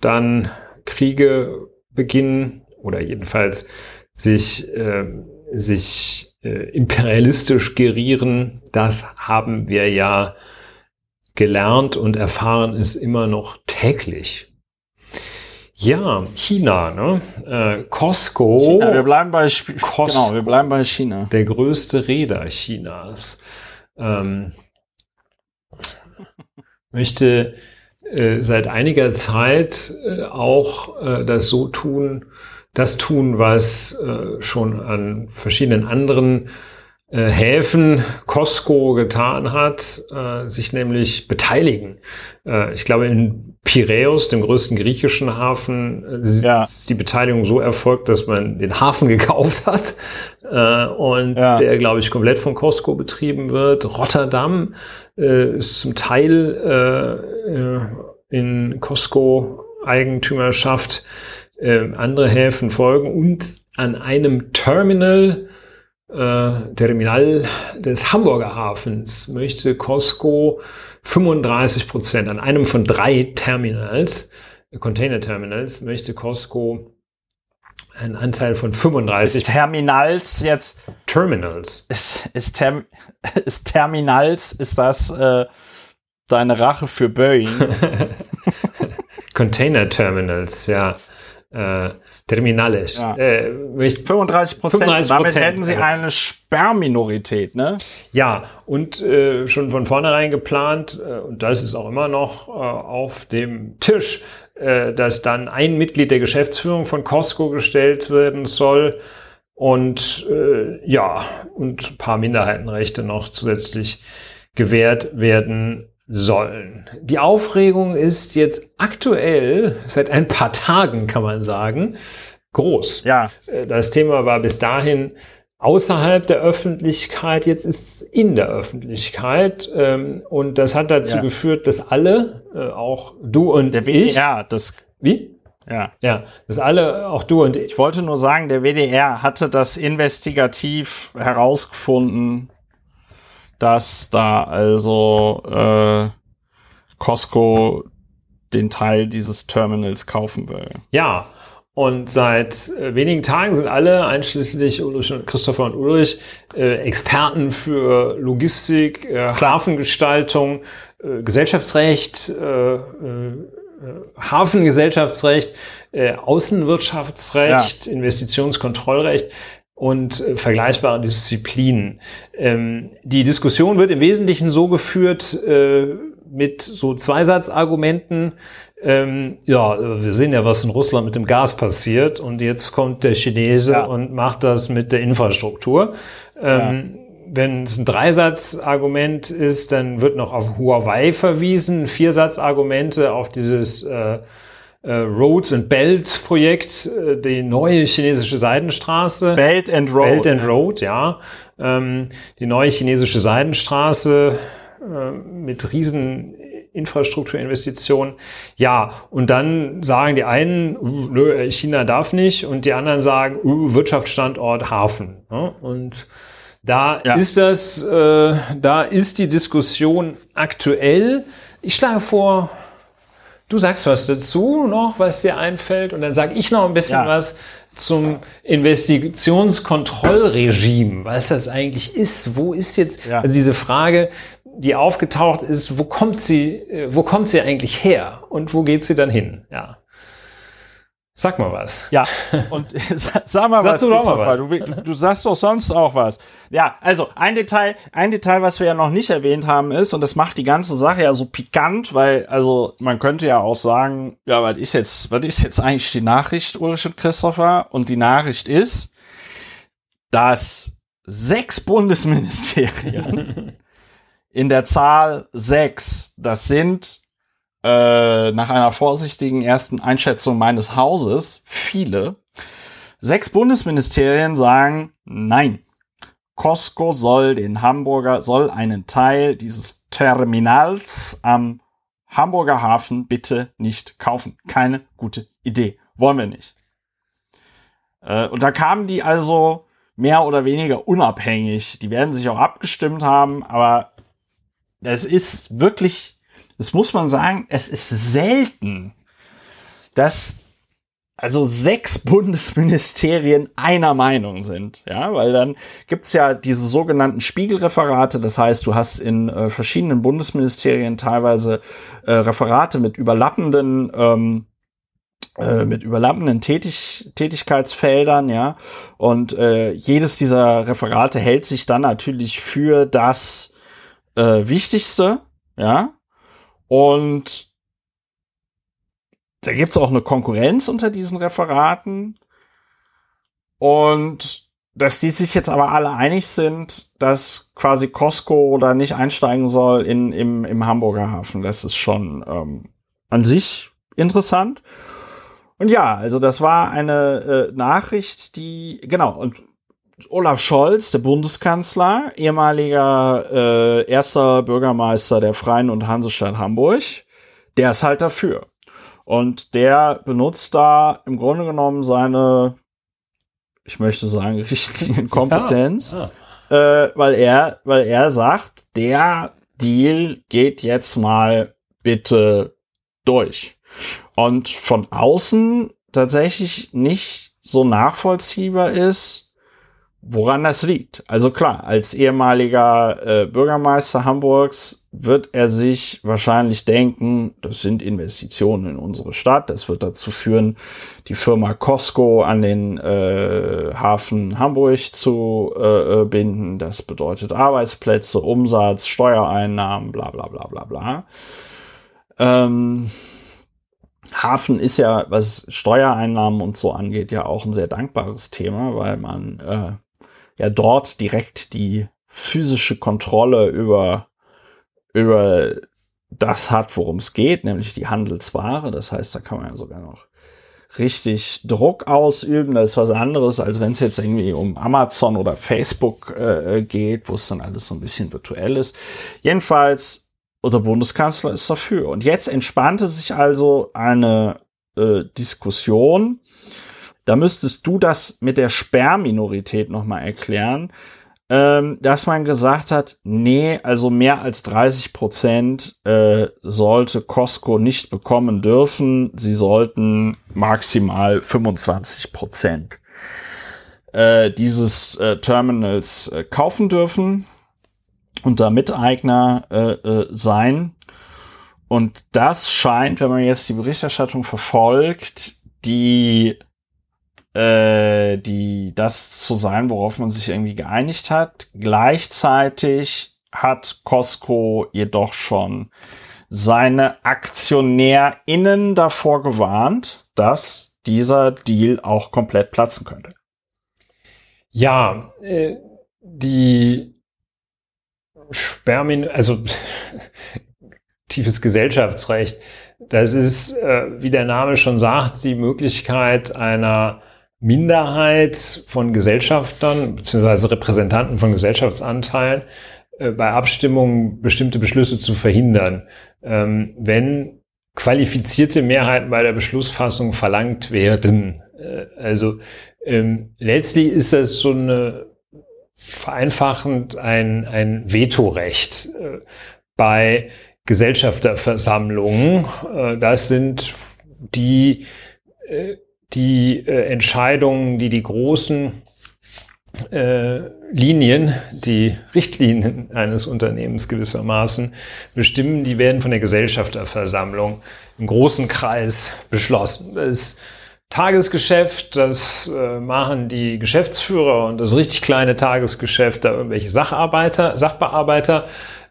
dann Kriege beginnen oder jedenfalls sich, sich äh, imperialistisch gerieren, das haben wir ja gelernt und erfahren es immer noch täglich. Ja, China, ne? Äh, Costco. China, wir bleiben bei Costco, genau, wir bleiben bei China. Der größte Räder Chinas. Ähm, möchte äh, seit einiger Zeit äh, auch äh, das so tun, das tun, was äh, schon an verschiedenen anderen äh, Häfen Costco getan hat, äh, sich nämlich beteiligen. Äh, ich glaube, in Piräus, dem größten griechischen Hafen, äh, ja. ist die Beteiligung so erfolgt, dass man den Hafen *laughs* gekauft hat äh, und ja. der, glaube ich, komplett von Costco betrieben wird. Rotterdam äh, ist zum Teil in Costco Eigentümerschaft. Andere Häfen folgen und an einem Terminal äh, Terminal des Hamburger Hafens möchte Costco 35 Prozent an einem von drei Terminals, Container Terminals, möchte Costco einen Anteil von 35. Ist Terminals jetzt? Terminals. Ist, ist, Term, *laughs* ist Terminals, ist das äh, deine Rache für Boeing? *laughs* Container Terminals, ja. Äh, Terminales. Ja. Äh, 35 Prozent. Damit hätten sie eine Sperrminorität, ne? Ja, und äh, schon von vornherein geplant, äh, und das ist auch immer noch äh, auf dem Tisch, äh, dass dann ein Mitglied der Geschäftsführung von Costco gestellt werden soll. Und äh, ja, und ein paar Minderheitenrechte noch zusätzlich gewährt werden sollen. Die Aufregung ist jetzt aktuell, seit ein paar Tagen kann man sagen, groß. Ja. Äh, das Thema war bis dahin außerhalb der Öffentlichkeit, jetzt ist es in der Öffentlichkeit. Ähm, und das hat dazu ja. geführt, dass alle, äh, auch du und der ich. Ja, das. Wie? Ja. Ja, dass alle, auch du und ich. Ich wollte nur sagen, der WDR hatte das investigativ herausgefunden, dass da also äh, Costco den Teil dieses Terminals kaufen will. Ja, und seit äh, wenigen Tagen sind alle, einschließlich Ulrich und Christopher und Ulrich, äh, Experten für Logistik, äh, Hafengestaltung, äh, Gesellschaftsrecht, äh, äh, Hafengesellschaftsrecht, Außenwirtschaftsrecht, ja. Investitionskontrollrecht und äh, vergleichbare Disziplinen. Ähm, die Diskussion wird im Wesentlichen so geführt äh, mit so Zweisatzargumenten. Ähm, ja, wir sehen ja, was in Russland mit dem Gas passiert und jetzt kommt der Chinese ja. und macht das mit der Infrastruktur. Ähm, ja. Wenn es ein Dreisatzargument ist, dann wird noch auf Huawei verwiesen, Viersatzargumente auf dieses äh, äh, Road and Belt Projekt, äh, die neue chinesische Seidenstraße. Belt and Road. Belt and Road, ja. Ähm, die neue chinesische Seidenstraße äh, mit riesen Infrastrukturinvestitionen. Ja, und dann sagen die einen, uh, nö, China darf nicht, und die anderen sagen, uh, Wirtschaftsstandort Hafen. Ja, und da ja. ist das, äh, da ist die Diskussion aktuell. Ich schlage vor, du sagst was dazu noch, was dir einfällt, und dann sage ich noch ein bisschen ja. was zum Investitionskontrollregime, was das eigentlich ist. Wo ist jetzt, ja. also diese Frage, die aufgetaucht ist, wo kommt sie, äh, wo kommt sie eigentlich her und wo geht sie dann hin? Ja. Sag mal was. Ja, und *laughs* sag mal was. Du, doch mal was. Du, du, du, sagst doch sonst auch was. Ja, also ein Detail, ein Detail, was wir ja noch nicht erwähnt haben, ist, und das macht die ganze Sache ja so pikant, weil, also man könnte ja auch sagen, ja, was ist jetzt, was ist jetzt eigentlich die Nachricht, Ulrich und Christopher? Und die Nachricht ist, dass sechs *laughs* Bundesministerien *laughs* in der Zahl sechs, das sind äh, nach einer vorsichtigen ersten Einschätzung meines Hauses viele. Sechs Bundesministerien sagen, nein, Costco soll den Hamburger, soll einen Teil dieses Terminals am Hamburger Hafen bitte nicht kaufen. Keine gute Idee. Wollen wir nicht. Äh, und da kamen die also mehr oder weniger unabhängig. Die werden sich auch abgestimmt haben, aber es ist wirklich das muss man sagen, es ist selten, dass also sechs *laughs* Bundesministerien einer Meinung sind, ja, weil dann gibt's ja diese sogenannten Spiegelreferate, das heißt, du hast in äh, verschiedenen Bundesministerien teilweise äh, Referate mit überlappenden ähm, äh, mit überlappenden Tätig Tätigkeitsfeldern, ja, und äh, jedes dieser Referate hält sich dann natürlich für das äh, Wichtigste, ja, und da gibt es auch eine Konkurrenz unter diesen Referaten. Und dass die sich jetzt aber alle einig sind, dass quasi Costco da nicht einsteigen soll in, im, im Hamburger Hafen, das ist schon ähm, an sich interessant. Und ja, also das war eine äh, Nachricht, die, genau, und Olaf Scholz, der Bundeskanzler, ehemaliger äh, erster Bürgermeister der Freien und Hansestadt Hamburg, der ist halt dafür. Und der benutzt da im Grunde genommen seine, ich möchte sagen, *laughs* Richtlinienkompetenz, ja, ja. Äh, weil er, weil er sagt, der Deal geht jetzt mal bitte durch. Und von außen tatsächlich nicht so nachvollziehbar ist, woran das liegt. Also klar, als ehemaliger äh, Bürgermeister Hamburgs wird er sich wahrscheinlich denken, das sind Investitionen in unsere Stadt, das wird dazu führen, die Firma Costco an den äh, Hafen Hamburg zu äh, äh binden. Das bedeutet Arbeitsplätze, Umsatz, Steuereinnahmen, bla bla bla bla bla. Ähm, Hafen ist ja, was Steuereinnahmen und so angeht, ja auch ein sehr dankbares Thema, weil man äh, ja dort direkt die physische Kontrolle über, über das hat, worum es geht, nämlich die Handelsware. Das heißt, da kann man ja sogar noch richtig Druck ausüben. Das ist was anderes, als wenn es jetzt irgendwie um Amazon oder Facebook äh, geht, wo es dann alles so ein bisschen virtuell ist. Jedenfalls, unser Bundeskanzler ist dafür. Und jetzt entspannte sich also eine äh, Diskussion da müsstest du das mit der Sperrminorität nochmal erklären, ähm, dass man gesagt hat, nee, also mehr als 30 Prozent äh, sollte Costco nicht bekommen dürfen. Sie sollten maximal 25 Prozent äh, dieses äh, Terminals äh, kaufen dürfen und da Miteigner äh, äh, sein. Und das scheint, wenn man jetzt die Berichterstattung verfolgt, die äh, die das zu sein, worauf man sich irgendwie geeinigt hat. Gleichzeitig hat Costco jedoch schon seine AktionärInnen davor gewarnt, dass dieser Deal auch komplett platzen könnte. Ja, äh, die Spermin, also *laughs* tiefes Gesellschaftsrecht, das ist, äh, wie der Name schon sagt, die Möglichkeit einer Minderheit von Gesellschaftern beziehungsweise Repräsentanten von Gesellschaftsanteilen äh, bei Abstimmungen bestimmte Beschlüsse zu verhindern. Ähm, wenn qualifizierte Mehrheiten bei der Beschlussfassung verlangt werden. Äh, also ähm, letztlich ist das so eine vereinfachend ein, ein Vetorecht. Äh, bei Gesellschafterversammlungen. Das sind die, die äh, Entscheidungen, die die großen äh, Linien, die Richtlinien eines Unternehmens gewissermaßen bestimmen, die werden von der Gesellschafterversammlung im großen Kreis beschlossen. Das Tagesgeschäft, das äh, machen die Geschäftsführer und das richtig kleine Tagesgeschäft da irgendwelche Sacharbeiter, Sachbearbeiter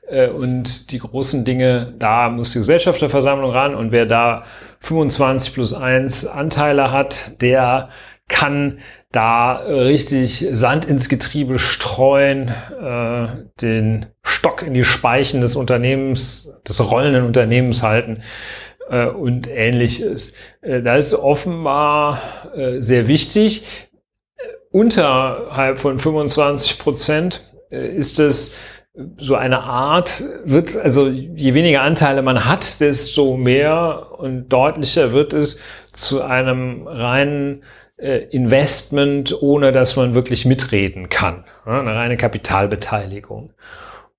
äh, und die großen Dinge, da muss die Gesellschafterversammlung ran und wer da 25 plus 1 Anteile hat, der kann da richtig Sand ins Getriebe streuen, äh, den Stock in die Speichen des Unternehmens, des rollenden Unternehmens halten äh, und ähnliches. Äh, da ist offenbar äh, sehr wichtig. Unterhalb von 25 Prozent äh, ist es so eine Art wird, also je weniger Anteile man hat, desto mehr und deutlicher wird es zu einem reinen äh, Investment, ohne dass man wirklich mitreden kann. Eine reine Kapitalbeteiligung.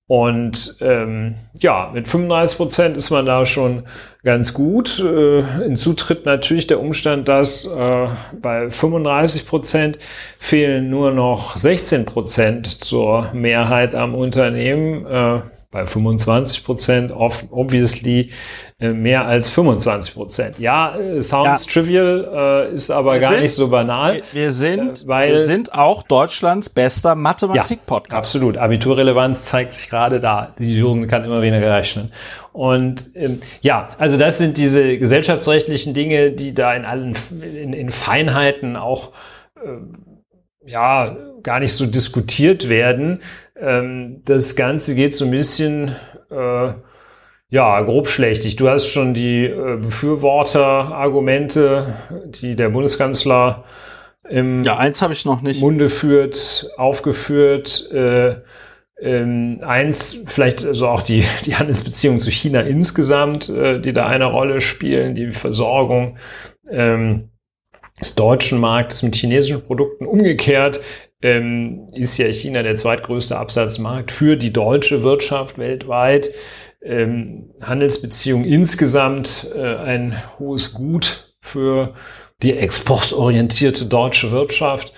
Und ähm, ja, mit 35 Prozent ist man da schon ganz gut. Äh, hinzu tritt natürlich der Umstand, dass äh, bei 35 Prozent fehlen nur noch 16 Prozent zur Mehrheit am Unternehmen. Äh, bei 25 Prozent obviously mehr als 25 Prozent. Ja, äh, sounds ja. trivial, äh, ist aber wir gar sind, nicht so banal. Wir sind, äh, weil, wir sind auch Deutschlands bester Mathematik-Podcast. Ja, absolut. Abiturrelevanz zeigt sich gerade da. Die Jugend kann immer weniger rechnen. Und ähm, ja, also das sind diese gesellschaftsrechtlichen Dinge, die da in allen in, in Feinheiten auch äh, ja gar nicht so diskutiert werden. Ähm, das Ganze geht so ein bisschen, äh, ja, grob schlechtig. Du hast schon die äh, Befürworter-Argumente, die der Bundeskanzler im ja, eins habe ich noch nicht. Munde führt, aufgeführt. Äh, ähm, eins, vielleicht also auch die, *laughs* die Handelsbeziehungen zu China insgesamt, äh, die da eine Rolle spielen, die Versorgung ähm, des deutschen Marktes mit chinesischen Produkten. Umgekehrt ähm, ist ja China der zweitgrößte Absatzmarkt für die deutsche Wirtschaft weltweit. Ähm, Handelsbeziehungen insgesamt äh, ein hohes Gut für die exportorientierte deutsche Wirtschaft.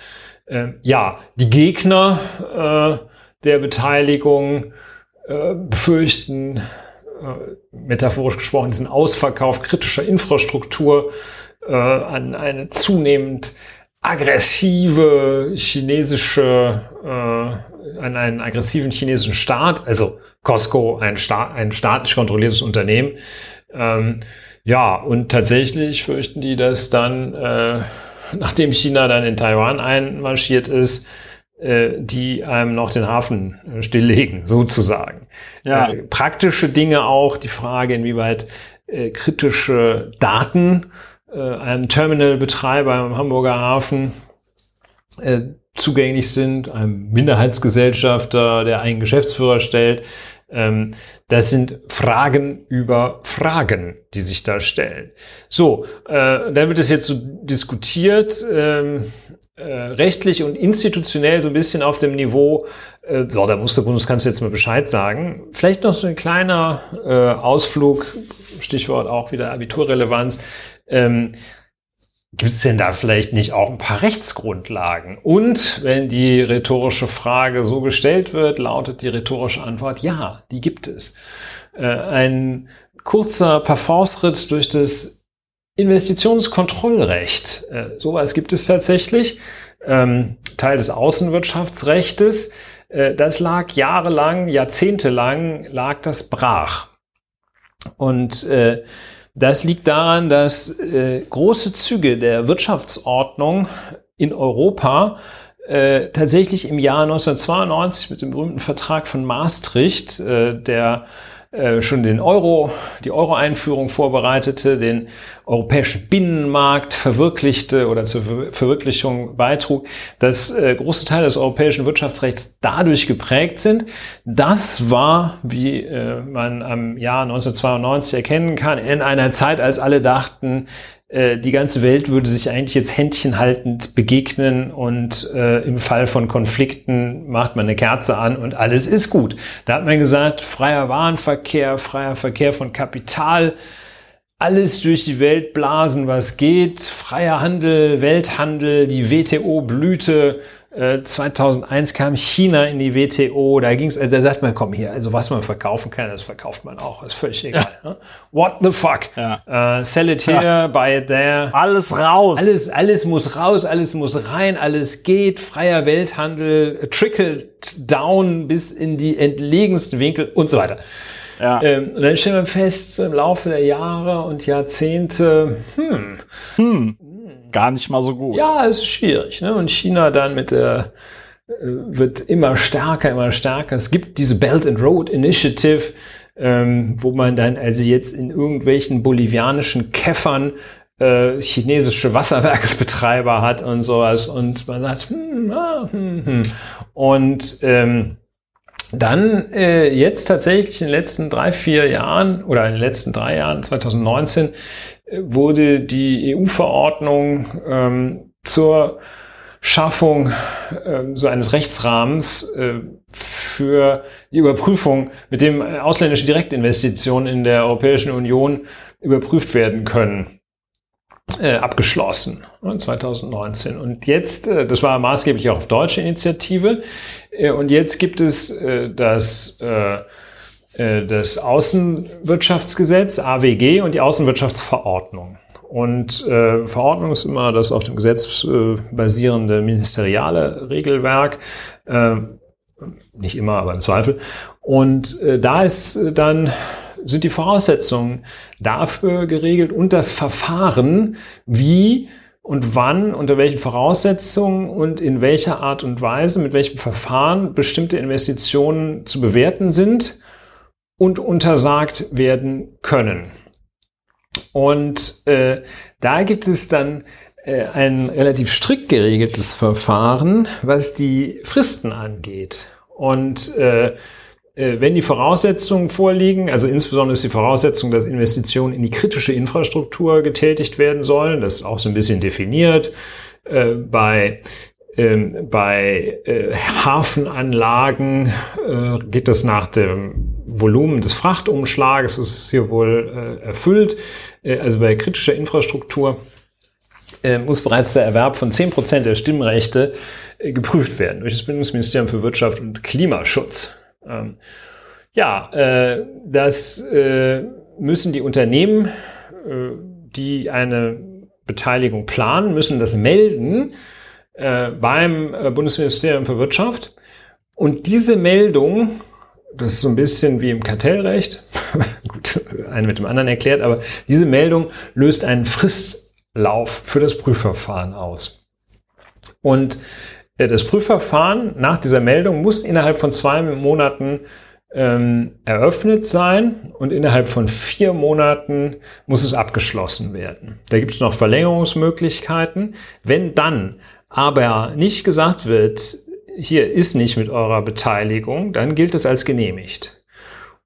Ähm, ja, die Gegner äh, der Beteiligung äh, befürchten, äh, metaphorisch gesprochen, diesen Ausverkauf kritischer Infrastruktur äh, an eine zunehmend aggressive chinesische, äh, an einen aggressiven chinesischen Staat, also Costco, ein, Staat, ein staatlich kontrolliertes Unternehmen. Ähm, ja, und tatsächlich fürchten die, dass dann, äh, *laughs* nachdem China dann in Taiwan einmarschiert ist, äh, die einem noch den Hafen äh, stilllegen, sozusagen. Ja. Äh, praktische Dinge auch, die Frage, inwieweit äh, kritische Daten äh, einem Terminalbetreiber im Hamburger Hafen zugänglich sind, einem Minderheitsgesellschafter, der einen Geschäftsführer stellt. Ähm, das sind Fragen über Fragen, die sich da stellen. So, äh, dann wird es jetzt so diskutiert, ähm, äh, rechtlich und institutionell so ein bisschen auf dem Niveau, äh, ja, da muss der Bundeskanzler jetzt mal Bescheid sagen. Vielleicht noch so ein kleiner äh, Ausflug, Stichwort auch wieder Abiturrelevanz. Ähm, Gibt es denn da vielleicht nicht auch ein paar Rechtsgrundlagen? Und wenn die rhetorische Frage so gestellt wird, lautet die rhetorische Antwort ja, die gibt es. Äh, ein kurzer Parforce-Ritt durch das Investitionskontrollrecht. Äh, sowas gibt es tatsächlich. Ähm, Teil des Außenwirtschaftsrechtes. Äh, das lag jahrelang, jahrzehntelang lag das brach. Und äh, das liegt daran, dass äh, große Züge der Wirtschaftsordnung in Europa äh, tatsächlich im Jahr 1992 mit dem berühmten Vertrag von Maastricht, äh, der äh, schon den Euro, die Euro-Einführung vorbereitete, den europäischen Binnenmarkt verwirklichte oder zur Ver Verwirklichung beitrug, dass äh, große Teile des europäischen Wirtschaftsrechts dadurch geprägt sind. Das war, wie äh, man am Jahr 1992 erkennen kann, in einer Zeit, als alle dachten, die ganze Welt würde sich eigentlich jetzt händchenhaltend begegnen und äh, im Fall von Konflikten macht man eine Kerze an und alles ist gut. Da hat man gesagt, freier Warenverkehr, freier Verkehr von Kapital, alles durch die Welt blasen, was geht, freier Handel, Welthandel, die WTO-Blüte, 2001 äh, kam China in die WTO, da ging's, also da sagt man, komm hier, also was man verkaufen kann, das verkauft man auch, ist völlig egal. Ja. Ne? What the fuck? Ja. Uh, sell it here, ja. buy it there. Alles raus. Alles, alles muss raus, alles muss rein, alles geht, freier Welthandel, trickelt down bis in die entlegensten Winkel und so weiter. Ja. Ähm, und dann stellen wir fest, so im Laufe der Jahre und Jahrzehnte, hm, hm gar nicht mal so gut. Ja, es ist schwierig. Ne? Und China dann mit der äh, wird immer stärker, immer stärker. Es gibt diese Belt and Road Initiative, ähm, wo man dann also jetzt in irgendwelchen bolivianischen Käffern äh, chinesische Wasserwerksbetreiber hat und sowas. Und man sagt, hm, ah, hm, hm. und ähm, dann äh, jetzt tatsächlich in den letzten drei, vier Jahren oder in den letzten drei Jahren, 2019, wurde die EU-Verordnung ähm, zur Schaffung äh, so eines Rechtsrahmens äh, für die Überprüfung, mit dem ausländische Direktinvestitionen in der Europäischen Union überprüft werden können, äh, abgeschlossen 2019. Ne, und jetzt, äh, das war maßgeblich auch auf deutsche Initiative, äh, und jetzt gibt es äh, das das Außenwirtschaftsgesetz, AWG, und die Außenwirtschaftsverordnung. Und äh, Verordnung ist immer das auf dem Gesetz äh, basierende ministeriale Regelwerk. Äh, nicht immer, aber im Zweifel. Und äh, da ist dann sind die Voraussetzungen dafür geregelt und das Verfahren, wie und wann, unter welchen Voraussetzungen und in welcher Art und Weise, mit welchem Verfahren bestimmte Investitionen zu bewerten sind und untersagt werden können. Und äh, da gibt es dann äh, ein relativ strikt geregeltes Verfahren, was die Fristen angeht. Und äh, äh, wenn die Voraussetzungen vorliegen, also insbesondere ist die Voraussetzung, dass Investitionen in die kritische Infrastruktur getätigt werden sollen, das ist auch so ein bisschen definiert. Äh, bei ähm, bei äh, Hafenanlagen äh, geht das nach dem Volumen des Frachtumschlages, ist hier wohl äh, erfüllt. Äh, also bei kritischer Infrastruktur äh, muss bereits der Erwerb von 10% der Stimmrechte äh, geprüft werden durch das Bundesministerium für Wirtschaft und Klimaschutz. Ähm, ja, das müssen die Unternehmen, die eine Beteiligung planen, müssen das melden äh, beim äh, Bundesministerium für Wirtschaft. Und diese Meldung, das ist so ein bisschen wie im Kartellrecht, *laughs* gut, einen mit dem anderen erklärt, aber diese Meldung löst einen Fristlauf für das Prüfverfahren aus. Und äh, das Prüfverfahren nach dieser Meldung muss innerhalb von zwei Monaten ähm, eröffnet sein und innerhalb von vier Monaten muss es abgeschlossen werden. Da gibt es noch Verlängerungsmöglichkeiten. Wenn dann aber nicht gesagt wird, hier ist nicht mit eurer Beteiligung, dann gilt es als genehmigt.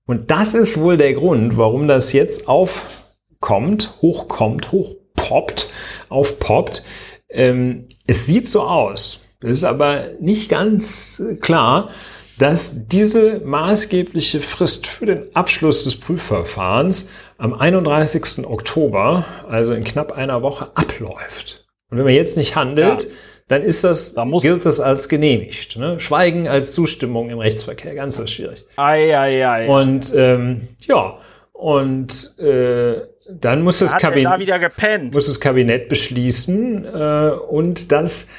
Und das ist wohl der Grund, warum das jetzt aufkommt, hochkommt, hochpoppt, aufpoppt. Ähm, es sieht so aus. Es ist aber nicht ganz klar, dass diese maßgebliche Frist für den Abschluss des Prüfverfahrens am 31. Oktober, also in knapp einer Woche, abläuft. Und wenn man jetzt nicht handelt, ja dann ist das, da gilt das als genehmigt. Ne? Schweigen als Zustimmung im Rechtsverkehr, ganz so schwierig. Ei, ei, ei. Und ähm, ja, und äh, dann muss das, Kabinett, muss das Kabinett beschließen äh, und das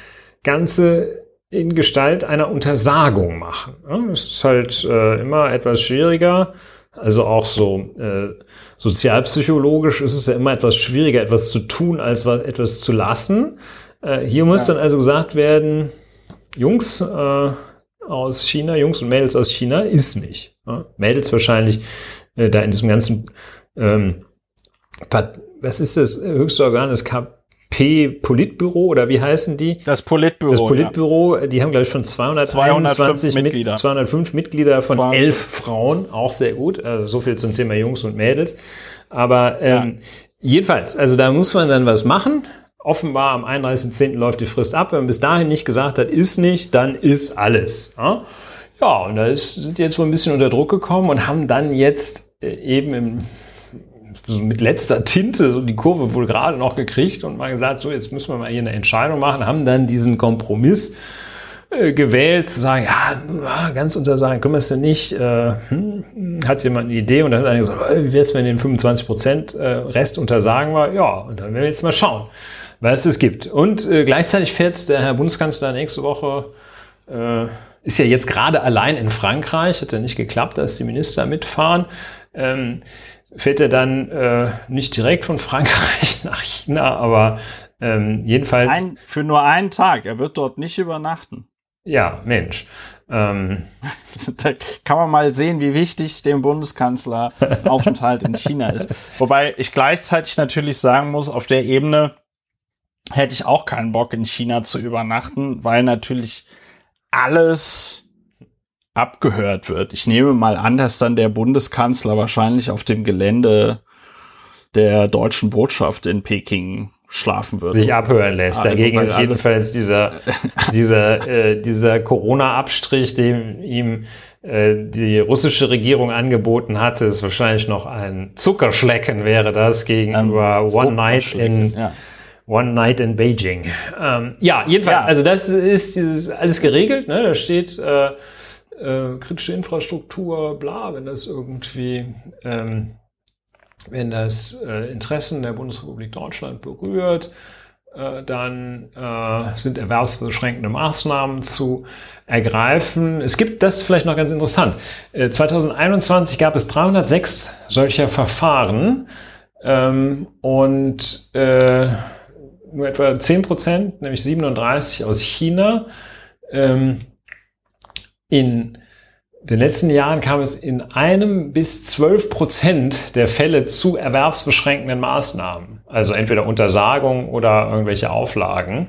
Ganze in Gestalt einer Untersagung machen. Das ist halt äh, immer etwas schwieriger. Also auch so äh, sozialpsychologisch ist es ja immer etwas schwieriger, etwas zu tun, als was, etwas zu lassen. Äh, hier muss ja. dann also gesagt werden, Jungs äh, aus China, Jungs und Mädels aus China ist nicht. Ja? Mädels wahrscheinlich äh, da in diesem ganzen, ähm, was ist das höchste Organ des Kap P-Politbüro oder wie heißen die? Das Politbüro. Das Politbüro, ja. die haben, glaube ich, schon 221 Mitglieder. Mit, 205 Mitglieder von 200. elf Frauen, auch sehr gut. Also so viel zum Thema Jungs und Mädels. Aber ähm, ja. jedenfalls, also da muss man dann was machen. Offenbar am 31.10. läuft die Frist ab. Wenn man bis dahin nicht gesagt hat, ist nicht, dann ist alles. Ja, ja und da ist, sind jetzt wohl ein bisschen unter Druck gekommen und haben dann jetzt äh, eben im so mit letzter Tinte so die Kurve wohl gerade noch gekriegt und mal gesagt, so jetzt müssen wir mal hier eine Entscheidung machen, haben dann diesen Kompromiss äh, gewählt, zu sagen, ja, ganz untersagen können wir es denn nicht. Äh, hm, hat jemand eine Idee und dann hat einer gesagt, äh, wie wäre es, wenn den 25 Prozent äh, Rest untersagen wir? Ja, und dann werden wir jetzt mal schauen, was es gibt. Und äh, gleichzeitig fährt der Herr Bundeskanzler nächste Woche äh, ist ja jetzt gerade allein in Frankreich, hat ja nicht geklappt, dass die Minister mitfahren. Ähm, fährt er dann äh, nicht direkt von Frankreich *laughs* nach China, aber ähm, jedenfalls. Ein, für nur einen Tag. Er wird dort nicht übernachten. Ja, Mensch. Ähm, *laughs* da kann man mal sehen, wie wichtig dem Bundeskanzler Aufenthalt in China ist. *laughs* Wobei ich gleichzeitig natürlich sagen muss, auf der Ebene hätte ich auch keinen Bock in China zu übernachten, weil natürlich alles abgehört wird. Ich nehme mal an, dass dann der Bundeskanzler wahrscheinlich auf dem Gelände der deutschen Botschaft in Peking schlafen wird. Sich abhören lässt. Also Dagegen ist jedenfalls dieser, dieser, äh, dieser Corona-Abstrich, den ihm äh, die russische Regierung angeboten hatte, ist wahrscheinlich noch ein Zuckerschlecken wäre das gegenüber um, One Night in ja. One Night in Beijing. Ähm, ja, jedenfalls, ja. also das ist dieses alles geregelt. Ne? Da steht äh, äh, kritische Infrastruktur, bla, wenn das irgendwie, ähm, wenn das äh, Interessen der Bundesrepublik Deutschland berührt, äh, dann äh, sind erwerbsbeschränkende Maßnahmen zu ergreifen. Es gibt das vielleicht noch ganz interessant. 2021 äh, gab es 306 solcher Verfahren ähm, und äh, nur etwa 10 Prozent, nämlich 37 aus China. Ähm, in den letzten Jahren kam es in einem bis zwölf Prozent der Fälle zu erwerbsbeschränkenden Maßnahmen. Also entweder Untersagung oder irgendwelche Auflagen.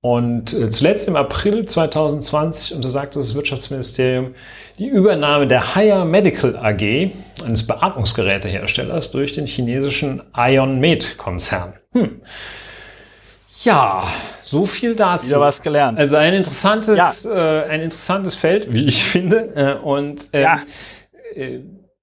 Und äh, zuletzt im April 2020 untersagte das Wirtschaftsministerium die Übernahme der Higher Medical AG, eines Beatmungsgeräteherstellers, durch den chinesischen Ion Med Konzern. Hm. Ja, so viel dazu. Wieder was gelernt. Also ein interessantes, ja. äh, ein interessantes Feld, wie ich finde. Äh, und ähm, ja. Äh,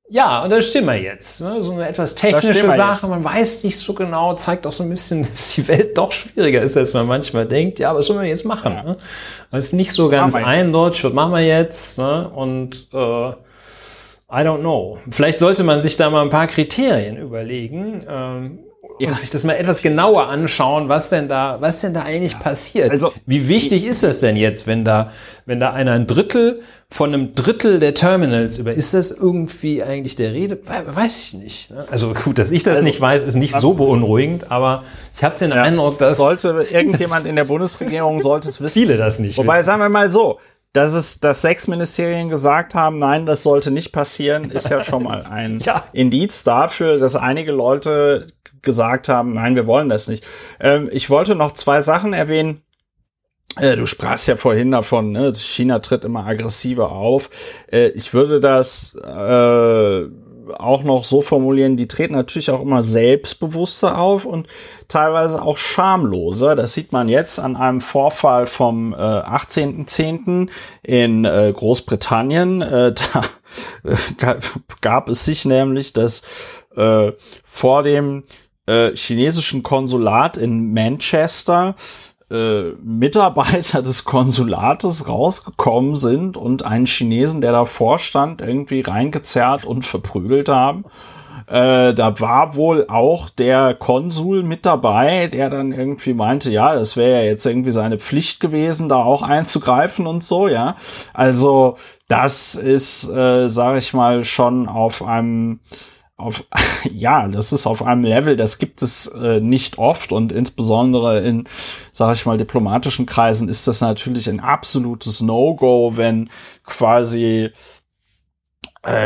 ja, und da stehen wir jetzt. Ne? So eine etwas technische Sache, jetzt. man weiß nicht so genau, zeigt auch so ein bisschen, *laughs* dass die Welt doch schwieriger ist, als man manchmal denkt. Ja, was sollen wir jetzt machen? Ja. Ne? Das ist nicht so ganz eindeutig, was machen wir jetzt? Ne? Und äh, I don't know. Vielleicht sollte man sich da mal ein paar Kriterien überlegen. Ähm, ja. und sich das mal etwas genauer anschauen, was denn da, was denn da eigentlich ja. passiert. Also, Wie wichtig ist das denn jetzt, wenn da, wenn da einer ein Drittel von einem Drittel der Terminals über, ist das irgendwie eigentlich der Rede? Weiß ich nicht. Ne? Also gut, dass ich das also, nicht weiß, ist nicht so beunruhigend, aber ich habe den ja, Eindruck, dass... Sollte *laughs* irgendjemand in der Bundesregierung sollte es wissen. Viele das nicht Wobei, wissen. sagen wir mal so, dass es, dass sechs Ministerien gesagt haben, nein, das sollte nicht passieren, ist ja schon mal ein *laughs* ja. Indiz dafür, dass einige Leute gesagt haben, nein, wir wollen das nicht. Ähm, ich wollte noch zwei Sachen erwähnen. Äh, du sprachst ja vorhin davon, ne? China tritt immer aggressiver auf. Äh, ich würde das äh, auch noch so formulieren, die treten natürlich auch immer selbstbewusster auf und teilweise auch schamloser. Das sieht man jetzt an einem Vorfall vom äh, 18.10. in äh, Großbritannien. Äh, *laughs* da gab es sich nämlich, dass äh, vor dem äh, chinesischen Konsulat in Manchester äh, Mitarbeiter *laughs* des Konsulates rausgekommen sind und einen Chinesen, der davor stand, irgendwie reingezerrt und verprügelt haben. Äh, da war wohl auch der Konsul mit dabei, der dann irgendwie meinte, ja, das wäre ja jetzt irgendwie seine Pflicht gewesen, da auch einzugreifen und so, ja. Also das ist, äh, sage ich mal, schon auf einem auf, *laughs* ja, das ist auf einem Level, das gibt es äh, nicht oft und insbesondere in, sage ich mal, diplomatischen Kreisen ist das natürlich ein absolutes No-Go, wenn quasi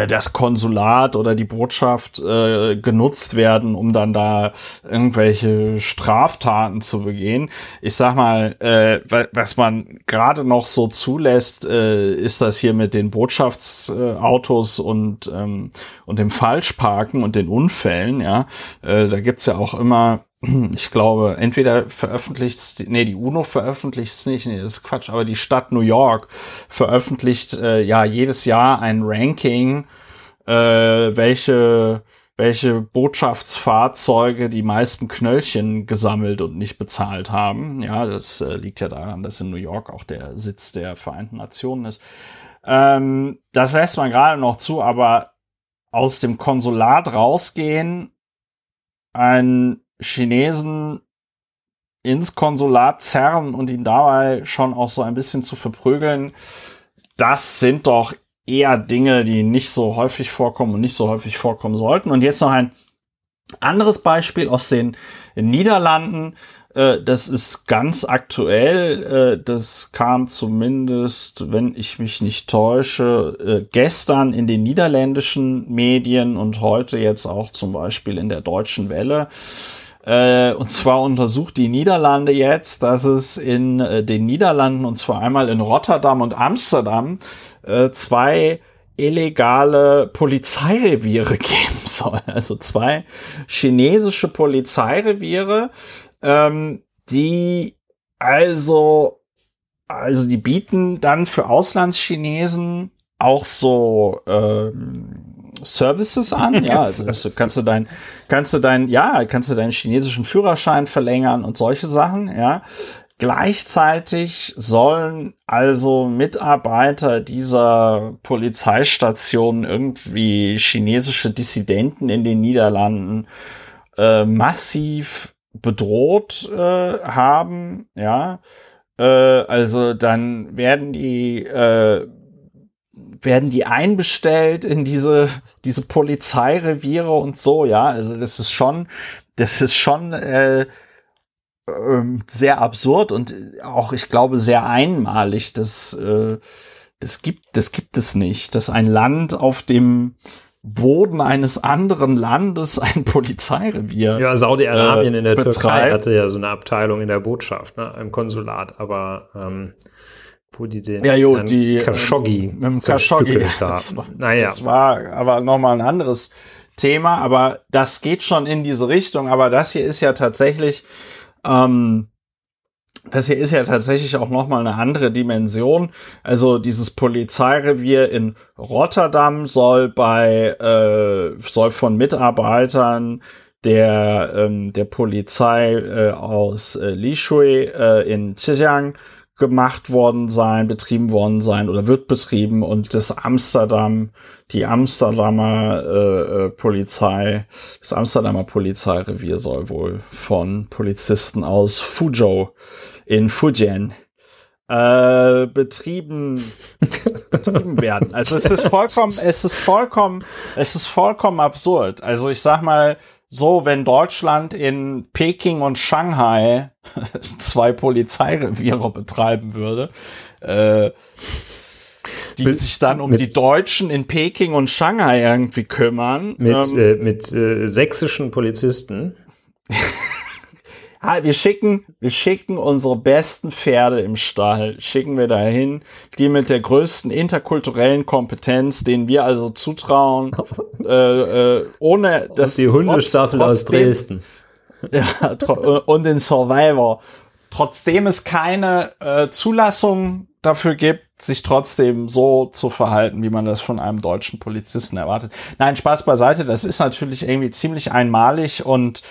das Konsulat oder die Botschaft äh, genutzt werden, um dann da irgendwelche Straftaten zu begehen. Ich sag mal, äh, was man gerade noch so zulässt, äh, ist das hier mit den Botschaftsautos und ähm, und dem Falschparken und den Unfällen. Ja, äh, da gibt's ja auch immer *clears throat* ich glaube, entweder veröffentlicht, nee, die UNO veröffentlicht es nicht, nee, das ist Quatsch, aber die Stadt New York veröffentlicht äh, ja jedes Jahr ein Ranking, äh, welche, welche Botschaftsfahrzeuge die meisten Knöllchen gesammelt und nicht bezahlt haben. Ja, das äh, liegt ja daran, dass in New York auch der Sitz der Vereinten Nationen ist. Ähm, das lässt man gerade noch zu, aber aus dem Konsulat rausgehen, ein Chinesen ins Konsulat zerren und ihn dabei schon auch so ein bisschen zu verprügeln, das sind doch eher Dinge, die nicht so häufig vorkommen und nicht so häufig vorkommen sollten. Und jetzt noch ein anderes Beispiel aus den Niederlanden. Äh, das ist ganz aktuell. Äh, das kam zumindest, wenn ich mich nicht täusche, äh, gestern in den niederländischen Medien und heute jetzt auch zum Beispiel in der deutschen Welle. Äh, und zwar untersucht die Niederlande jetzt, dass es in äh, den Niederlanden, und zwar einmal in Rotterdam und Amsterdam, äh, zwei illegale Polizeireviere *laughs* geben soll. Also zwei chinesische Polizeireviere, ähm, die also, also die bieten dann für Auslandschinesen auch so ähm, Services an. Ja, also das, kannst du dein, kannst du dein, ja, kannst du deinen chinesischen Führerschein verlängern und solche Sachen, ja. Gleichzeitig sollen also Mitarbeiter dieser Polizeistation irgendwie chinesische Dissidenten in den Niederlanden äh, massiv bedroht äh, haben, ja. Äh, also dann werden die äh, werden die einbestellt in diese, diese Polizeireviere und so, ja. Also das ist schon, das ist schon äh, äh, sehr absurd und auch, ich glaube, sehr einmalig. Das, äh, das gibt, das gibt es nicht, dass ein Land auf dem Boden eines anderen Landes ein Polizeirevier. Ja, Saudi-Arabien äh, in der betreibt. Türkei hatte ja so eine Abteilung in der Botschaft, ne, im Konsulat, aber ähm, wo die den ja, jo, die, äh, Khashoggi mit dem Khashoggi. *laughs* Das war, naja. das war aber nochmal ein anderes Thema, aber das geht schon in diese Richtung. Aber das hier ist ja tatsächlich, ähm, das hier ist ja tatsächlich auch nochmal eine andere Dimension. Also dieses Polizeirevier in Rotterdam soll bei, äh, soll von Mitarbeitern der, ähm, der Polizei äh, aus äh, Lishui äh, in Zhejiang gemacht worden sein, betrieben worden sein oder wird betrieben und das Amsterdam, die Amsterdamer äh, äh, Polizei, das Amsterdamer Polizeirevier soll wohl von Polizisten aus Fuzhou in Fujian äh, betrieben, *laughs* betrieben werden. Also es ist vollkommen, es ist vollkommen, es ist vollkommen absurd. Also ich sag mal, so, wenn Deutschland in Peking und Shanghai *laughs* zwei Polizeireviere betreiben würde, äh, die mit, sich dann um die Deutschen in Peking und Shanghai irgendwie kümmern. Mit, ähm, äh, mit äh, sächsischen Polizisten. *laughs* wir schicken, wir schicken unsere besten Pferde im Stall, schicken wir dahin, die mit der größten interkulturellen Kompetenz, denen wir also zutrauen, *laughs* äh, äh, ohne dass die Hundestaffel aus Dresden. *laughs* Ja, und den Survivor. Trotzdem es keine äh, Zulassung dafür gibt, sich trotzdem so zu verhalten, wie man das von einem deutschen Polizisten erwartet. Nein, Spaß beiseite, das ist natürlich irgendwie ziemlich einmalig und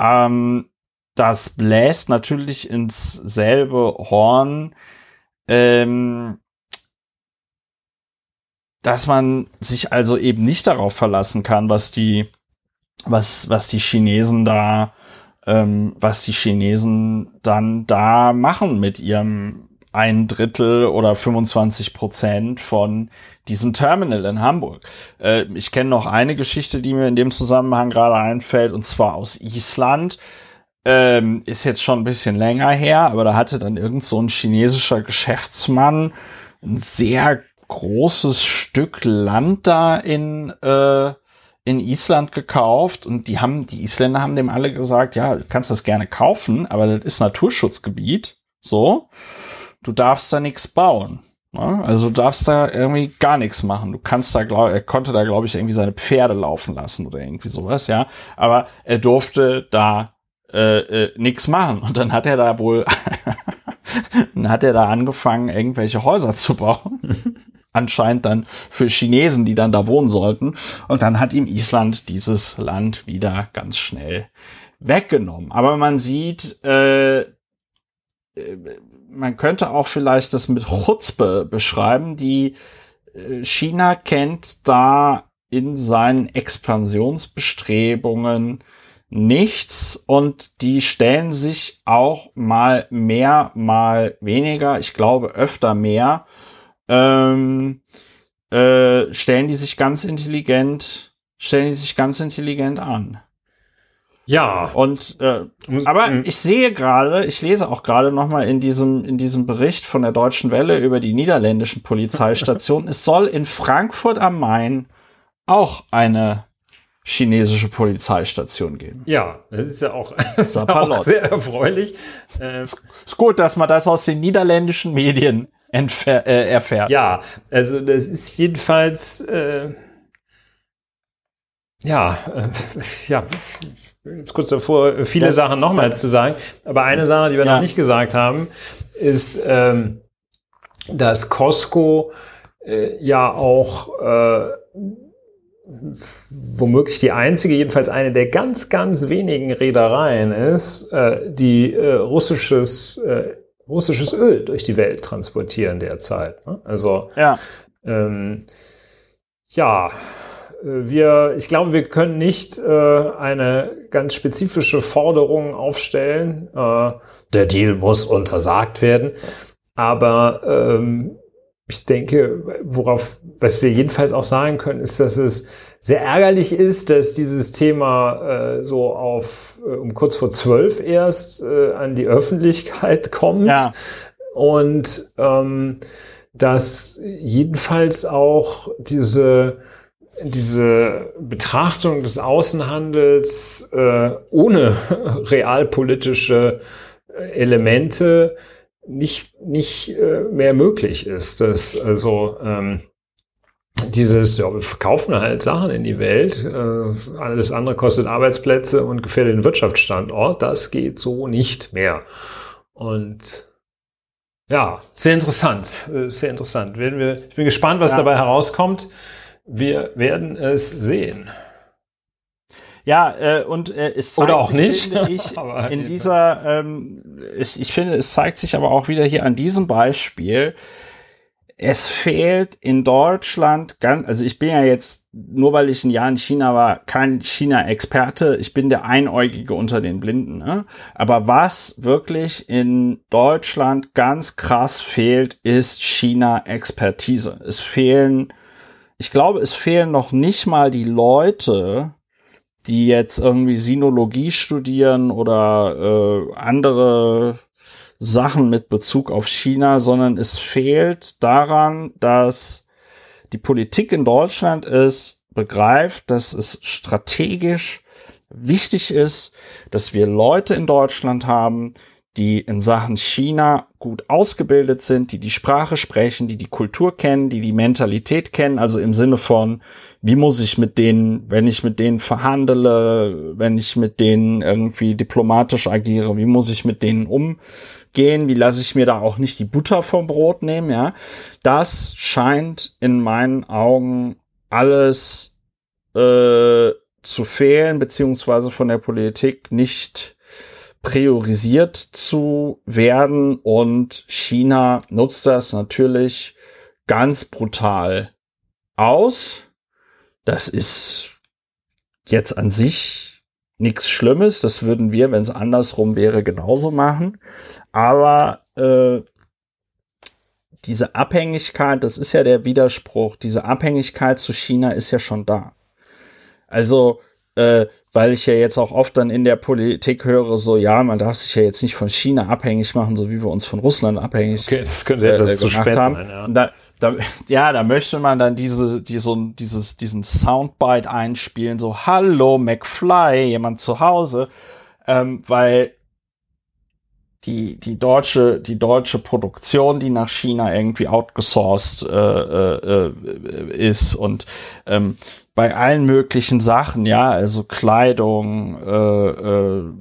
ähm, das bläst natürlich ins selbe Horn, ähm, dass man sich also eben nicht darauf verlassen kann, was die, was, was die Chinesen da, ähm, was die Chinesen dann da machen mit ihrem ein Drittel oder 25 Prozent von diesem Terminal in Hamburg. Äh, ich kenne noch eine Geschichte, die mir in dem Zusammenhang gerade einfällt, und zwar aus Island. Ähm, ist jetzt schon ein bisschen länger her, aber da hatte dann irgend so ein chinesischer Geschäftsmann ein sehr großes Stück Land da in, äh, in Island gekauft und die haben, die Isländer haben dem alle gesagt, ja, du kannst das gerne kaufen, aber das ist Naturschutzgebiet. So. Du darfst da nichts bauen. Ne? Also du darfst da irgendwie gar nichts machen. Du kannst da, glaub, er konnte da, glaube ich, irgendwie seine Pferde laufen lassen oder irgendwie sowas, ja. Aber er durfte da äh, äh, nichts machen. Und dann hat er da wohl, *laughs* dann hat er da angefangen, irgendwelche Häuser zu bauen. *laughs* Anscheinend dann für Chinesen, die dann da wohnen sollten. Und dann hat ihm Island dieses Land wieder ganz schnell weggenommen. Aber man sieht, äh, äh man könnte auch vielleicht das mit Chutzpe beschreiben, die äh, China kennt da in seinen Expansionsbestrebungen nichts und die stellen sich auch mal mehr, mal weniger, ich glaube öfter mehr, ähm, äh, stellen die sich ganz intelligent, stellen die sich ganz intelligent an. Ja. Und äh, aber mhm. ich sehe gerade, ich lese auch gerade noch mal in diesem in diesem Bericht von der Deutschen Welle über die niederländischen Polizeistationen, *laughs* es soll in Frankfurt am Main auch eine chinesische Polizeistation geben. Ja, das ist ja auch, *laughs* ist auch sehr erfreulich. Äh, ist, ist gut, dass man das aus den niederländischen Medien äh, erfährt. Ja, also das ist jedenfalls äh, ja, äh, *laughs* ja, jetzt kurz davor, viele das, Sachen nochmals zu sagen. Aber eine Sache, die wir ja. noch nicht gesagt haben, ist, ähm, dass Costco äh, ja auch äh, womöglich die einzige, jedenfalls eine der ganz, ganz wenigen Reedereien ist, äh, die äh, russisches, äh, russisches Öl durch die Welt transportieren derzeit. Ne? Also ja. Ähm, ja, wir, ich glaube, wir können nicht äh, eine ganz spezifische Forderung aufstellen. Äh, der Deal muss untersagt werden. Aber ähm, ich denke, worauf, was wir jedenfalls auch sagen können, ist, dass es sehr ärgerlich ist, dass dieses Thema äh, so auf äh, um kurz vor zwölf erst äh, an die Öffentlichkeit kommt. Ja. Und ähm, dass jedenfalls auch diese diese Betrachtung des Außenhandels äh, ohne *laughs* realpolitische äh, Elemente nicht, nicht äh, mehr möglich ist. Dass also ähm, dieses, ja, wir verkaufen halt Sachen in die Welt, äh, alles andere kostet Arbeitsplätze und gefährdet den Wirtschaftsstandort, das geht so nicht mehr. Und ja, sehr interessant, äh, sehr interessant. Werden wir, ich bin gespannt, was ja. dabei herauskommt. Wir werden es sehen. Ja, äh, und äh, es zeigt Oder auch sich, nicht. Ich, *laughs* in dieser, ähm, ich, ich finde, es zeigt sich aber auch wieder hier an diesem Beispiel, es fehlt in Deutschland ganz, also ich bin ja jetzt, nur weil ich ein Jahr in China war, kein China-Experte, ich bin der Einäugige unter den Blinden. Ne? Aber was wirklich in Deutschland ganz krass fehlt, ist China-Expertise. Es fehlen ich glaube, es fehlen noch nicht mal die Leute, die jetzt irgendwie Sinologie studieren oder äh, andere Sachen mit Bezug auf China, sondern es fehlt daran, dass die Politik in Deutschland es begreift, dass es strategisch wichtig ist, dass wir Leute in Deutschland haben, die in Sachen China gut ausgebildet sind, die die Sprache sprechen, die die Kultur kennen, die die Mentalität kennen, also im Sinne von, wie muss ich mit denen, wenn ich mit denen verhandele, wenn ich mit denen irgendwie diplomatisch agiere, wie muss ich mit denen umgehen, wie lasse ich mir da auch nicht die Butter vom Brot nehmen, ja. Das scheint in meinen Augen alles äh, zu fehlen, beziehungsweise von der Politik nicht priorisiert zu werden und China nutzt das natürlich ganz brutal aus. Das ist jetzt an sich nichts Schlimmes. Das würden wir, wenn es andersrum wäre, genauso machen. Aber äh, diese Abhängigkeit, das ist ja der Widerspruch, diese Abhängigkeit zu China ist ja schon da. Also äh, weil ich ja jetzt auch oft dann in der Politik höre, so ja, man darf sich ja jetzt nicht von China abhängig machen, so wie wir uns von Russland abhängig okay, das könnte äh, etwas zu spät haben. Sein, ja. da, da, ja, da möchte man dann diese, die, so, dieses, diesen Soundbite einspielen, so Hallo McFly, jemand zu Hause, ähm, weil die, die deutsche, die deutsche Produktion, die nach China irgendwie outgesourced äh, äh, äh, ist und ähm, bei allen möglichen Sachen, ja, also Kleidung, äh, äh,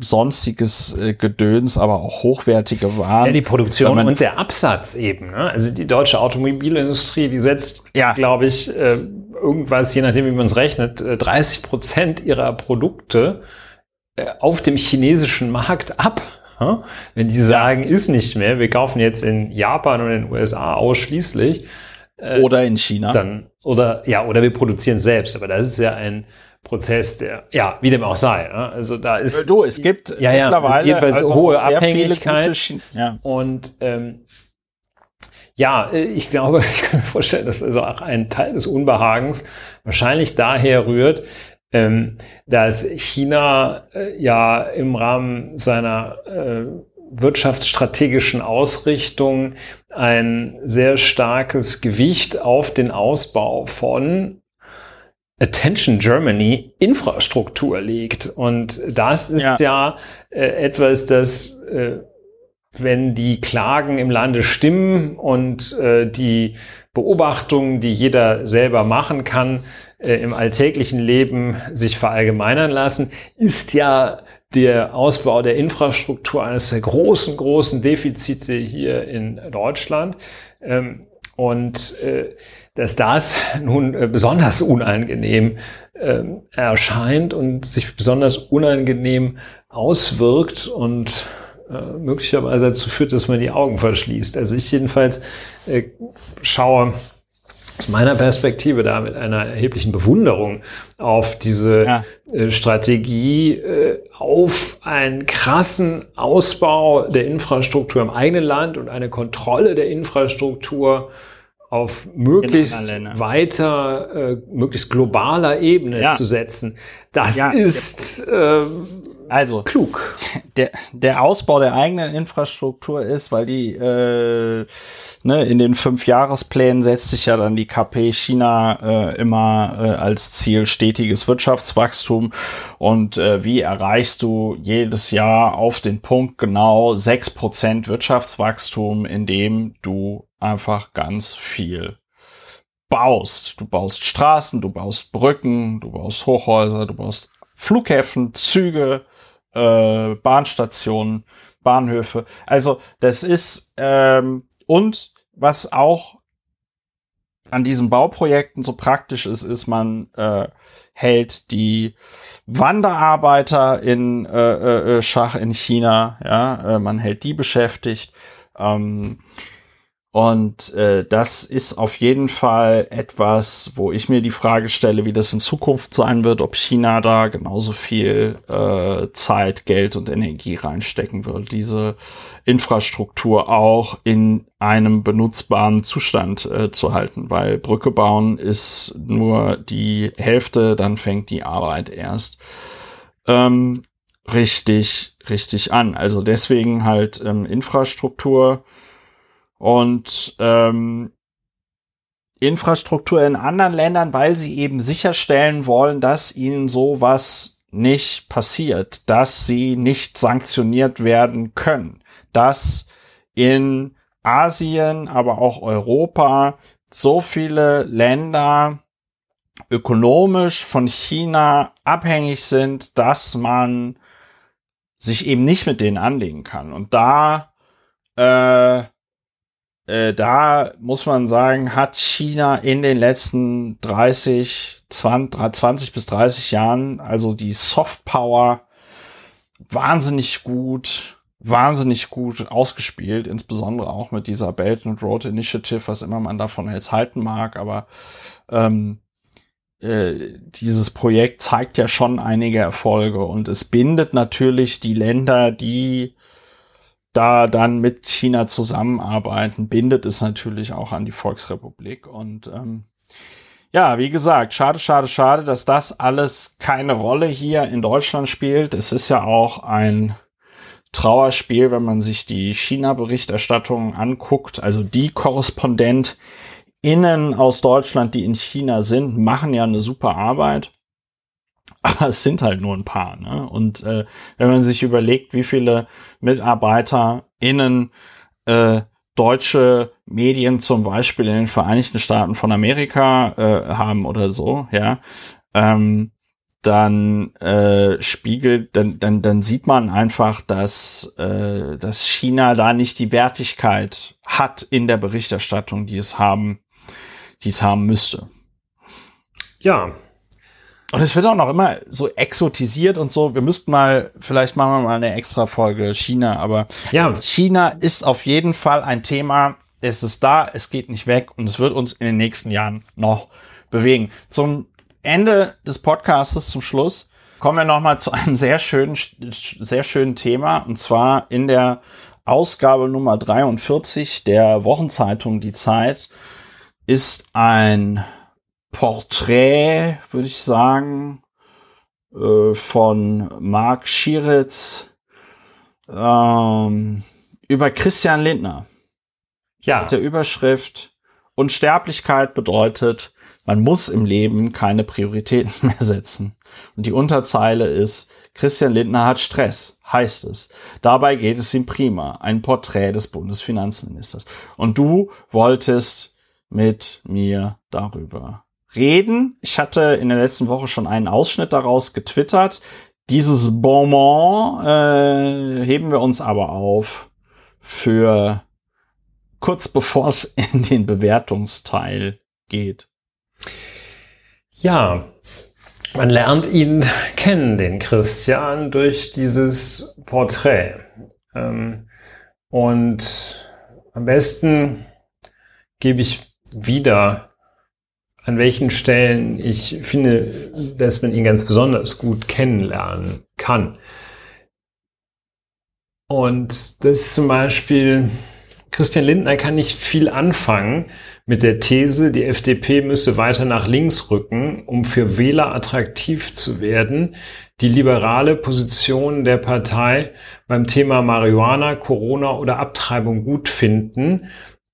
sonstiges äh, Gedöns, aber auch hochwertige Waren. Ja, die Produktion und der Absatz eben. Ne? Also die deutsche Automobilindustrie, die setzt, ja. glaube ich, äh, irgendwas, je nachdem, wie man es rechnet, 30 äh, Prozent ihrer Produkte äh, auf dem chinesischen Markt ab. Wenn die sagen, ist nicht mehr, wir kaufen jetzt in Japan und in den USA ausschließlich. Äh, oder in China. Dann, oder, ja, oder wir produzieren selbst. Aber das ist ja ein Prozess, der, ja, wie dem auch sei. Ne? Also da ist. Du, es gibt ja, ja, mittlerweile jedenfalls also hohe Abhängigkeit. Ja. Und, ähm, ja, ich glaube, *laughs* ich kann mir vorstellen, dass also auch ein Teil des Unbehagens wahrscheinlich daher rührt, ähm, dass China äh, ja im Rahmen seiner äh, wirtschaftsstrategischen Ausrichtung ein sehr starkes Gewicht auf den Ausbau von Attention Germany Infrastruktur legt. Und das ist ja, ja äh, etwas, das, äh, wenn die Klagen im Lande stimmen und äh, die Beobachtungen, die jeder selber machen kann, äh, im alltäglichen Leben sich verallgemeinern lassen, ist ja der Ausbau der Infrastruktur eines der großen, großen Defizite hier in Deutschland. Ähm, und äh, dass das nun äh, besonders unangenehm ähm, erscheint und sich besonders unangenehm auswirkt und möglicherweise dazu führt, dass man die Augen verschließt. Also ich jedenfalls schaue aus meiner Perspektive da mit einer erheblichen Bewunderung auf diese ja. äh, Strategie, äh, auf einen krassen Ausbau der Infrastruktur im eigenen Land und eine Kontrolle der Infrastruktur auf möglichst weiter, äh, möglichst globaler Ebene ja. zu setzen. Das ja, ist äh, also klug. Der, der Ausbau der eigenen Infrastruktur ist, weil die äh, ne, in den fünf Jahresplänen setzt sich ja dann die KP China äh, immer äh, als Ziel stetiges Wirtschaftswachstum und äh, wie erreichst du jedes Jahr auf den Punkt genau sechs Prozent Wirtschaftswachstum, indem du einfach ganz viel baust. Du baust Straßen, du baust Brücken, du baust Hochhäuser, du baust Flughäfen, Züge, äh, Bahnstationen, Bahnhöfe. Also das ist ähm, und was auch an diesen Bauprojekten so praktisch ist, ist man äh, hält die Wanderarbeiter in äh, äh, äh Schach in China, ja, äh, man hält die beschäftigt. Ähm, und äh, das ist auf jeden Fall etwas, wo ich mir die Frage stelle, wie das in Zukunft sein wird, ob China da genauso viel äh, Zeit, Geld und Energie reinstecken wird, diese Infrastruktur auch in einem benutzbaren Zustand äh, zu halten, weil Brücke bauen ist nur die Hälfte, dann fängt die Arbeit erst ähm, richtig, richtig an. Also deswegen halt ähm, Infrastruktur und ähm, Infrastruktur in anderen Ländern, weil sie eben sicherstellen wollen, dass ihnen sowas nicht passiert, dass sie nicht sanktioniert werden können, dass in Asien, aber auch Europa so viele Länder ökonomisch von China abhängig sind, dass man sich eben nicht mit denen anlegen kann. Und da äh, äh, da muss man sagen, hat China in den letzten 30, 20, 20 bis 30 Jahren, also die Soft Power, wahnsinnig gut, wahnsinnig gut ausgespielt, insbesondere auch mit dieser Belt and Road Initiative, was immer man davon jetzt halten mag, aber ähm, äh, dieses Projekt zeigt ja schon einige Erfolge und es bindet natürlich die Länder, die da dann mit China zusammenarbeiten, bindet es natürlich auch an die Volksrepublik. Und ähm, ja, wie gesagt, schade, schade, schade, dass das alles keine Rolle hier in Deutschland spielt. Es ist ja auch ein Trauerspiel, wenn man sich die China-Berichterstattung anguckt. Also die KorrespondentInnen aus Deutschland, die in China sind, machen ja eine super Arbeit. Aber es sind halt nur ein paar. Ne? Und äh, wenn man sich überlegt, wie viele MitarbeiterInnen äh, deutsche Medien zum Beispiel in den Vereinigten Staaten von Amerika äh, haben oder so, ja, ähm, dann äh, spiegelt, dann, dann, dann sieht man einfach, dass, äh, dass China da nicht die Wertigkeit hat in der Berichterstattung, die es haben, die es haben müsste. Ja. Und es wird auch noch immer so exotisiert und so. Wir müssten mal, vielleicht machen wir mal eine extra Folge China, aber ja. China ist auf jeden Fall ein Thema. Es ist da, es geht nicht weg und es wird uns in den nächsten Jahren noch bewegen. Zum Ende des Podcasts zum Schluss kommen wir nochmal zu einem sehr schönen, sehr schönen Thema. Und zwar in der Ausgabe Nummer 43 der Wochenzeitung Die Zeit ist ein Porträt, würde ich sagen, äh, von Marc Schieritz ähm, über Christian Lindner. Ja. Mit der Überschrift Unsterblichkeit bedeutet man muss im Leben keine Prioritäten *laughs* mehr setzen. Und die Unterzeile ist, Christian Lindner hat Stress, heißt es. Dabei geht es ihm prima. Ein Porträt des Bundesfinanzministers. Und du wolltest mit mir darüber reden. Ich hatte in der letzten Woche schon einen Ausschnitt daraus getwittert. Dieses Bonbon äh, heben wir uns aber auf für kurz bevor es *laughs* in den Bewertungsteil geht. Ja, man lernt ihn kennen, den Christian, durch dieses Porträt. Ähm, und am besten gebe ich wieder, an welchen Stellen ich finde, dass man ihn ganz besonders gut kennenlernen kann. Und das ist zum Beispiel Christian Lindner kann nicht viel anfangen mit der These, die FDP müsse weiter nach links rücken, um für Wähler attraktiv zu werden, die liberale Position der Partei beim Thema Marihuana, Corona oder Abtreibung gut finden,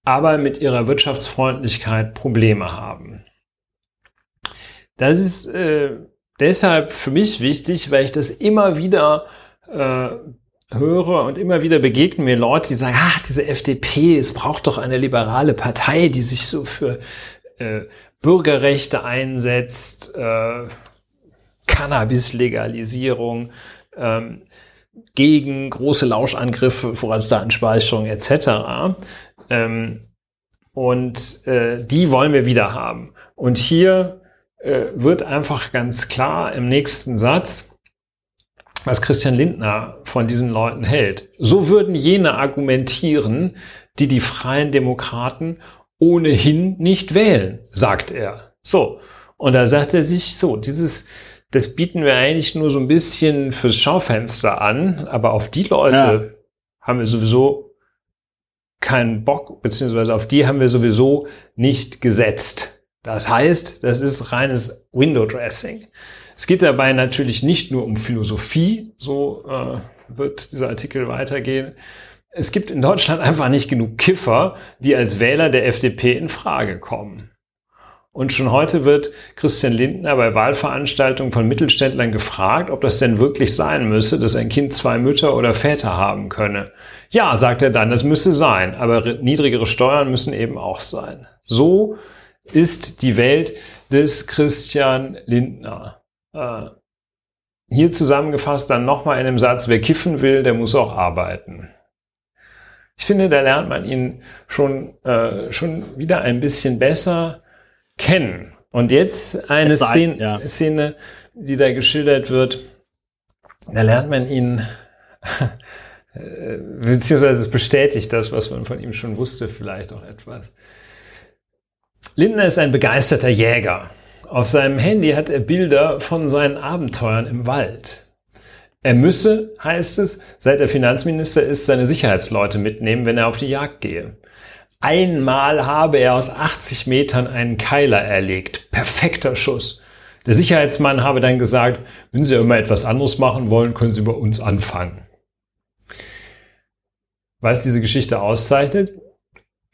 aber mit ihrer Wirtschaftsfreundlichkeit Probleme haben. Das ist äh, deshalb für mich wichtig, weil ich das immer wieder äh, höre und immer wieder begegnen mir Leute, die sagen, ach, diese FDP, es braucht doch eine liberale Partei, die sich so für äh, Bürgerrechte einsetzt, äh, Cannabis-Legalisierung, ähm, gegen große Lauschangriffe, Vorratsdatenspeicherung etc. Ähm, und äh, die wollen wir wieder haben. Und hier äh, wird einfach ganz klar im nächsten Satz, was Christian Lindner von diesen Leuten hält. So würden jene argumentieren, die die freien Demokraten ohnehin nicht wählen, sagt er. So. Und da sagt er sich so, dieses, das bieten wir eigentlich nur so ein bisschen fürs Schaufenster an, aber auf die Leute ja. haben wir sowieso keinen Bock, beziehungsweise auf die haben wir sowieso nicht gesetzt. Das heißt, das ist reines Window Dressing. Es geht dabei natürlich nicht nur um Philosophie, so äh, wird dieser Artikel weitergehen. Es gibt in Deutschland einfach nicht genug Kiffer, die als Wähler der FDP in Frage kommen. Und schon heute wird Christian Lindner bei Wahlveranstaltungen von Mittelständlern gefragt, ob das denn wirklich sein müsse, dass ein Kind zwei Mütter oder Väter haben könne. Ja, sagt er dann, das müsse sein, aber niedrigere Steuern müssen eben auch sein. So ist die Welt des Christian Lindner. Äh, hier zusammengefasst dann nochmal in dem Satz, wer kiffen will, der muss auch arbeiten. Ich finde, da lernt man ihn schon, äh, schon wieder ein bisschen besser kennen. Und jetzt eine sei, Szene, ja. Szene, die da geschildert wird, da lernt man ihn, *laughs* äh, beziehungsweise es bestätigt das, was man von ihm schon wusste, vielleicht auch etwas. Lindner ist ein begeisterter Jäger. Auf seinem Handy hat er Bilder von seinen Abenteuern im Wald. Er müsse, heißt es, seit er Finanzminister ist, seine Sicherheitsleute mitnehmen, wenn er auf die Jagd gehe. Einmal habe er aus 80 Metern einen Keiler erlegt. Perfekter Schuss. Der Sicherheitsmann habe dann gesagt, wenn Sie immer etwas anderes machen wollen, können Sie bei uns anfangen. was diese Geschichte auszeichnet?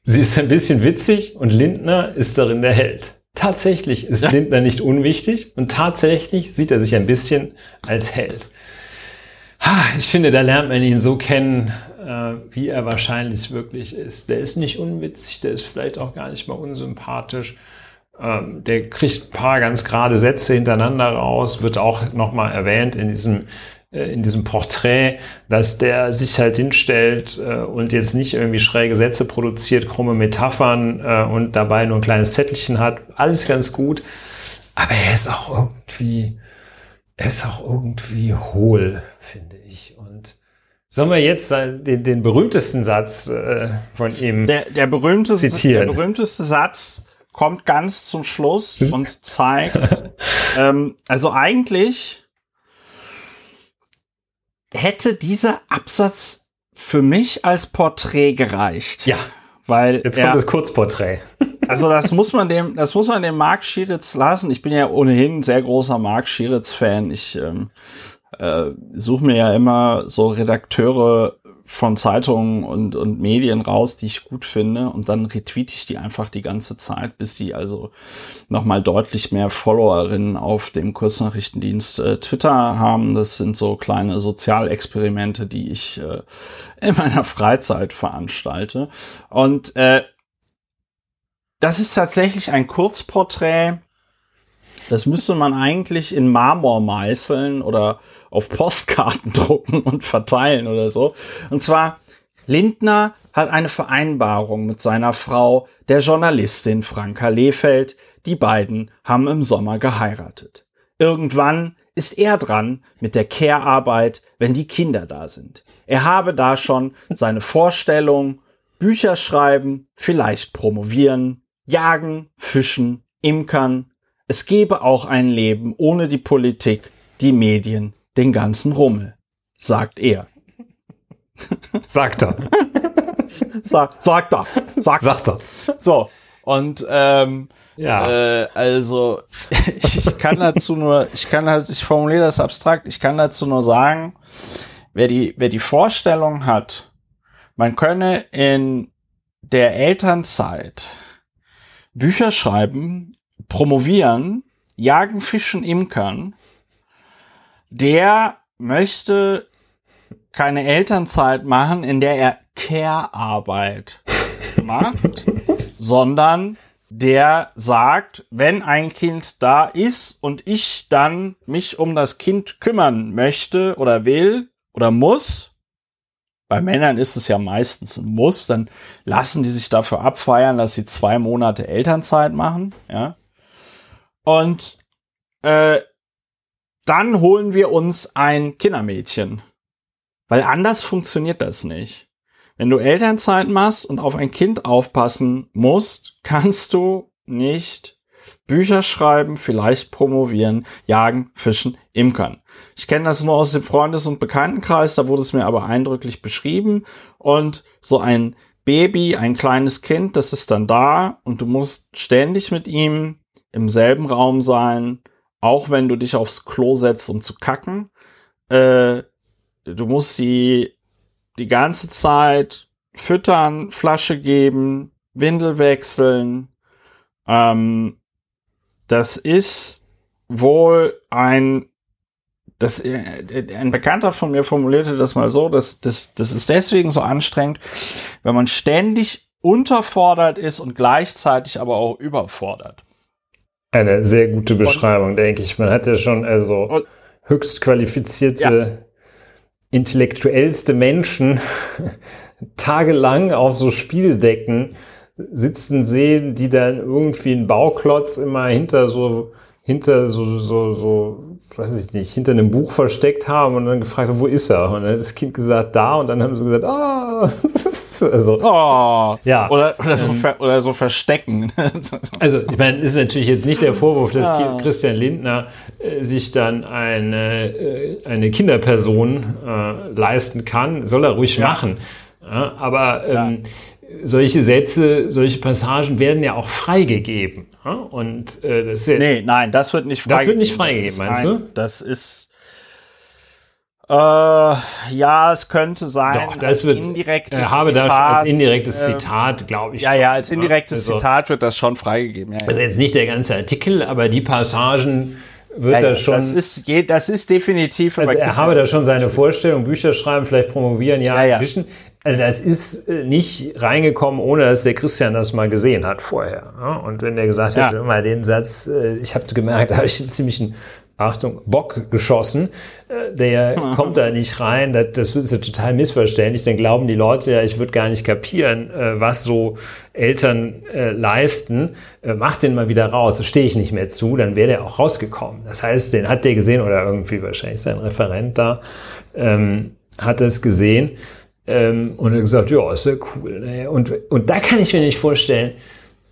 Sie ist ein bisschen witzig und Lindner ist darin der Held. Tatsächlich ist Lindner nicht unwichtig und tatsächlich sieht er sich ein bisschen als Held. Ich finde, da lernt man ihn so kennen, äh, wie er wahrscheinlich wirklich ist. Der ist nicht unwitzig, der ist vielleicht auch gar nicht mal unsympathisch. Ähm, der kriegt ein paar ganz gerade Sätze hintereinander raus, wird auch nochmal erwähnt in diesem in diesem Porträt, dass der sich halt hinstellt äh, und jetzt nicht irgendwie schräge Sätze produziert, krumme Metaphern äh, und dabei nur ein kleines Zettelchen hat. Alles ganz gut. Aber er ist auch irgendwie, er ist auch irgendwie hohl, finde ich. Und sollen wir jetzt den, den berühmtesten Satz äh, von ihm der, der berühmteste, zitieren? Der berühmteste Satz kommt ganz zum Schluss und zeigt, *laughs* ähm, also eigentlich hätte dieser Absatz für mich als Porträt gereicht. Ja. Weil Jetzt kommt er, das Kurzporträt. *laughs* Also das muss man dem, das muss man dem Marc Schieritz lassen. Ich bin ja ohnehin ein sehr großer Marc Schieritz-Fan. Ich ähm, äh, suche mir ja immer so Redakteure von Zeitungen und, und Medien raus, die ich gut finde und dann retweete ich die einfach die ganze Zeit, bis die also nochmal deutlich mehr Followerinnen auf dem Kurznachrichtendienst äh, Twitter haben. Das sind so kleine Sozialexperimente, die ich äh, in meiner Freizeit veranstalte. Und äh, das ist tatsächlich ein Kurzporträt. Das müsste man eigentlich in Marmor meißeln oder auf Postkarten *laughs* drucken und verteilen oder so. Und zwar, Lindner hat eine Vereinbarung mit seiner Frau, der Journalistin Franka Lehfeld. Die beiden haben im Sommer geheiratet. Irgendwann ist er dran mit der Care-Arbeit, wenn die Kinder da sind. Er habe da schon seine Vorstellung, Bücher schreiben, vielleicht promovieren, jagen, fischen, imkern. Es gebe auch ein Leben ohne die Politik, die Medien, den ganzen Rummel, sagt er. *laughs* Sagt er. *laughs* Sag, sagt er. Sagt, sagt er. So. Und ähm, ja. Äh, also *laughs* ich kann dazu nur, ich kann halt, ich formuliere das abstrakt, ich kann dazu nur sagen, wer die, wer die Vorstellung hat, man könne in der Elternzeit Bücher schreiben, promovieren, jagen, fischen, imkern der möchte keine Elternzeit machen, in der er Care-Arbeit macht, *laughs* sondern der sagt, wenn ein Kind da ist und ich dann mich um das Kind kümmern möchte oder will oder muss, bei Männern ist es ja meistens ein Muss, dann lassen die sich dafür abfeiern, dass sie zwei Monate Elternzeit machen, ja. Und äh, dann holen wir uns ein Kindermädchen. Weil anders funktioniert das nicht. Wenn du Elternzeit machst und auf ein Kind aufpassen musst, kannst du nicht Bücher schreiben, vielleicht promovieren, jagen, fischen, imkern. Ich kenne das nur aus dem Freundes- und Bekanntenkreis, da wurde es mir aber eindrücklich beschrieben. Und so ein Baby, ein kleines Kind, das ist dann da und du musst ständig mit ihm im selben Raum sein, auch wenn du dich aufs Klo setzt, um zu kacken. Äh, du musst sie die ganze Zeit füttern, Flasche geben, Windel wechseln. Ähm, das ist wohl ein das, äh, ein Bekannter von mir formulierte das mal so, dass das, das ist deswegen so anstrengend, wenn man ständig unterfordert ist und gleichzeitig aber auch überfordert. Eine sehr gute Beschreibung, und, denke ich. Man hat ja schon also und, höchst qualifizierte, ja. intellektuellste Menschen *laughs* tagelang auf so Spieldecken sitzen sehen, die dann irgendwie einen Bauklotz immer hinter so hinter so, so, so, weiß ich nicht, hinter einem Buch versteckt haben und dann gefragt haben, wo ist er? Und dann hat das Kind gesagt, da, und dann haben sie gesagt, ah, *laughs* also, oh, ja. Oder, oder, so, ähm, ver, oder so verstecken. *laughs* also, ich meine, ist natürlich jetzt nicht der Vorwurf, dass ja. Christian Lindner äh, sich dann eine, äh, eine Kinderperson äh, leisten kann, soll er ruhig ja. machen. Ja, aber ähm, solche Sätze, solche Passagen werden ja auch freigegeben. Und äh, das ist ja, Nee, nein, das wird nicht freigegeben. Das wird nicht freigegeben, meinst du? Das ist. Äh, ja, es könnte sein. Doch, das wird indirektes äh, habe Zitat, da als indirektes äh, Zitat, glaube ich. Ja, ja, als indirektes also, Zitat wird das schon freigegeben. Ja, also jetzt nicht der ganze Artikel, aber die Passagen wird ja, er schon. Das ist, je, das ist definitiv. Also er habe da schon seine Vorstellung, Bücher schreiben, vielleicht promovieren, ja, ja, ja. Wischen. Also das ist äh, nicht reingekommen, ohne dass der Christian das mal gesehen hat vorher. Und wenn der gesagt hätte, immer den Satz, äh, ich habe gemerkt, da habe ich einen ziemlichen Achtung, Bock geschossen, äh, der *laughs* kommt da nicht rein, das, das ist ja total missverständlich, dann glauben die Leute ja, ich würde gar nicht kapieren, äh, was so Eltern äh, leisten, mach den mal wieder raus, da stehe ich nicht mehr zu, dann wäre der auch rausgekommen. Das heißt, den hat der gesehen oder irgendwie wahrscheinlich sein Referent da, ähm, hat das gesehen ähm, und hat gesagt, ja, ist ja cool. Ne? Und, und da kann ich mir nicht vorstellen,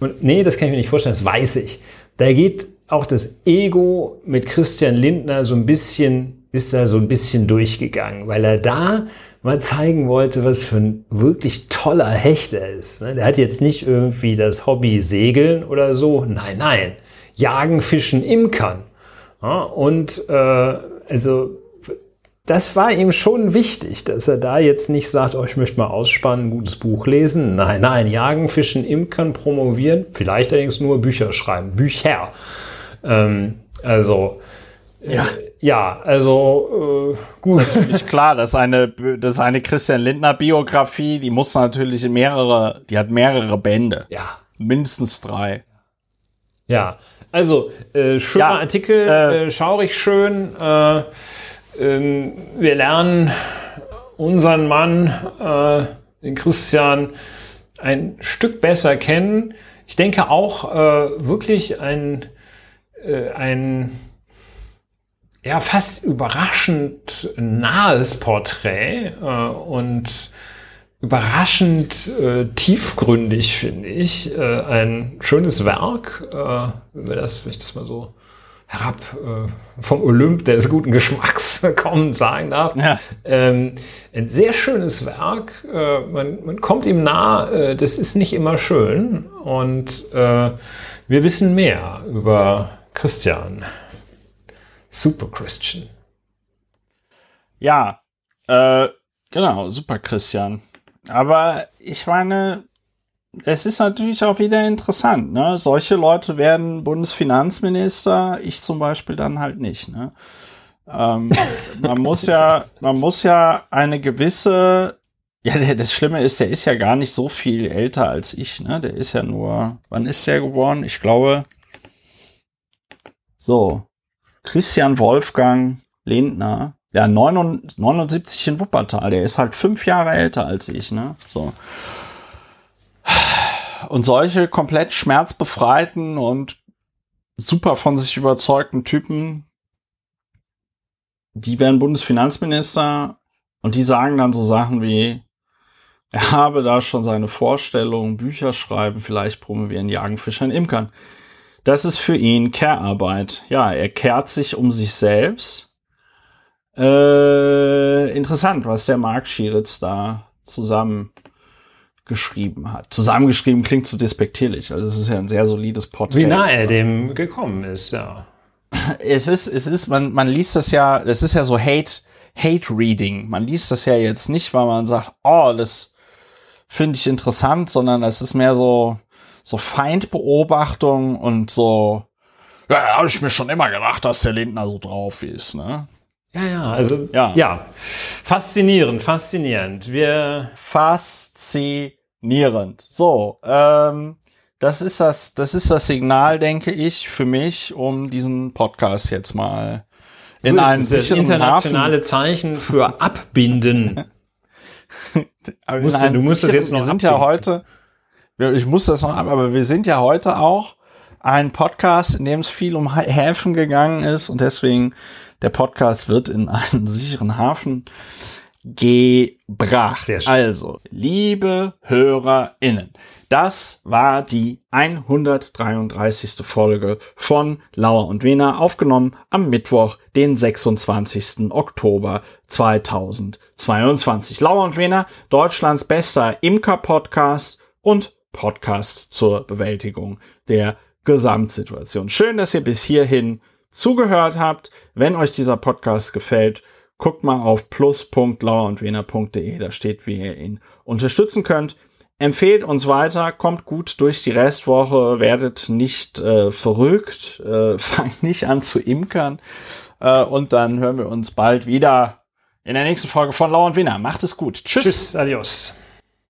und nee, das kann ich mir nicht vorstellen, das weiß ich. Da geht auch das Ego mit Christian Lindner so ein bisschen, ist da so ein bisschen durchgegangen, weil er da mal zeigen wollte, was für ein wirklich toller Hecht er ist. Ne? Der hat jetzt nicht irgendwie das Hobby Segeln oder so. Nein, nein. Jagen, Fischen, Imkern. und äh, also das war ihm schon wichtig, dass er da jetzt nicht sagt, oh, ich möchte mal ausspannen, ein gutes Buch lesen. Nein, nein, jagen, fischen, imkern, promovieren, vielleicht allerdings nur Bücher schreiben, Bücher. Ähm, also äh, ja. ja, also äh, gut. Ist natürlich klar, dass eine, dass eine Christian Lindner Biografie, die muss natürlich mehrere, die hat mehrere Bände. Ja. Mindestens drei. Ja, also äh, schöner ja, Artikel, äh, äh, schaurig schön. Äh, ähm, wir lernen unseren Mann, äh, den Christian, ein Stück besser kennen. Ich denke auch äh, wirklich ein äh, ein ja fast überraschend nahes Porträt äh, und überraschend äh, tiefgründig, finde ich. Äh, ein schönes Werk, äh, wenn wir das, wenn ich das mal so herab äh, vom Olymp des guten Geschmacks *laughs* kommen sagen darf. Ja. Ähm, ein sehr schönes Werk. Äh, man, man kommt ihm nah. Äh, das ist nicht immer schön und äh, wir wissen mehr über Christian. Super Christian. Ja, äh, genau, super Christian. Aber ich meine, es ist natürlich auch wieder interessant, ne? Solche Leute werden Bundesfinanzminister, ich zum Beispiel dann halt nicht, ne? Ähm, *laughs* man muss ja, man muss ja eine gewisse, ja, das Schlimme ist, der ist ja gar nicht so viel älter als ich, ne? Der ist ja nur, wann ist der geboren? Ich glaube, so, Christian Wolfgang Lindner, ja, 79 in Wuppertal, der ist halt fünf Jahre älter als ich, ne? So. Und solche komplett schmerzbefreiten und super von sich überzeugten Typen, die werden Bundesfinanzminister und die sagen dann so Sachen wie, er habe da schon seine Vorstellungen, Bücher schreiben, vielleicht promovieren, jagen, fischern, imkern. Das ist für ihn Care-Arbeit. Ja, er kehrt sich um sich selbst. Äh, interessant, was der Mark Schieritz da zusammengeschrieben hat. Zusammengeschrieben klingt zu despektierlich. Also es ist ja ein sehr solides Porträt. Wie nah er dem gekommen ist, ja. Es ist, es ist, man, man liest das ja, das ist ja so Hate, Hate Reading. Man liest das ja jetzt nicht, weil man sagt, oh, das finde ich interessant, sondern es ist mehr so, so Feindbeobachtung und so, ja, habe ich mir schon immer gedacht, dass der Lindner so drauf ist, ne? Ja, ja, also ja, ja. faszinierend, faszinierend. Wir faszinierend. So, ähm, das ist das, das ist das Signal, denke ich, für mich, um diesen Podcast jetzt mal in so einen sicheren internationale Hafen. Zeichen für abbinden. *laughs* musst du, du musst das jetzt noch. Wir sind abbinden. ja heute ich muss das noch ab, aber wir sind ja heute auch ein Podcast, in dem es viel um Häfen gegangen ist und deswegen der Podcast wird in einen *laughs* sicheren Hafen gebracht. Sehr schön. Also, liebe HörerInnen, das war die 133. Folge von Lauer und Wiener, aufgenommen am Mittwoch, den 26. Oktober 2022. Lauer und Wiener, Deutschlands bester Imker-Podcast und Podcast zur Bewältigung der Gesamtsituation. Schön, dass ihr bis hierhin zugehört habt. Wenn euch dieser Podcast gefällt, guckt mal auf plus.lauerundwener.de, da steht, wie ihr ihn unterstützen könnt. Empfehlt uns weiter, kommt gut durch die Restwoche, werdet nicht äh, verrückt, äh, *laughs* fangt nicht an zu imkern. Äh, und dann hören wir uns bald wieder in der nächsten Folge von Lauer und Wiener. Macht es gut. Tschüss. Tschüss, adios.